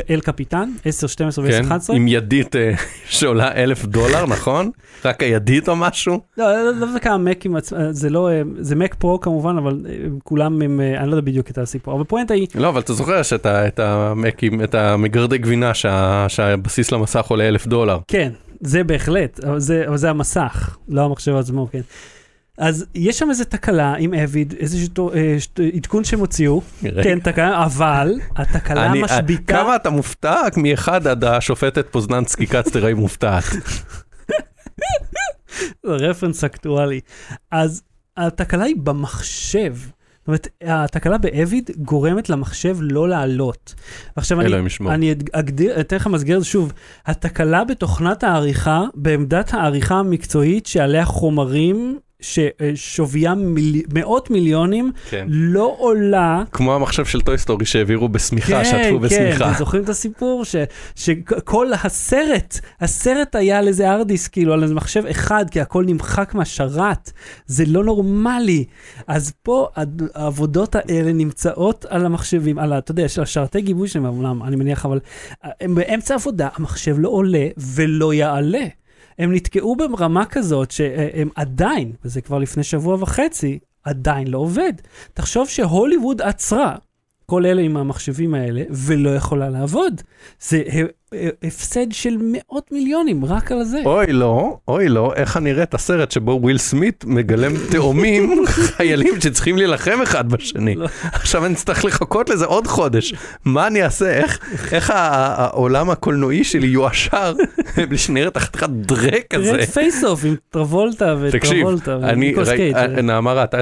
אל קפיטן, 10, 12 כן? ו-11. עם ידית אה, שעולה אלף דולר, נכון? רק הידית או משהו? לא, לא דווקא המקים, עצמם, זה לא, אה, זה Mac פרו כמובן, אבל כולם הם, אני לא יודע בדיוק את הסיפור, אבל פואנטה היא, לא, אבל אתה זוכר שאתה את המקים, את המגרדי גבינה שה- שהבסיס למסך עולה אלף דולר. כן, זה בהחלט, אבל זה המסך, לא המחשב עצמו, כן. אז יש שם איזה תקלה עם אביד, איזה אה, עדכון שהם הוציאו, כן, תקלה, אבל התקלה אני- משביתה, כמה אתה מופתע? מאחד עד השופטת פוזננסקי קצטרה מופתעת. זה רפרנס אקטואלי. אז התקלה היא במחשב. זאת אומרת, התקלה באביד גורמת למחשב לא לעלות. ועכשיו אני. אני אגדיר, אתן לך מסגרת שוב, התקלה בתוכנת העריכה, בעמדת העריכה המקצועית שעליה חומרים ששוויים מיל... מאות מיליונים, כן. לא עולה כמו המחשב של טוי סטורי שהעבירו בשמיכה, שטפו כן, בשמיכה. אתם זוכרים את הסיפור ש, שכל הסרט, הסרט היה על איזה הארד דיסק, כאילו על איזה מחשב אחד, כי הכל נמחק מהשרת, זה לא נורמלי. אז פה העבודות האלה נמצאות על המחשבים, על, אתה יודע, של השרתי גיבוי שלהם, אמנם, אני מניח, אבל אה, הם באמצע עבודה, המחשב לא עולה ולא יעלה. הם נתקעו ברמה כזאת שהם עדיין, וזה כבר לפני שבוע וחצי, עדיין לא עובד. תחשוב שהוליווד עצרה כל אלה עם המחשבים האלה, ולא יכולה לעבוד. זה הפסד של מאות מיליונים רק על זה. אוי לא, אוי לא, איך אני אראה את הסרט שבו וויל סמית מגלם תאומים חיילים שצריכים להילחם אחד בשני. לא. עכשיו אני אצטרך לחכות לזה עוד חודש. מה אני אעשה? איך, איך העולם הקולנועי שלי יועשר בלי שנראה את החתיכת דרק תראה הזה? את פייס אוף עם טרבולטה תקשיב, וטרבולטה. קייג'. אה, נעמה ראתה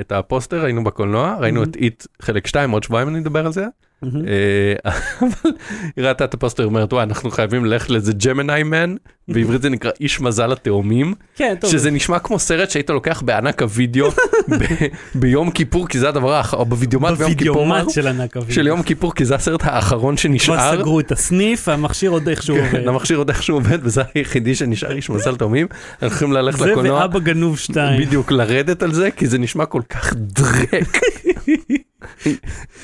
את הפוסטר, היינו בקולנוע, ראינו את איט חלק 2, עוד שבועיים אני אדבר על זה. מהמם. אה, אבל היא ראתה את הפוסטר, היא אומרת, וואי, אנחנו חייבים ללכת לאיזה Gemini Man, בעברית זה נקרא איש מזל התאומים, כן. שזה נשמע כמו סרט שהיית לוקח בענק הווידאו ב- ביום כיפור, כי זה הדבר האחרון, או בווידאומט ביום כיפור, של ענק אביב. של יום כיפור, כי זה הסרט האחרון כבר שנשאר. סגרו את הסניף, המכשיר עוד איכשהו כן, עובד. המכשיר עוד איכשהו עובד, וזה היחידי שנשאר איש מזל תאומים. אנחנו הולכים ללכת זה לקולנוע, ואבא גנוב שתיים. בדיוק לרדת על זה, כי זה נשמע כל כך דרק.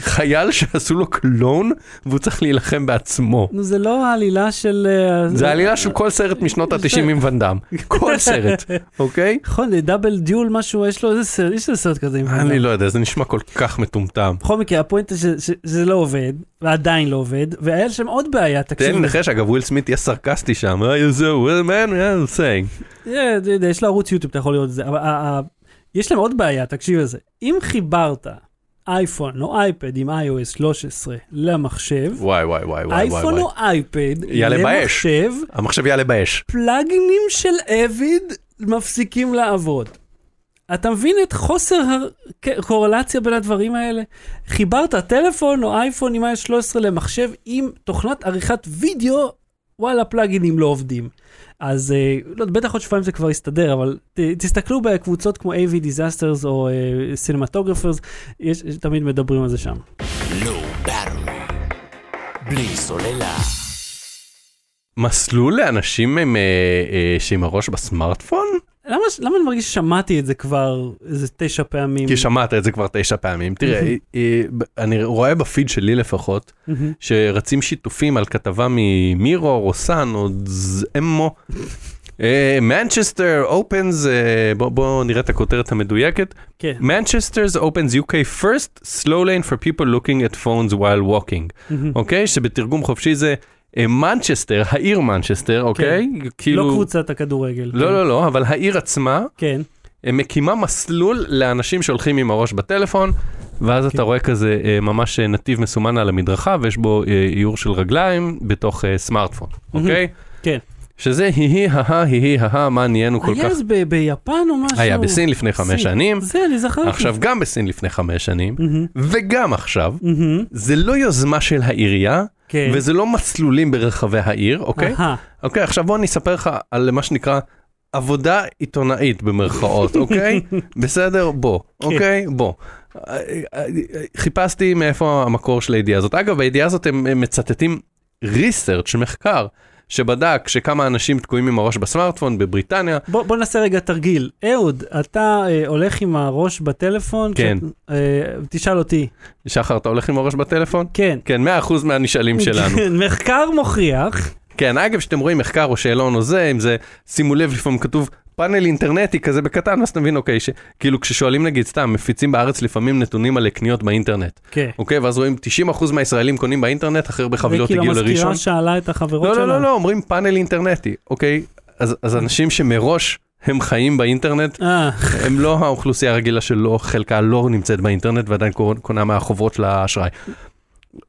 חייל שעשו לו קלון, והוא צריך להילחם בעצמו. נו, זה לא העלילה של... אה, זה העלילה של כל סרט משנות ה-90 עם ואנדאם. כל סרט, אוקיי? נכון, דאבל דיול משהו, יש לו איזה סרט, יש לו סרט כזה עם... אני לא יודע, זה נשמע כל כך מטומטם. בכל מקרה, הפואנט זה ש- ש- שזה לא עובד, ועדיין לא עובד, והיה שם עוד בעיה, תן תקשיב. לי לנחש, אגב, וויל סמית יהיה סרקסטי שם. "How you so well man, I'm saying. אה, יש לו ערוץ יוטיוב, אתה יכול לראות את זה, אבל ה- ה- יש להם עוד בעיה, תקשיב לזה. אם חיברת אייפון או אייפד עם iOS 13 למחשב, וואי וואי וואי וואי אייפון וואי. או אייפד יעלה באש. למחשב, המחשב יעלה באש. פלאגינים של אביד מפסיקים לעבוד. אתה מבין את חוסר הקורלציה בין הדברים האלה? חיברת טלפון או אייפון עם iOS 13 למחשב עם תוכנת עריכת וידאו, וואלה, פלאגינים לא עובדים. אז אה, לא, בטח עוד שבועיים זה כבר יסתדר, אבל ת, תסתכלו בקבוצות כמו AV Disasters או סינמטוגרפרס, יש, תמיד מדברים על זה שם. בלי סוללה. מסלול לאנשים עם, אה, אה, שעם הראש בסמארטפון? למה, למה אני מרגיש ששמעתי את זה כבר איזה תשע פעמים? כי שמעת את זה כבר תשע פעמים. תראה, אה, אה, אני רואה בפיד שלי לפחות. שרצים שיתופים על כתבה ממירור או סאן או זמו, Manchester opens, בואו נראה את הכותרת המדויקת. כן. Manchester's opens UK first slow lane for people looking at phones while walking. אוקיי? שבתרגום חופשי זה אה, מנצ'סטר, העיר מנצ'סטר, אוקיי? כאילו... לא קבוצת הכדורגל. לא, כן. לא, לא, אבל העיר עצמה כן. אה, מקימה מסלול לאנשים שהולכים עם הראש בטלפון, ואז כן. אתה רואה כזה אה, ממש אה, נתיב מסומן על המדרכה, ויש בו אה, איור של רגליים בתוך אה, סמארטפון. אוקיי? כן. שזה היהי, הא, היהי, הא, מה נהיינו כל היה כך... אז ב- ביפן או משהו? היה בסין לפני חמש. שנים, זה, אני זכרתי. עכשיו גם בסין לפני חמש שנים. וגם עכשיו. זה לא יוזמה של העירייה, כן. וזה לא מסלולים ברחבי העיר, אוקיי? אהה. אוקיי, עכשיו בוא אני אספר לך על מה שנקרא עבודה עיתונאית במרכאות, אוקיי? בסדר? בוא, כן. אוקיי? בוא. חיפשתי מאיפה המקור של הידיעה הזאת. אגב, הידיעה הזאת הם הם מצטטים ריסרצ' מחקר. שבדק שכמה אנשים תקועים עם הראש בסמארטפון בבריטניה, בוא, בוא נעשה רגע תרגיל. אהוד, אתה אה, הולך עם הראש בטלפון? כן. כשאת- אה, תשאל אותי. שחר, אתה הולך עם הראש בטלפון? כן. כן, 100% מהנשאלים שלנו. כן, מחקר מוכיח. כן, אגב, שאתם רואים מחקר או שאלון או זה, אם זה, שימו לב, לפעמים כתוב פאנל אינטרנטי כזה בקטן, אז אתה מבין, אוקיי, שכאילו כששואלים נגיד סתם, מפיצים בארץ לפעמים נתונים על קניות באינטרנט, כן. אוקיי, ואז רואים 90% מהישראלים קונים באינטרנט, אחרי הרבה חבילות וכאילו הגיעו לראשון. המזכירה שאלה את החברות לא, שלה. לא, לא, לא, אומרים פאנל אינטרנטי, אוקיי, אז, אז אנשים שמראש הם חיים באינטרנט, אה, הם לא האוכלוסייה הרגילה שלא, חלקה לא נמצאת באינטרנט ועדיין קונה מהחוברות של האשראי,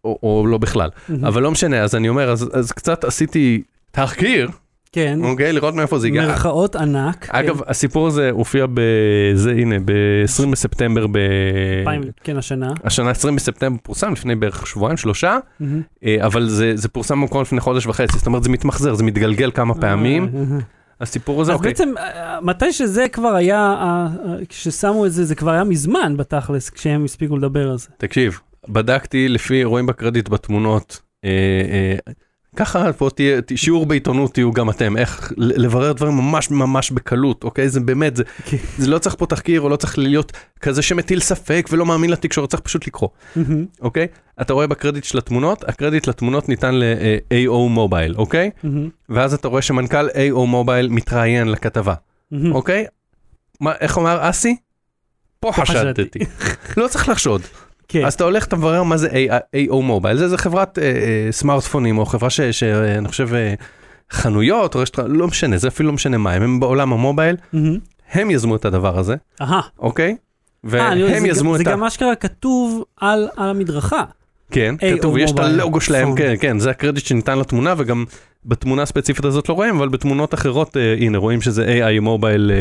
או, או לא בכלל. אבל לא משנה, אז אני אומר, אז, אז קצת עשיתי תחקיר, כן. אוקיי, לראות מאיפה זה הגיע. מרכאות ענק. אגב, הסיפור הזה הופיע בזה, הנה, ב-20 בספטמבר, ב... כן, 2000, כן, השנה. השנה 20 בספטמבר פורסם, לפני בערך שבועיים, שלושה. אה, אבל זה, זה פורסם במקום לפני חודש וחצי, זאת אומרת, זה מתמחזר, זה מתגלגל כמה פעמים, אה, אה. הסיפור הזה, אז אוקיי. בעצם, אה, מתי שזה כבר היה, אה, אה, כששמו את זה, זה כבר היה מזמן בתכלס, כשהם הספיקו לדבר על זה. תקשיב, בדקתי לפי, רואים בקרדיט בתמונות, אה, אה, ככה פה תהיה, שיעור בעיתונות תהיו גם אתם, איך לברר דברים ממש ממש בקלות, אוקיי? זה באמת, זה, כן. זה לא צריך פה תחקיר, או לא צריך להיות כזה שמטיל ספק ולא מאמין לתקשורת, צריך פשוט לקרוא, אוקיי? אתה רואה בקרדיט של התמונות, הקרדיט לתמונות ניתן ל-AO מובייל, אוקיי? ואז אתה רואה שמנכ"ל AO מובייל מתראיין לכתבה. אוקיי? מה, איך אמר אסי? פה. חשדתי. לא צריך לחשוד. כן. אז אתה הולך, אתה מברר מה זה AO מובייל, זה, זה חברת אה, אה, סמארטפונים, או חברה שאני חושב אה, חנויות, או רשת, לא משנה, זה אפילו לא משנה מה, הם, הם בעולם המובייל, מהמם. הם יזמו את הדבר הזה, אהה. אוקיי? אה, אני יודע, והם זה יזמו גם- את זה ה... גם אשכרה כתוב על על המדרכה. כן, כתוב, יש את. הלוגו שלהם, פון. כן, כן, זה הקרדיט שניתן לתמונה, וגם בתמונה הספציפית הזאת לא רואים, אבל בתמונות אחרות, אה, הנה, רואים שזה AI mobile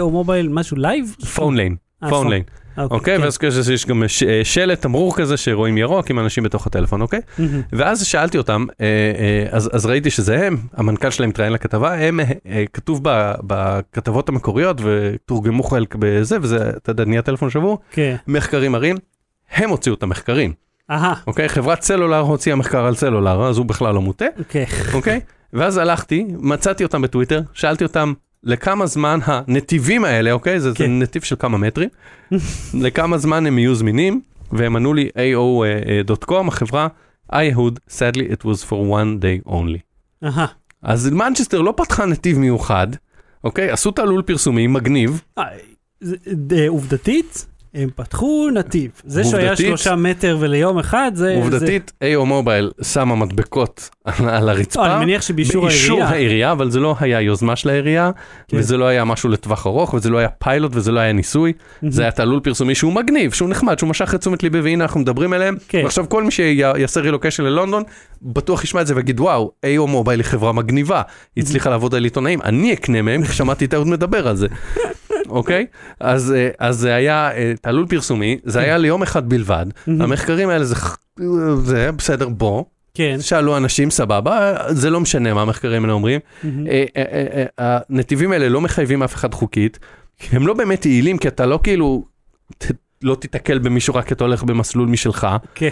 או mobile, משהו live? phone lane, אה, phone lane, אוקיי? כן. ואז כזה יש גם ש- אה, שלט, תמרור כזה, שרואים ירוק עם אנשים בתוך הטלפון, אוקיי? ואז שאלתי אותם, אה, אה, אז, אז ראיתי שזה הם, המנכ"ל שלהם התראיין לכתבה, הם, אה, אה, כתוב ב, בכתבות המקוריות ותורגמו חלק בזה, וזה, אתה יודע, נהיה טלפון שבור, כן. מחקרים מראים, הם הוציאו את המחקרים, אהה, אוקיי? חברת סלולר הוציאה מחקר על סלולר, אז הוא בכלל לא מוטה, אוקיי. אוקיי? ואז הלכתי, מצאתי אותם בטוויטר, שאלתי אותם לכמה זמן הנתיבים האלה, אוקיי? זה, זה כן. נתיב של כמה מטרים, לכמה זמן הם יהיו זמינים, והם ענו לי AO.com, החברה, I Hood, sadly it was for one day only. אהה. אז מנצ'סטר לא פתחה נתיב מיוחד, אוקיי? עשו תעלול פרסומי מגניב, אה, זה- עובדתית, הם פתחו נתיב. זה שהוא היה שלושה מטר וליום אחד, זה... עובדתית, AO מובייל שמה מדבקות על הרצפה. לא, אני מניח שבאישור באישור העירייה. העירייה, אבל זה לא היה יוזמה של העירייה, כן. וזה לא היה משהו לטווח ארוך, וזה לא היה פיילוט, וזה לא היה ניסוי, זה היה תעלול פרסומי שהוא מגניב, שהוא נחמד, שהוא משך את תשומת ליבי, והנה אנחנו מדברים עליהם. כן. ועכשיו כל מי שיעשה רילוקיישן ללונדון, בטוח ישמע את זה ויגיד, וואו, AO מובייל היא חברה מגניבה, היא הצליחה לעבוד על עיתונאים, אני אקנה מהם, שמעתי את אהוד מדבר על זה. אוקיי? אז, אה, אז זה היה אה, תעלול פרסומי, זה היה ליום אחד בלבד, המחקרים האלה זה, זה בסדר, בוא, כן. שאלו אנשים, סבבה, זה לא משנה מה המחקרים האלה אומרים. אה, הנתיבים האלה לא מחייבים אף אחד חוקית, הם לא באמת יעילים, כי אתה לא כאילו, לא תיתקל במישהו רק כי אתה הולך במסלול משלך. כן.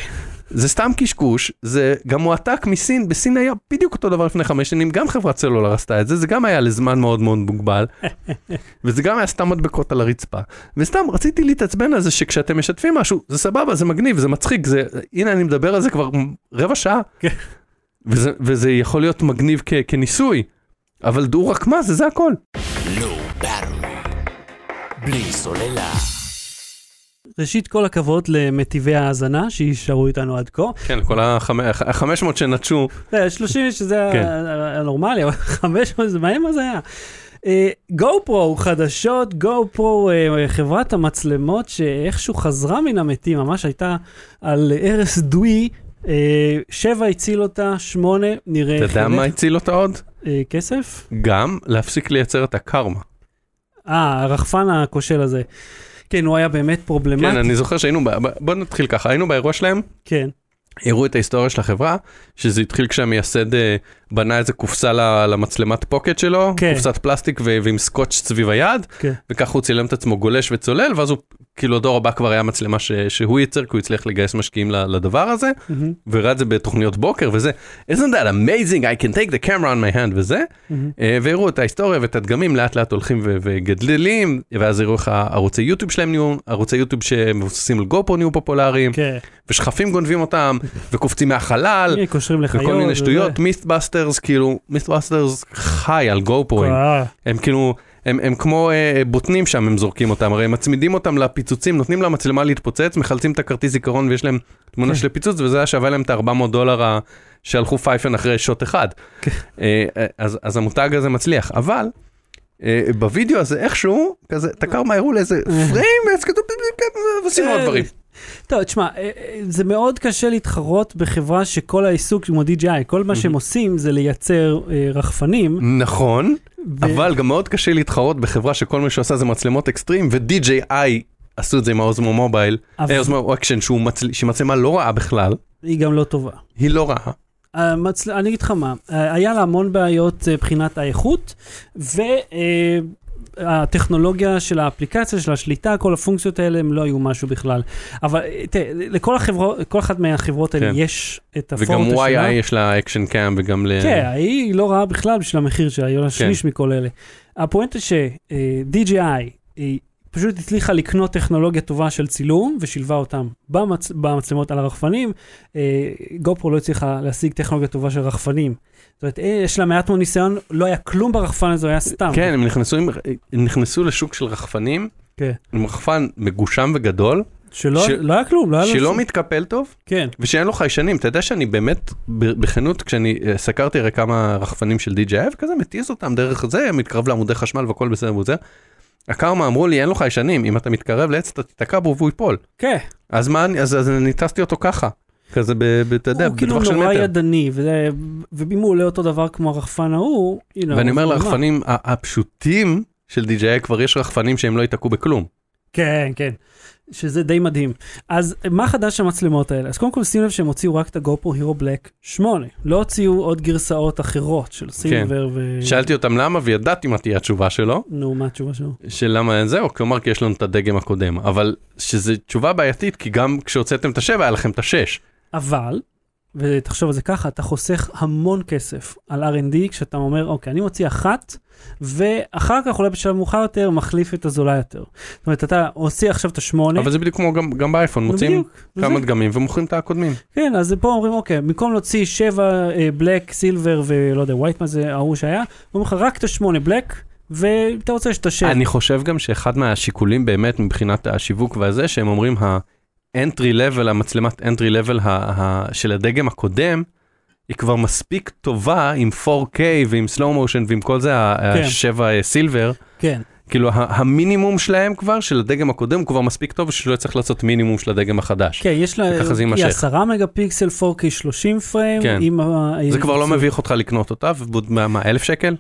זה סתם קשקוש, זה גם מועתק מסין, בסין היה בדיוק אותו דבר לפני חמש שנים, גם חברת סלולר עשתה את זה, זה גם היה לזמן מאוד מאוד מוגבל, וזה גם היה סתם מדבקות על הרצפה. וסתם רציתי להתעצבן על זה שכשאתם משתפים משהו, זה סבבה, זה מגניב, זה מצחיק, זה, הנה אני מדבר על זה כבר רבע שעה, כן. וזה, וזה יכול להיות מגניב כ, כניסוי. אבל דעו רק מה זה, זה הכל. בלי סוללה. ראשית, כל הכבוד למטיבי ההאזנה שישארו איתנו עד כה. כן, כל ה-500 שנטשו, זה 30 שזה כן. הנורמלי, אבל 500 זה מה מה זה היה? גו פרו חדשות, גו פרו חברת המצלמות שאיכשהו חזרה מן המתים, ממש הייתה על ערש דוי, אה, שבע הציל אותה, שמונה נראה אתה יודע מה. הציל אותה עוד? אה, כסף? גם להפסיק לייצר את הקרמה. אה, הרחפן הכושל הזה. כן, הוא היה באמת פרובלמטי. כן, אני זוכר שהיינו, בוא נתחיל ככה, היינו באירוע שלהם, כן, הראו את ההיסטוריה של החברה, שזה התחיל כשהמייסד אה, בנה איזה קופסה למצלמת פוקט שלו, כן. קופסת פלסטיק ו- ועם סקוטש סביב היד, כן. וככה הוא צילם את עצמו גולש וצולל, ואז הוא, כאילו הדור הבא כבר היה מצלמה ש- שהוא ייצר, כי הוא הצליח לגייס משקיעים לדבר הזה, מהמם, והראה את זה בתוכניות בוקר וזה, isn't that amazing, I can take the camera on my hand וזה, מהמם. אה, והראו את ההיסטוריה ואת הדגמים לאט לאט הולכים ו- וגדלים, ואז הראו איך הערוצי יוטיוב שלהם נהיו, ערוצי יוטיוב שמבוססים על גופרו נהיו פופולריים, כן, ושנשרים גונבים אותם, וקופצים מהחלל. וכל מיני. שטויות, מית'באסטרס, כאילו, מית'באסטרס חי על גופרואים, אה, הם כאילו, הם, הם כמו אה, בוטנים שם, הם זורקים אותם, הרי הם מצמידים אותם לפיצוצים, נותנים למצלמה להתפוצץ, מחלצים את הכרטיס זיכרון ויש להם תמונה כן. של פיצוץ, וזה היה שווה להם את ה-400 דולר שהלכו פייפן אחרי שוט אחד. כן. אה, אה, אז, אז המותג הזה מצליח, אבל אה, בווידאו הזה איכשהו, כזה, את הקרמה הראו לאיזה פריים, כתוב, ועשינו עוד דברים. טוב, תשמע, אה, אה, זה מאוד קשה להתחרות בחברה שכל העיסוק, כמו DJI, כל מה שהם עושים זה לייצר אה, רחפנים. נכון, ו- אבל גם מאוד קשה להתחרות בחברה שכל מה שעושה זה מצלמות אקסטרים, ו-DJI עשו את זה עם האוזמו מובייל, אבל אה, אוזמו אקשן, שהוא מצל- שהיא מצלמה לא רעה בכלל, היא גם לא טובה. היא לא רעה. המצל... אני אגיד לך מה, היה לה המון בעיות מבחינת האיכות, והטכנולוגיה של האפליקציה, של השליטה, כל הפונקציות האלה, הם לא היו משהו בכלל. אבל אה, תראה, לכל החברות, כל אחת מהחברות האלה כן. יש את וגם הפורטה שלה. YI יש לה action cam וגם ל... כן, היא לא רעה בכלל בשביל המחיר שלה, היא עולה שליש מכל אלה. הפואנטה ש-DJI, היא פשוט הצליחה לקנות טכנולוגיה טובה של צילום, ושילבה אותם במצ... במצלמות על הרחפנים. גופרו לא הצליחה להשיג טכנולוגיה טובה של רחפנים. זאת אומרת, אה, יש לה מעט מאוד ניסיון, לא היה כלום ברחפן הזה, היה סתם. כן, הם נכנסו, הם נכנסו לשוק של רחפנים, כן. עם רחפן מגושם וגדול, שלא ש- לא היה כלום, לא היה לו שלא שום- מתקפל טוב, כן, ושאין לו חיישנים. אתה יודע שאני באמת, בכנות, כשאני אה, סקרתי הרי כמה רחפנים של DJI, וכזה מטיס אותם דרך זה, מתקרב לעמודי חשמל והכל בסדר וזה. הקרמה אמרו לי, אין לו חיישנים, אם אתה מתקרב לעץ אתה תיתקע בו והוא ייפול. כן. אז מה, אני- אז אז אני טסתי אותו ככה. כזה, אתה יודע, הוא כאילו בטווח של נורא מטר. ידני, וזה- ואם הוא עולה אותו דבר כמו הרחפן ההוא, הנה, ואני אומר הוא- לרחפנים הפשוטים של DJI, כבר יש רחפנים שהם לא ייתקעו בכלום. כן, כן. שזה די מדהים. אז מה חדש המצלמות האלה? אז קודם כל שים לב שהם הוציאו רק את הגופרו הירו בלק 8. לא הוציאו עוד גרסאות אחרות של סילבר ו... שאלתי אותם למה וידעתי מה תהיה התשובה שלו, נו, מה התשובה שלו? של למה אין זהו, כלומר כי יש לנו את הדגם הקודם, אבל שזו תשובה בעייתית, כי גם כשהוצאתם את השבע היה לכם את השש. אבל, ותחשוב על זה ככה, אתה חוסך המון כסף על R&D כשאתה אומר, אוקיי, אני מוציא אחת, ואחר כך אולי בשלב מאוחר יותר מחליף את הזולה יותר. זאת אומרת, אתה עושה עכשיו את השמונה. אבל זה בדיוק כמו גם, גם באייפון, מוצאים כמה זה. דגמים ומוכרים את הקודמים. כן, אז פה אומרים, אוקיי, במקום להוציא שבע בלק, סילבר ולא יודע, ווייט, מה זה ההוא שהיה, אומרים לך רק את השמונה בלק, ואתה רוצה שאת השבע. אני חושב גם שאחד מהשיקולים באמת מבחינת השיווק והזה, שהם אומרים ה-entry level, המצלמת entry level של הדגם הקודם, היא כבר מספיק טובה עם 4K ועם slow motion ועם כל זה, כן. השבע סילבר. כן, כאילו המינימום שלהם כבר, של הדגם הקודם, הוא כבר מספיק טוב שלא צריך לעשות מינימום של הדגם החדש. כן, יש לה, וככה זה היא יימשך. 10 מגה פיקסל, 4K 30 פריים, כן. עם ה... זה כבר לא מביך אותך לקנות אותה, ומה, מה, אלף שקל?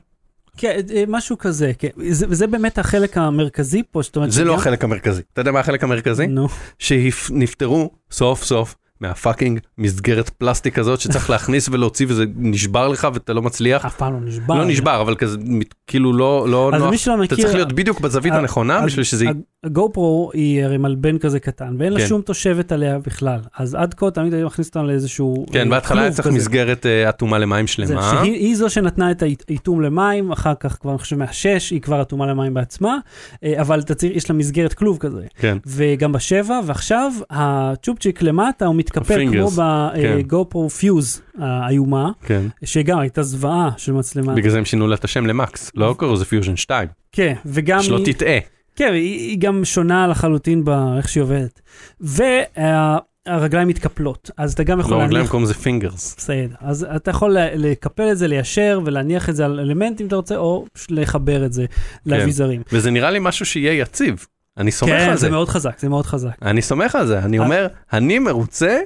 כן, אה, משהו כזה, כן. זה, וזה באמת החלק המרכזי פה, זאת אומרת... זה לא שגם- החלק המרכזי. אתה יודע מה החלק המרכזי? נו, שנפטרו סוף סוף מה fucking מסגרת פלסטיק הזאת שצריך להכניס ולהוציא וזה נשבר לך ואתה לא מצליח. אף פעם לא נשבר. לא נשבר, אבל כזה מת- כאילו לא לא אז נוח. מי שלא אתה מכיר... צריך להיות בדיוק בזווית הנכונה אז- בשביל שזה... הגו-פרו היא הרי מלבן כזה קטן, ואין לה כן. שום תושבת עליה בכלל. אז עד כה תמיד היו מכניס אותם לאיזשהו... כן, אה, בהתחלה היה צריך כזה. מסגרת אה, אטומה למים זה, שלמה. שהיא היא זו שנתנה את האיתום למים, אחר כך כבר, אני חושב, מהשש, היא כבר אטומה למים בעצמה, אה, אבל אתה יש לה מסגרת כלוב כזה. כן. וגם בשבע, ועכשיו הצ'ופצ'יק למטה הוא מתקפל כמו כן. בגופרו פיוז'ן האיומה, כן. שגם הייתה זוועה של מצלמה. בגלל זה הם שינו לה את השם ל Max, לא קראו לזה פיוז'ן 2, כן, וגם שלא היא, תטעה. כן, היא, היא גם שונה לחלוטין באיך שהיא עובדת. והרגליים מתקפלות, אז אתה גם יכול לא, רגליים להניח... קוראים לזה fingers. בסדר, אז אתה יכול לקפל את זה, ליישר ולהניח את זה על אלמנט אם אתה רוצה, או לחבר את זה לאביזרים. וזה נראה לי משהו שיהיה יציב. אני סומך כן, על זה זה. מאוד חזק, זה מאוד חזק. אני סומך על זה, אני אה. אומר, אני מרוצה,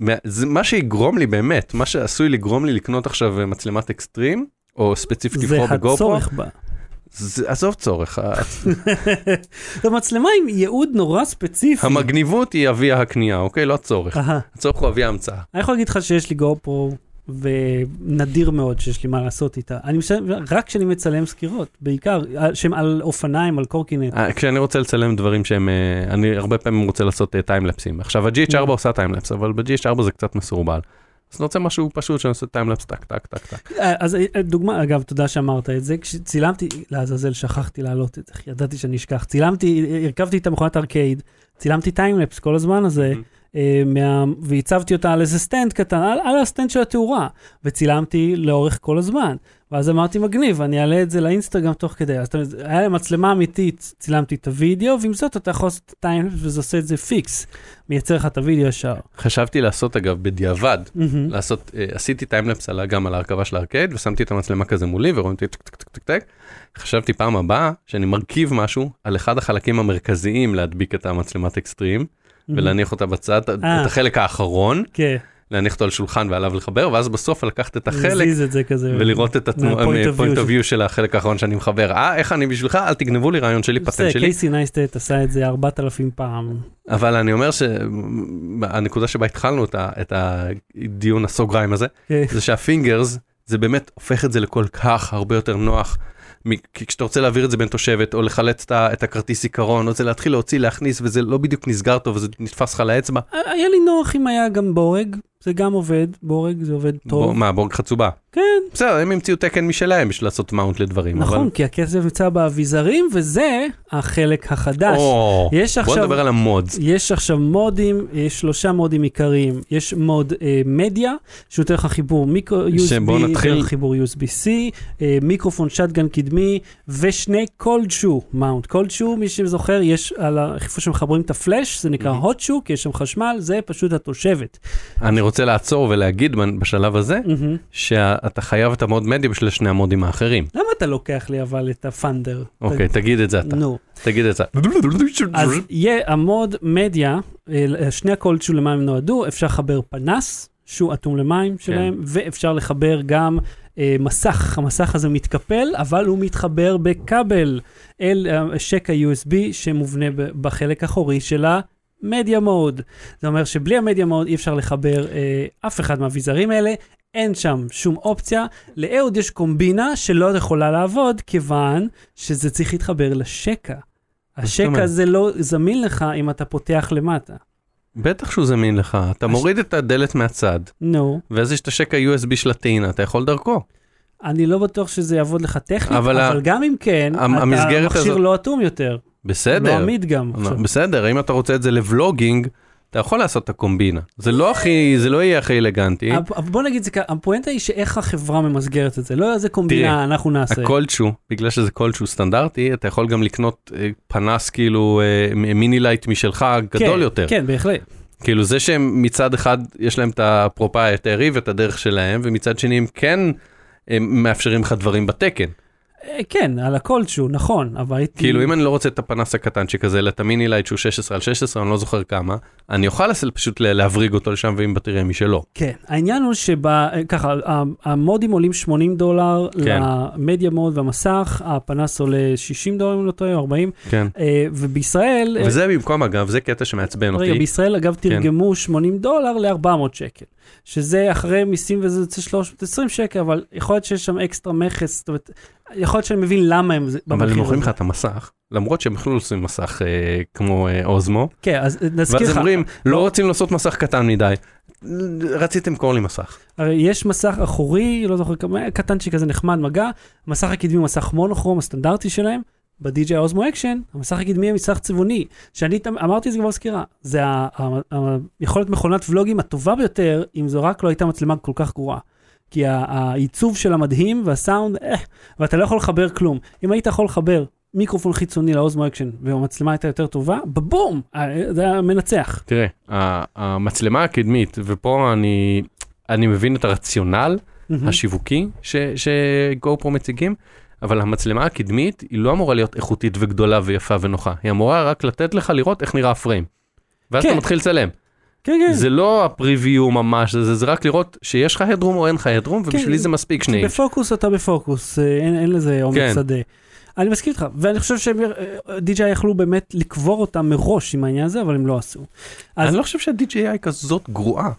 מה- זה מה שיגרום לי באמת, מה שעשוי לגרום לי לקנות עכשיו אה, מצלמת אקסטרים, או ספציפית זה לבחור בגופרו, הצורך בה. זה- עזוב צורך, זו מצלמה עם ייעוד נורא ספציפי. המגניבות היא אבי הקנייה, אוקיי? לא הצורך. הצורך הוא אבי ההמצאה. אני יכול להגיד לך שיש לי גופרו, ונדיר מאוד שיש לי מה לעשות איתה. אני משלם, רק כשאני מצלם סקירות, בעיקר, שהם על אופניים, על קורקינט. אה, כשאני רוצה לצלם דברים שהם, אה, אני הרבה פעמים רוצה לעשות טיימלפסים. עכשיו ה-GH4 Mm. עושה טיימלפס, אבל ב-GH4 זה קצת מסורבל. אז אני רוצה משהו פשוט שאני עושה timelapse טק טק טק טק. אה, אז אה, דוגמה, אגב, תודה שאמרת את זה, כשצילמתי, לעזאזל, שכחתי להעלות את זה, ידעתי שאני אשכח. צילמתי, הרכבתי את המכונת ארקייד, צילמתי timelapse כל הזמן הזה, אה, מה... והצבתי אותה על איזה stand קטן, על, על ה stand של התאורה, וצילמתי לאורך כל הזמן. ואז אמרתי, מגניב, אני אעלה את זה לאינסטגרם תוך כדי. אז היה לי מצלמה אמיתית, צילמתי את הוידאו, ועם זאת אתה יכול לעשות timelapse וזה עושה את זה פיקס. מייצר לך את הוידאו ישר. חשבתי לעשות אגב בדיעבד. לעשות, אה, עשיתי time-lapse על- גם על ההרכבה של הארקייד, ושמתי את המצלמה כזה מולי ורואים אותי טק טק טק טק טק. חשבתי פעם הבאה שאני מרכיב משהו על אחד החלקים המרכזיים להדביק את המצלמת אקסטרים, ולהניח אותה בצד, את אה. החלק האחרון, כן, להניח אותו על שולחן ועליו לחבר, ואז בסוף לקחת את החלק את זה כזה. ולראות את ה point view of view של החלק האחרון שאני מחבר. אה, איך אני בשבילך? אל תגנבו לי רעיון שלי, פטנט שלי. קייסי נייסטט עשה את זה 4,000 פעם. אבל אני אומר שהנקודה שבה התחלנו את את הדיון הסוגריים הזה, כן. זה שה fingers, זה באמת הופך את זה לכל כך הרבה יותר נוח. כי כשאתה רוצה להעביר את זה בין תושבת, או ה- את הכרטיס זיכרון, או זה להתחיל להוציא, להכניס, וזה לא בדיוק נסגר טוב, וזה נתפס לך לאצבע. היה לי נוח אם היה גם בורג, זה גם עובד, בורג זה עובד טוב. בור- מה, בורג חצובה? כן, בסדר, הם המציאו תקן משלהם בשביל לעשות mount לדברים. נכון, אבל- כי הכסף נמצא באביזרים, וזה החלק החדש. או, יש בוא עכשיו- נדבר על ה mods. יש עכשיו מודים, יש שלושה מודים עיקריים. יש mod אה, מדיה, שנותן לך חיבור micro USB, נתחיל- חיבור USB-C, אה, מיקרופון shotgun קדמי, ושני cold shoe mount. cold shoe, מי שזוכר, יש על איפה שמחברים את הפלאש, זה נקרא מהמם. hot shoe, כי יש שם חשמל, זה פשוט התושבת. אני רוצה לעצור ולהגיד בשלב הזה, מהמם. שאתה חייב את ה mod מדיה בשביל שני המודים האחרים. למה אתה לוקח לי אבל את הפאנדר? אוקיי, תגיד את זה אתה. נו. תגיד את זה. אז יהיה המוד מדיה, אה, שני הקולד שו למה הם נועדו, אפשר לחבר פנס, שהוא אטום למים שלהם, ואפשר לחבר גם אה, מסך, המסך הזה מתקפל, אבל הוא מתחבר בכבל אל אה, שקע USB שמובנה בחלק האחורי של המדיה מוד. זה אומר שבלי המדיה מוד אי אפשר לחבר אה, אף אחד מהאביזרים האלה. אין שם שום אופציה. לאהוד יש קומבינה שלא יכולה לעבוד, כיוון שזה צריך להתחבר לשקע. השקע? הזה לא זמין לך אם אתה פותח למטה. בטח שהוא זמין לך, אתה הש- מוריד את הדלת מהצד, נו, ואז יש את השקע USB של הטעינה, אתה יכול דרכו. אני לא בטוח שזה יעבוד לך טכנית, אבל אבל, ה- גם אם כן, המסגרת מכשיר הזאת- לא אטום יותר, לא בסדר, עמיד גם. לא, עכשיו. בסדר, אם אתה רוצה את זה לבלוגינג, אתה יכול לעשות את הקומבינה. זה לא הכי, זה לא יהיה הכי אלגנטי. אבל בוא נגיד זה ככה, הפואנטה היא שאיך החברה ממסגרת את זה, לא איזה קומבינה תראה, אנחנו נעשה. ה cold shoe, בגלל שזה cold shoe סטנדרטי, אתה יכול גם לקנות אה, פנס כאילו אה, mini light משלך גדול כן, יותר. כן, בהחלט. כאילו זה שהם מצד אחד יש להם את ה proprietary ואת הדרך שלהם, ומצד שני הם כן הם מאפשרים לך דברים בתקן. אה, כן, על הכל שהוא, נכון, אבל הייתי... כאילו אם אני לא רוצה את הפנס הקטנצ'יק הזה, אלא את ה mini light שהוא 16 על 16, אני לא זוכר כמה, אני אוכל פשוט להבריג אותו לשם ועם בטריה משלו. כן, העניין הוא שככה, המודים עולים 80 דולר כן. ל media mod והמסך, הפנס עולה 60 דולר אם לא טועה, 40, כן. אה, ובישראל... אה, וזה במקום אגב, זה קטע שמעצבן רגע, אותי. בישראל אגב כן. תרגמו 80 דולר ל-400 שקל, שזה אחרי מיסים וזה יוצא 320 שקל, אבל יכול להיות שיש שם אקסטרה מכס, זאת אומרת, יכול להיות שאני מבין למה הם אבל הם מוכרים לך. את המסך, למרות שהם יכלו לעשות מסך אה, כמו אה, Osmo, כן, אז נזכיר ואז לך, הם אומרים, לא רוצים לעשות מסך קטן מדי, רציתם למכור לי מסך. הרי יש מסך אחורי, לא זוכר כמה, קטנצ'יק כזה נחמד מגע, מסך הקדמי הוא מסך מונוכרום הסטנדרטי שלהם, ב-DJI Osmo Action, המסך הקדמי הוא מסך צבעוני, שאני אמרתי את זה כבר בסקירה, זה ה- ה- ה- יכולת מכונת ולוגים הטובה ביותר, אם זו רק לא הייתה מצלמה כל כך גרועה. כי העיצוב שלה מדהים והסאונד, אה, ואתה לא יכול לחבר כלום. אם היית יכול לחבר מיקרופון חיצוני ל Osmo Action, והמצלמה הייתה יותר טובה, בבום, אה, זה היה מנצח. תראה, המצלמה הקדמית, ופה אני, אני מבין את הרציונל. השיווקי ש- ש GoPro מציגים, אבל המצלמה הקדמית היא לא אמורה להיות איכותית וגדולה ויפה ונוחה, היא אמורה רק לתת לך לראות איך נראה הפריים. ואז כן. אתה מתחיל לצלם. כן, כן. זה לא הפריוויו ממש, זה, זה רק לראות שיש לך הדרום או אין לך הדרום, ובשבילי זה מספיק שני אינץ'. בפוקוס אתה בפוקוס, אה, אין, אין לזה עומק כן. שדה. אני מסכים איתך, ואני חושב שהם, די.ג'יי יכלו באמת לקבור אותם מראש עם העניין הזה, אבל הם לא עשו. אז אני לא חושב שה-DJI כזאת גרועה.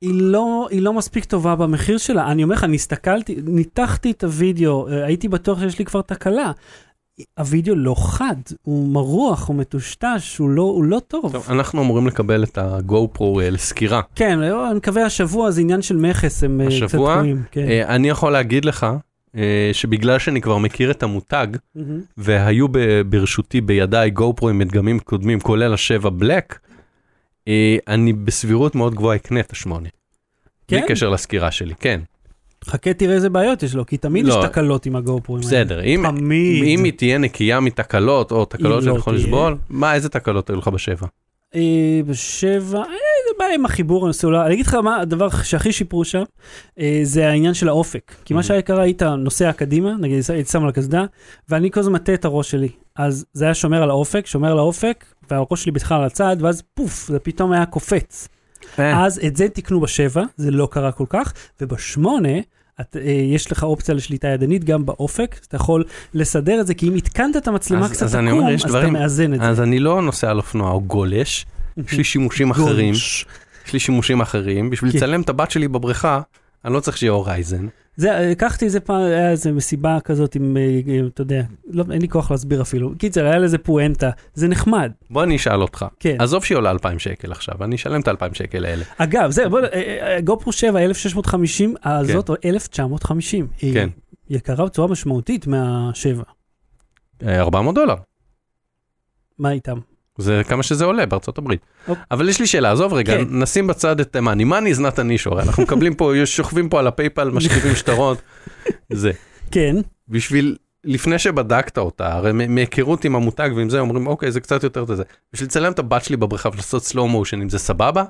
היא לא, היא לא מספיק טובה במחיר שלה. אני אומר לך, אני הסתכלתי, ניתחתי את הוידאו, אה, הייתי בטוח שיש לי כבר תקלה. הוידאו לא חד, הוא מרוח, הוא מטושטש, הוא לא, הוא לא טוב. טוב, אנחנו אמורים לקבל את ה-GoPro אה, לסקירה. כן, לא, אני מקווה השבוע זה עניין של מכס, הם אה, קצת השבוע? תקועים. כן. אני יכול להגיד לך שבגלל שאני כבר מכיר את המותג, מהמם. והיו ב- ברשותי בידיי GoPro עם מדגמים קודמים, כולל השבע בלק, אני בסבירות מאוד גבוהה אקנה את השמונה. בלי כן? קשר לסקירה שלי, כן. חכה תראה איזה בעיות יש לו, כי תמיד לא. יש תקלות עם הגופרוים בסדר, אם, תמיד. אם היא תהיה נקייה מתקלות, או תקלות שאני לא יכול. לסבול, מה, איזה תקלות היו לך בשבע? אה, בשבע, אה, בעיה עם החיבור הסלולרי. אני אגיד לך מה הדבר שהכי שיפרו שם, אה, זה העניין של האופק. כי מה Mhm. שהיה קרה, היית נוסע קדימה, נגיד הייתי שם על הקסדה, ואני כל הזמן מטה את הראש שלי. אז זה היה שומר על האופק, שומר על האופק, והראש שלי בכלל על הצד, ואז פוף, זה פתאום היה קופץ. אז את זה תיקנו בשבע, זה לא קרה כל כך, ובשמונה, את, אה, יש לך אופציה לשליטה ידנית גם באופק, אז אתה יכול לסדר את זה, כי אם התקנת את המצלמה אז- קצת אז עקום, אומר, יש אז דברים- אתה מאזן את זה. אז אני לא נוסע על אופנוע או גולש, יש לי שימושים אחרים. יש לי שימושים אחרים, בשביל כן. לצלם את הבת שלי בבריכה, אני לא צריך שיהיה הורייזן. זה, לקחתי איזה פעם, היה איזה מסיבה כזאת עם, אה, אה, אתה יודע, לא, אין לי כוח להסביר אפילו. קיצר, היה לזה פואנטה, זה נחמד, בוא אני אשאל אותך, כן. עזוב שהיא עולה 2,000 שקל עכשיו, אני אשלם את ה-2,000 שקל האלה. אגב, זה, בוא, אה, גופרו 7, 1650, הזאת, 1950. היא כן. יקרה בצורה משמעותית מהשבע. אה, 400 דולר. מה איתם? זה כמה שזה עולה בארצות הברית. אוקיי. אבל יש לי שאלה, עזוב רגע, כן. נשים בצד את מאני, מאני is not an issue, אנחנו מקבלים פה, שוכבים פה על הפייפל, משכיבים שטרות, זה. כן, בשביל, לפני שבדקת אותה, הרי מהיכרות עם המותג ועם זה, אומרים, אוקיי, זה קצת יותר זה. בשביל לצלם את הבת שלי בבריכה ולעשות slow motion, אם זה סבבה?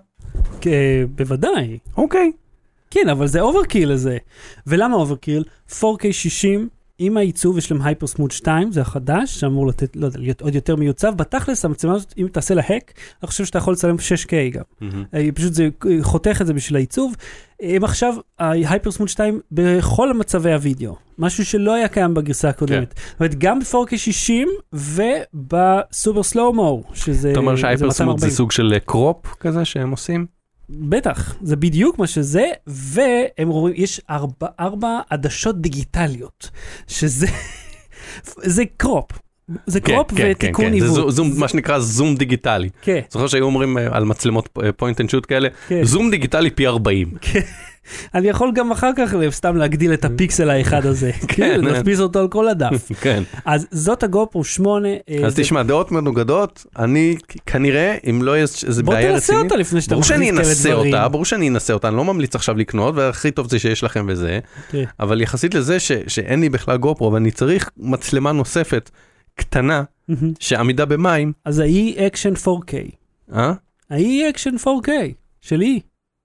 כ- בוודאי. אוקיי. כן, אבל זה overkill לזה. ולמה overkill? 4K 60 עם הייצוב, יש להם HyperSmooth 2, זה החדש, שאמור לתת, לא יודע, להיות עוד יותר מיוצב. בתכלס, המצלמה הזאת, אם תעשה לה hack, אני חושב שאתה יכול לצלם 6K גם. אה, פשוט זה אה, חותך את זה בשביל הייצוב. הם עכשיו, ה HyperSmooth 2 בכל מצבי הוידאו, משהו שלא היה קיים בגרסה הקודמת. זאת אומרת, גם ב-4K 60 וב super slow-mo, שזה אתה אומר זה שה HyperSmooth זה 240. סוג של crop כזה שהם עושים? בטח, זה בדיוק מה שזה, והם רואים, יש ארבע, ארבע עדשות דיגיטליות, שזה, זה crop. זה crop ותיקון זה עיוות. זו- זום, מה שנקרא זום דיגיטלי. כן, זוכר שהיו אומרים אה, על מצלמות point and shoot כאלה, כן. זום דיגיטלי פי 40. אני יכול גם אחר כך סתם להגדיל את הפיקסל האחד הזה, כן, להדפיס אותו על כל הדף. כן. אז זאת ה GoPro 8. אה, אז תשמע, דעות מנוגדות, אני כנראה, אם לא יהיה איזה בוא בעיה תנסה רצינית, אותה לפני שאתה ברור שאני מכניס כאלה אנסה דברים. אותה, ברור שאני אנסה אותה, אני לא ממליץ עכשיו לקנות, והכי טוב זה שיש לכם וזה, כן. אבל יחסית לזה שאין לי בכלל גופרו ואני צריך מצלמה נוספת קטנה. שעמידה במים, אז ה-E אקשן 4K. אה? ה-E אקשן 4K שלי.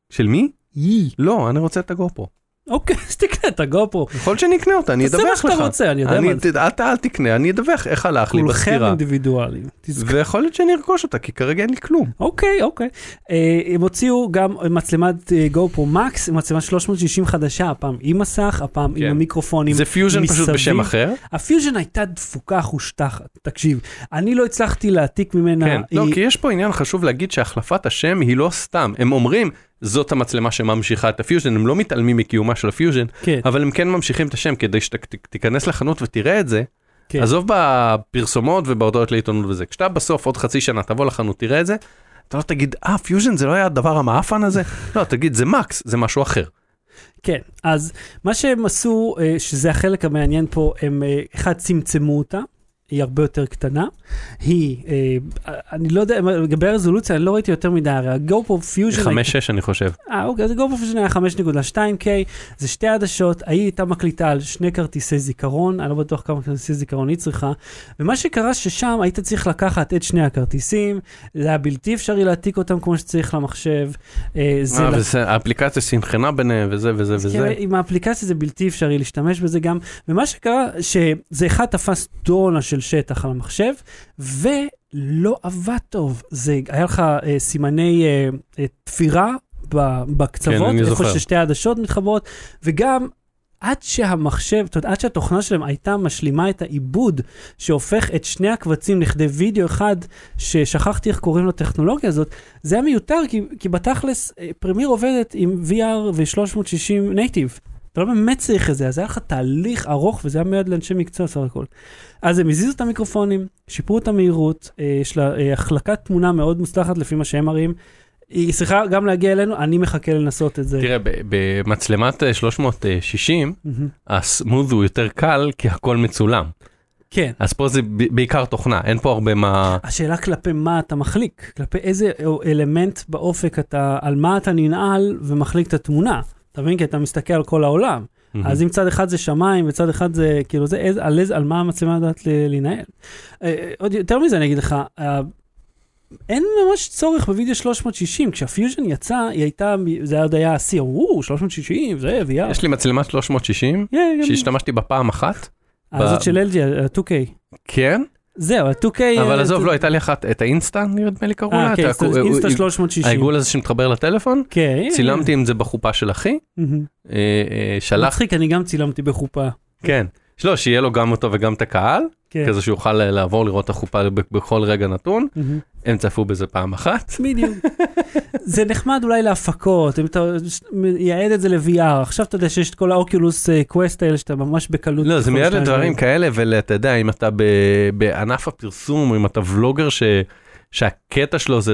של מי? E. לא, אני רוצה את הגופרו. אוקיי, אז תקנה את הגופרו. יכול אקנה אותה, אני תעשה מה אדווח שאתה לך. רוצה, אני יודע אני- מה זה. ת- אל תקנה, אני אדווח איך הלך לי כולכם בסקירה. אינדיבידואלים. תזכור. ויכול להיות שאני ארכוש אותה, כי כרגע אין לי כלום. אוקיי, אוקיי. אה, הם הוציאו גם מצלמת GoPro Max, מצלמה 360 חדשה, הפעם עם מסך, הפעם כן. עם המיקרופונים. זה פיוז'ן פשוט. בשם אחר. הפיוז'ן הייתה דפוקה חושטחת, תקשיב, אני לא הצלחתי להעתיק ממנה, כן, לא, היא- כי יש פה עניין חשוב להגיד שהחלפת השם היא לא סתם. הם אומרים, זאת המצלמה שממשיכה את הפיוז'ן, הם לא מתעלמים מקיומה של הפיוז'ן, כן, אבל הם כן ממשיכים את השם כדי שתיכנס לחנות ותראה את זה. כן. עזוב בפרסומות ובהודעות לעיתונות וזה. כשאתה בסוף עוד חצי שנה תבוא לחנות, תראה את זה, אתה לא תגיד, אה, פיוז'ן זה לא היה הדבר המעפן הזה? לא, תגיד, זה Max, זה משהו אחר. כן, אז מה שהם עשו, אה, שזה החלק המעניין פה, הם אה, אחד צמצמו אותה, היא הרבה יותר קטנה. היא, אה, אני לא יודע, לגבי הרזולוציה, אני לא ראיתי יותר מדי, הרי ה-GoPro Fusion... 5-6 אני חושב. אה, אוקיי, אז ה-GoPro Fusion היה 5.2K, זה שתי עדשות, היא הייתה מקליטה על שני כרטיסי זיכרון, אני לא בטוח כמה כרטיסי זיכרון היא צריכה, ומה שקרה ששם היית צריך לקחת את שני הכרטיסים, זה היה בלתי אפשרי להעתיק אותם כמו שצריך למחשב. אה, זה אה, לק- וזה- האפליקציה סינכרנה ביניהם וזה וזה וזה. כאילו, עם האפליקציה זה בלתי אפשרי להשתמש בזה גם, ומה שקרה, שזה אחד תפס טונה של שטח על המחשב, ולא עבד טוב. זה, היה לך אה, סימני אה, אה, תפירה בקצוות, כן, איפה. ששתי העדשות מתחברות, וגם... עד שהמחשב, זאת אומרת, עד שהתוכנה שלהם הייתה משלימה את העיבוד שהופך את שני הקבצים לכדי וידאו אחד, ששכחתי איך קוראים לטכנולוגיה הזאת, זה היה מיותר, כי, כי בתכלס אה, פרמייר עובדת עם VR ו-360 native. אתה לא באמת צריך את זה, אז היה לך תהליך ארוך וזה היה מיועד לאנשי מקצוע סך הכל. אז הם הזיזו את המיקרופונים, שיפרו את המהירות, אה, יש לה אה, החלקת תמונה מאוד מוצלחת לפי מה שהם מראים. היא צריכה גם להגיע אלינו, אני מחכה לנסות את זה. תראה, במצלמת אה, 360, מהמם. הסמוז הוא יותר קל כי הכל מצולם. כן. אז פה זה בעיקר תוכנה, אין פה הרבה מה... השאלה כלפי מה אתה מחליק, כלפי איזה אלמנט באופק אתה, על מה אתה ננעל ומחליק את התמונה. אתה מבין? כי אתה מסתכל על כל העולם. אז אם צד אחד זה שמיים וצד אחד זה כאילו זה איזה, על, איזה, על מה המצלמה יודעת ל- להינעל. אה, עוד יותר מזה אני אגיד לך, אה, אין ממש צורך בווידאו 360, כשהפיוז'ן יצא היא הייתה, זה עוד היה השיא, או 360 זה VR. יש לי מצלמת 360 Yeah, גם- שהשתמשתי בה פעם אחת, הזאת ב- של LG, ה-2K. כן, זהו, ה-2K. אבל אה, עזוב, לא, הייתה לי אחת, את האינסטה נדמה לי קראו לה, אה, כן, אינסטה- אינסטה הוא- 360. העיגול הזה שמתחבר לטלפון, כן. צילמתי עם זה בחופה של אחי. אה, אה, שלח, מצחיק, אני גם צילמתי בחופה. כן, לא, שיהיה לו גם אותו וגם את הקהל, כן. כזה שהוא יוכל לעבור לראות את החופה בכל רגע נתון, מהמם. הם צפו בזה פעם אחת. בדיוק. זה נחמד אולי להפקות, אם אתה מייעד את זה ל-VR, עכשיו אתה יודע שיש את כל האוקולוס קווסט האלה שאתה ממש בקלות. לא, זה להשתמש לדברים. כאלה, ואתה יודע, אם אתה ב- בענף הפרסום, אם אתה ולוגר ש- שהקטע שלו זה,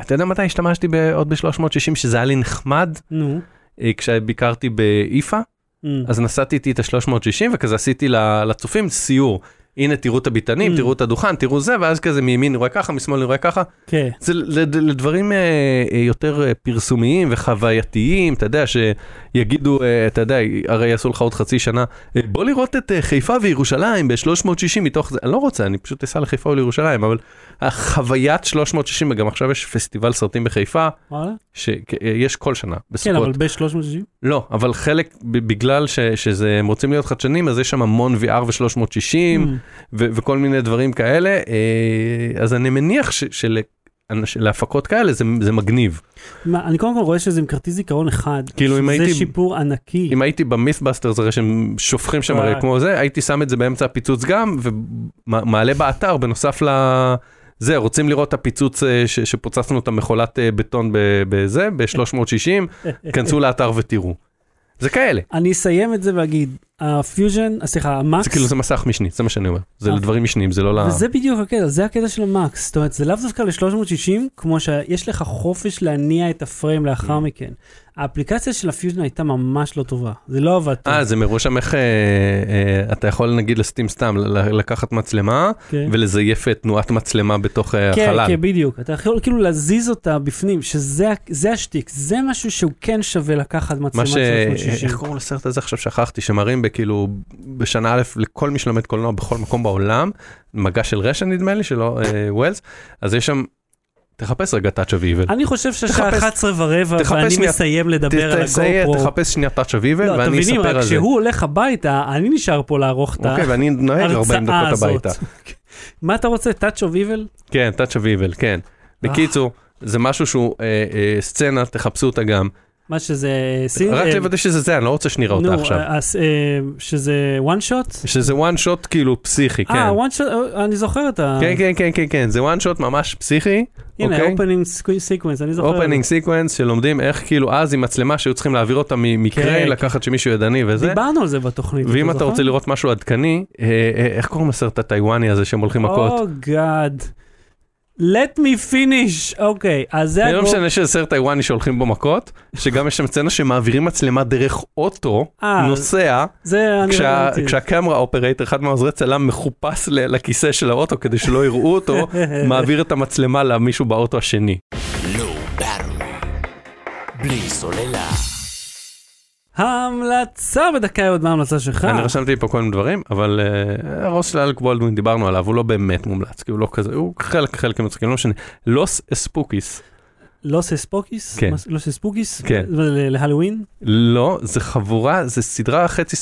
אתה יודע מתי השתמשתי עוד ב-360 שזה היה לי נחמד? נו. אה, כשביקרתי באיפה. אז נסעתי איתי את ה-360 וכזה עשיתי לצופים סיור. הנה תראו את הביטנים, Mm. תראו את הדוכן, תראו זה, ואז כזה מימין אני רואה ככה, משמאל אני רואה ככה. כן. זה לד- לדברים אה, אה, יותר אה, פרסומיים וחווייתיים, אתה יודע, שיגידו, אתה יודע, הרי יעשו לך עוד חצי שנה, בוא לראות את חיפה וירושלים ב-360 מתוך זה, אני לא רוצה, אני פשוט אסע לחיפה או לירושלים, אבל החוויית 360, וגם עכשיו יש פסטיבל סרטים בחיפה? שיש כל שנה, כן, אבל בסוכות. ב-360? לא, אבל חלק, בגלל ש- שזה, הם רוצים להיות חדשנים, אז יש שם המון VR ו-360, Mm. וכל מיני דברים כאלה, אה, אז אני מניח ש- של- להפקות כאלה זה, זה מגניב. מה, אני קודם כל רואה שזה עם כרטיס זיכרון אחד. כאילו, אם זה הייתי- שיפור ענקי. אם הייתי במית'באסטרס הרי שהם שופכים שם הרי וואי. כמו זה, הייתי שם את זה באמצע הפיצוץ גם, ומעלה באתר בנוסף ל... זה, רוצים לראות את הפיצוץ אה, ש- שפוצצנו את המכולת אה, בטון בזה, ב-360, כנסו לאתר ותראו. זה כאלה, אני אסיים את זה ואגיד, הפיוז'ן, סליחה, המקס, זה כאילו זה מסך משני, זה מה שאני אומר, זה אה. לדברים משניים, זה לא ל... וזה בדיוק הקטע, זה הקטע של המקס. זאת אומרת, זה לאו דווקא ל-360, כמו שיש לך חופש להניע את הפריים לאחר Mm. מכן. האפליקציה של הפיוז'ן הייתה ממש לא טובה, זה לא עבד טוב. אה, זה מראש שם איך אה, אה, אתה יכול נגיד לסטים סתם, לקחת מצלמה כן. ולזייף תנועת מצלמה בתוך אה, כן, החלל. כן, בדיוק. אתה יכול כאילו להזיז אותה בפנים, שזה השטיק, זה משהו שהוא כן שווה לקחת מצלמה מה ש... 360. איך קוראים לסרט הזה עכשיו שכחתי שמראים בכאילו בשנה א' לכל מי שלומד קולנוע בכל מקום בעולם מגע של רשע נדמה לי שלא אה, ווילס אז יש שם תחפש רגע touch of evil. אני חושב שהשעה תחפש- 11 ורבע, ואני מסיים לדבר על הגופרו. תחפש שנייה touch of evil לא, ואני אספר רק על זה. כשהוא הולך הביתה, אני נשאר פה לערוך את אוקיי ואני נוהג 40 ההרצאה דקות הזאת. הביתה. מה אתה רוצה? Touch of Evil? כן touch of evil כן. בקיצור זה משהו שהוא אה, אה, סצנה תחפשו אותה גם מה שזה... סין- רק אה, לוודא שזה זה אני לא רוצה שנראה אותה עכשיו. אה, אה, שזה one shot? שזה one shot כאילו פסיכי כן. אה, one shot, אה, אני זוכר את ה... כן כן כן כן כן זה one shot ממש פסיכי. הנה, opening sequence, אני זוכר. אופנינג סיקוונס שלומדים איך כאילו אז עם מצלמה שהיו צריכים להעביר אותה ממקרה כן, לקחת שמישהו ידני וזה. דיברנו על זה בתוכנית. ואם אתה? רוצה לראות משהו עדכני, איך קוראים לסרט הטיוואני הזה שהם הולכים מכות? Oh God. Let me finish. אוקיי, אז זה לא משנה שזה סרט טיוואני שהולכים בו מכות, שגם יש שם סצנה שמעבירים מצלמה דרך אוטו, אה, נוסע, זה אני כשה-. כשה camera operator, אחד מהעוזרי צלם מחופש ל- לכיסא של האוטו כדי שלא יראו אותו, מעביר את המצלמה למישהו באוטו השני. בלי סוללה. ההמלצה בדקה עוד מה ההמלצה שלך? אני רשמתי פה כל מיני דברים, אבל אה, הראש של אלק בולדווין דיברנו עליו, הוא לא באמת מומלץ, כי הוא לא כזה, הוא חלק חלק מצחיקים, לא משנה. לוס אספוקיס, לוס ספוקיס? כן. לוס ספוקיס? כן. ל- להלואין? לא, זה חבורה, זה סדרה חצי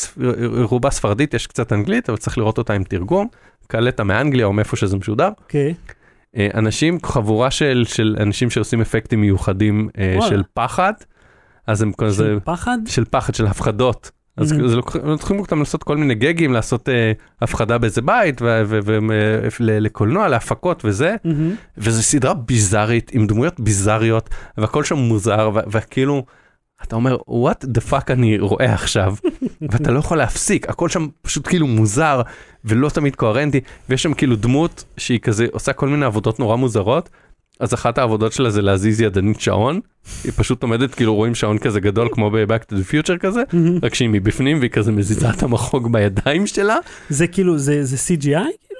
רובה ספרדית, יש קצת אנגלית, אבל צריך לראות אותה עם תרגום. קלטה מאנגליה או מאיפה שזה משודר. אוקיי. אה, אנשים, חבורה של, של אנשים שעושים אפקטים מיוחדים אה, וואלה. של פחד, אז הם כזה, של פחד? של פחד, של הפחדות. אז Mhm. לוקח- לוקחים אותם לעשות כל מיני גגים, לעשות אה, הפחדה באיזה בית, ולקולנוע, להפקות וזה, מהמם. וזו סדרה ביזארית, עם דמויות ביזאריות, והכל שם מוזר, וכאילו, אתה אומר, what the fuck אני רואה עכשיו, ואתה לא יכול להפסיק, הכל שם פשוט כאילו מוזר, ולא תמיד קוהרנטי, ויש שם כאילו דמות שהיא כזה עושה כל מיני עבודות נורא מוזרות, אז אחת העבודות שלה זה להזיז ידנית שעון, היא פשוט עומדת, כאילו רואים שעון כזה גדול כמו ב-Back to the Future כזה. רק שהיא מבפנים והיא כזה מזיזה את המחוג בידיים שלה. זה כאילו, זה זה CGI?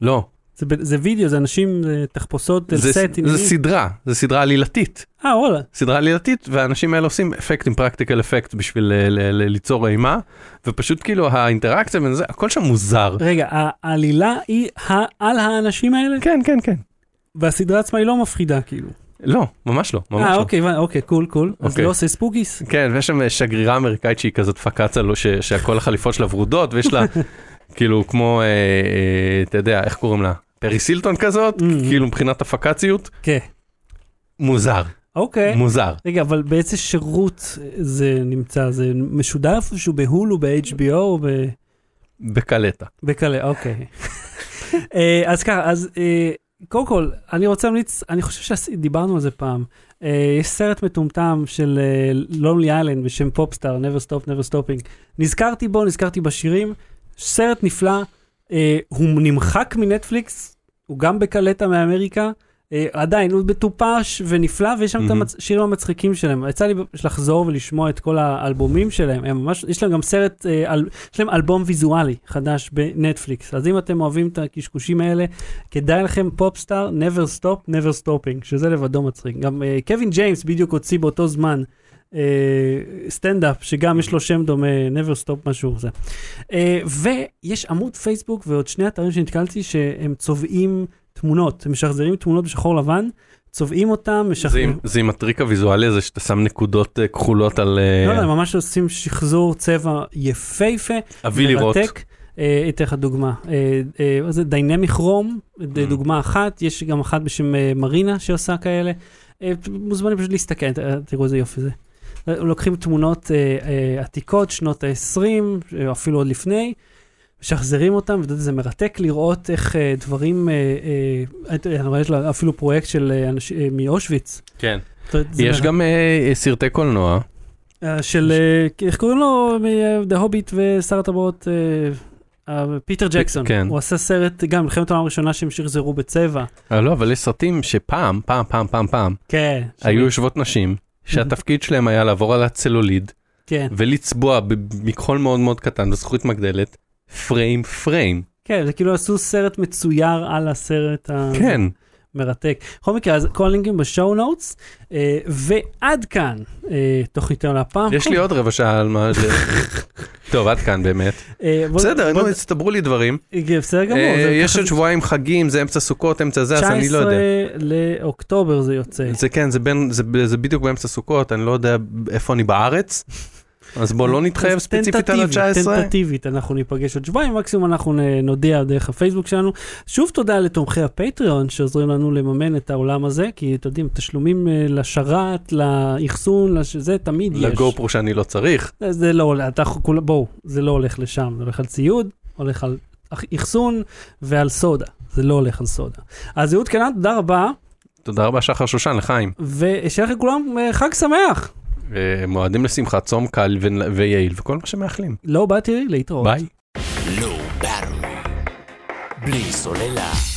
לא, זה זה וידאו, זה אנשים, זה תחפושות, זה, סט, זה? סדרה, זה סדרה עלילתית. אה, וואלה. סדרה עלילתית והאנשים האלה עושים אפקט עם פרקטיקל אפקט בשביל ל- ליצור אימה ופשוט כאילו האינטראקציה בין זה הכל שם מוזר. רגע, העלילה היא ה- על האנשים האלה? כן כן כן. והסדרה עצמה היא לא מפחידה, כאילו. לא ממש לא ממש אה, לא. אוקיי, הבנתי, אוקיי, קול, קול. אז אוקיי. לא עושה ספוקיס? כן ויש שם שגרירה אמריקאית שהיא כזאת פקצה לו ש- שהכל החליפות שלה ורודות ויש לה כאילו כמו אה, אה, אתה יודע איך קוראים לה פרי סילטון כזאת Mhm. כאילו מבחינת הפקציות כן. מוזר אוקיי. מוזר. רגע, אבל באיזה שירות זה נמצא? זה משודר איפשהו בהולו, ב-HBO, או ב... בקלטה. בכאלה, אוקיי. אה, אז ככה, אז אה, קודם כל, אני רוצה להמליץ, אני חושב שדיברנו על זה פעם. אה, יש סרט מטומטם של לונלי איילנד בשם פופסטאר, never stop, never stopping. נזכרתי בו, נזכרתי בשירים, סרט נפלא, אה, הוא נמחק מנטפליקס, הוא גם בקלטה מאמריקה. אה, עדיין, הוא מטופש ונפלא, ויש שם את מהמם. השירים המצחיקים שלהם. יצא לי לחזור ולשמוע את כל האלבומים שלהם, הם ממש, יש להם גם סרט, אה, אל, יש להם אלבום ויזואלי חדש בנטפליקס, אז אם אתם אוהבים את הקשקושים האלה, כדאי לכם Popstar, never stop, never stopping, שזה לבדו מצחיק. גם אה, קווין ג'יימס בדיוק הוציא באותו זמן אה, סטנדאפ, שגם יש לו שם דומה, never stop משהו זה. אה, ויש עמוד פייסבוק ועוד שני אתרים שנתקלתי שהם צובעים תמונות, הם משחזרים תמונות בשחור לבן, צובעים אותם, זה משחזרים. עם- זה עם הטריק הוויזואלי הזה שאתה שם נקודות אה, כחולות על אה, לא, לא, הם ממש עושים שחזור צבע יפהפה, אבי לראות. אה, אתן לך דוגמה, מה זה דיינמי כרום, Mm. דוגמה אחת, יש גם אחת בשם מרינה שעושה כאלה. מוזמנים פשוט להסתכל, תראו איזה יופי זה. לוקחים תמונות עתיקות, שנות ה-20, אה, אפילו עוד לפני, משחזרים אותם, ואתה יודע, זה מרתק לראות איך אה, דברים, אה, אה, אה, יש לה אפילו פרויקט של אה, אנשים אה, מאושוויץ. כן. יש. גם אה, סרטי קולנוע. אה, של, אה, איך קוראים לו? דה הוביט ושר הטבעות, פיטר ג'קסון. כן. הוא עשה סרט, גם מלחמת העולם הראשונה שהם שחזרו בצבע. לא, אבל יש סרטים שפעם, פעם, פעם, פעם, פעם, כן. היו יושבות נשים, שהתפקיד שלהם היה לעבור על הצלוליד, כן, ולצבוע במכחול מאוד מאוד קטן בזכוכית מגדלת, פריים פריים. כן, זה כאילו עשו סרט מצויר על הסרט כן. המרתק. בכל מקרה, אז כל הלינקים בשואו נוטס, אה, ועד כאן אה, תוכניתנו להפעם. יש לי עוד רבע שעה על מה... טוב, עד כאן באמת. אה, בוא- בסדר, בוא- נו, הצטברו לי דברים. בסדר גמור. אה, יש עוד שבועיים חגים, זה אמצע סוכות, אמצע זה, אז אני לא 19 יודע. לאוקטובר זה יוצא. זה כן, זה בין, זה, זה בדיוק באמצע סוכות, אני לא יודע איפה אני בארץ, אז בוא לא נתחייב ספציפית על טנטטיבית, ה-19. טנטטיבית, אנחנו ניפגש עוד שבועיים, מקסימום אנחנו נודיע דרך הפייסבוק שלנו. שוב תודה לתומכי הפטריון שעוזרים לנו לממן את העולם הזה, כי אתם יודעים, תשלומים אה, לשרת, לאחסון, שזה תמיד יש. לגו פרו שאני לא צריך. זה- זה לא אתה כולה, בואו, זה לא הולך לשם, זה הולך על ציוד, הולך על אח- אחסון ועל סודה, זה לא הולך על סודה. אז אהוד קנן, תודה רבה, תודה רבה שחר שושן לחיים. ושיהיה לכם כולם אה, חג שמח. מועדים לשמחה, צום קל ו- ויעיל וכל מה שמאחלים. לא באתי להתראות. ביי. לא. בלי סוללה.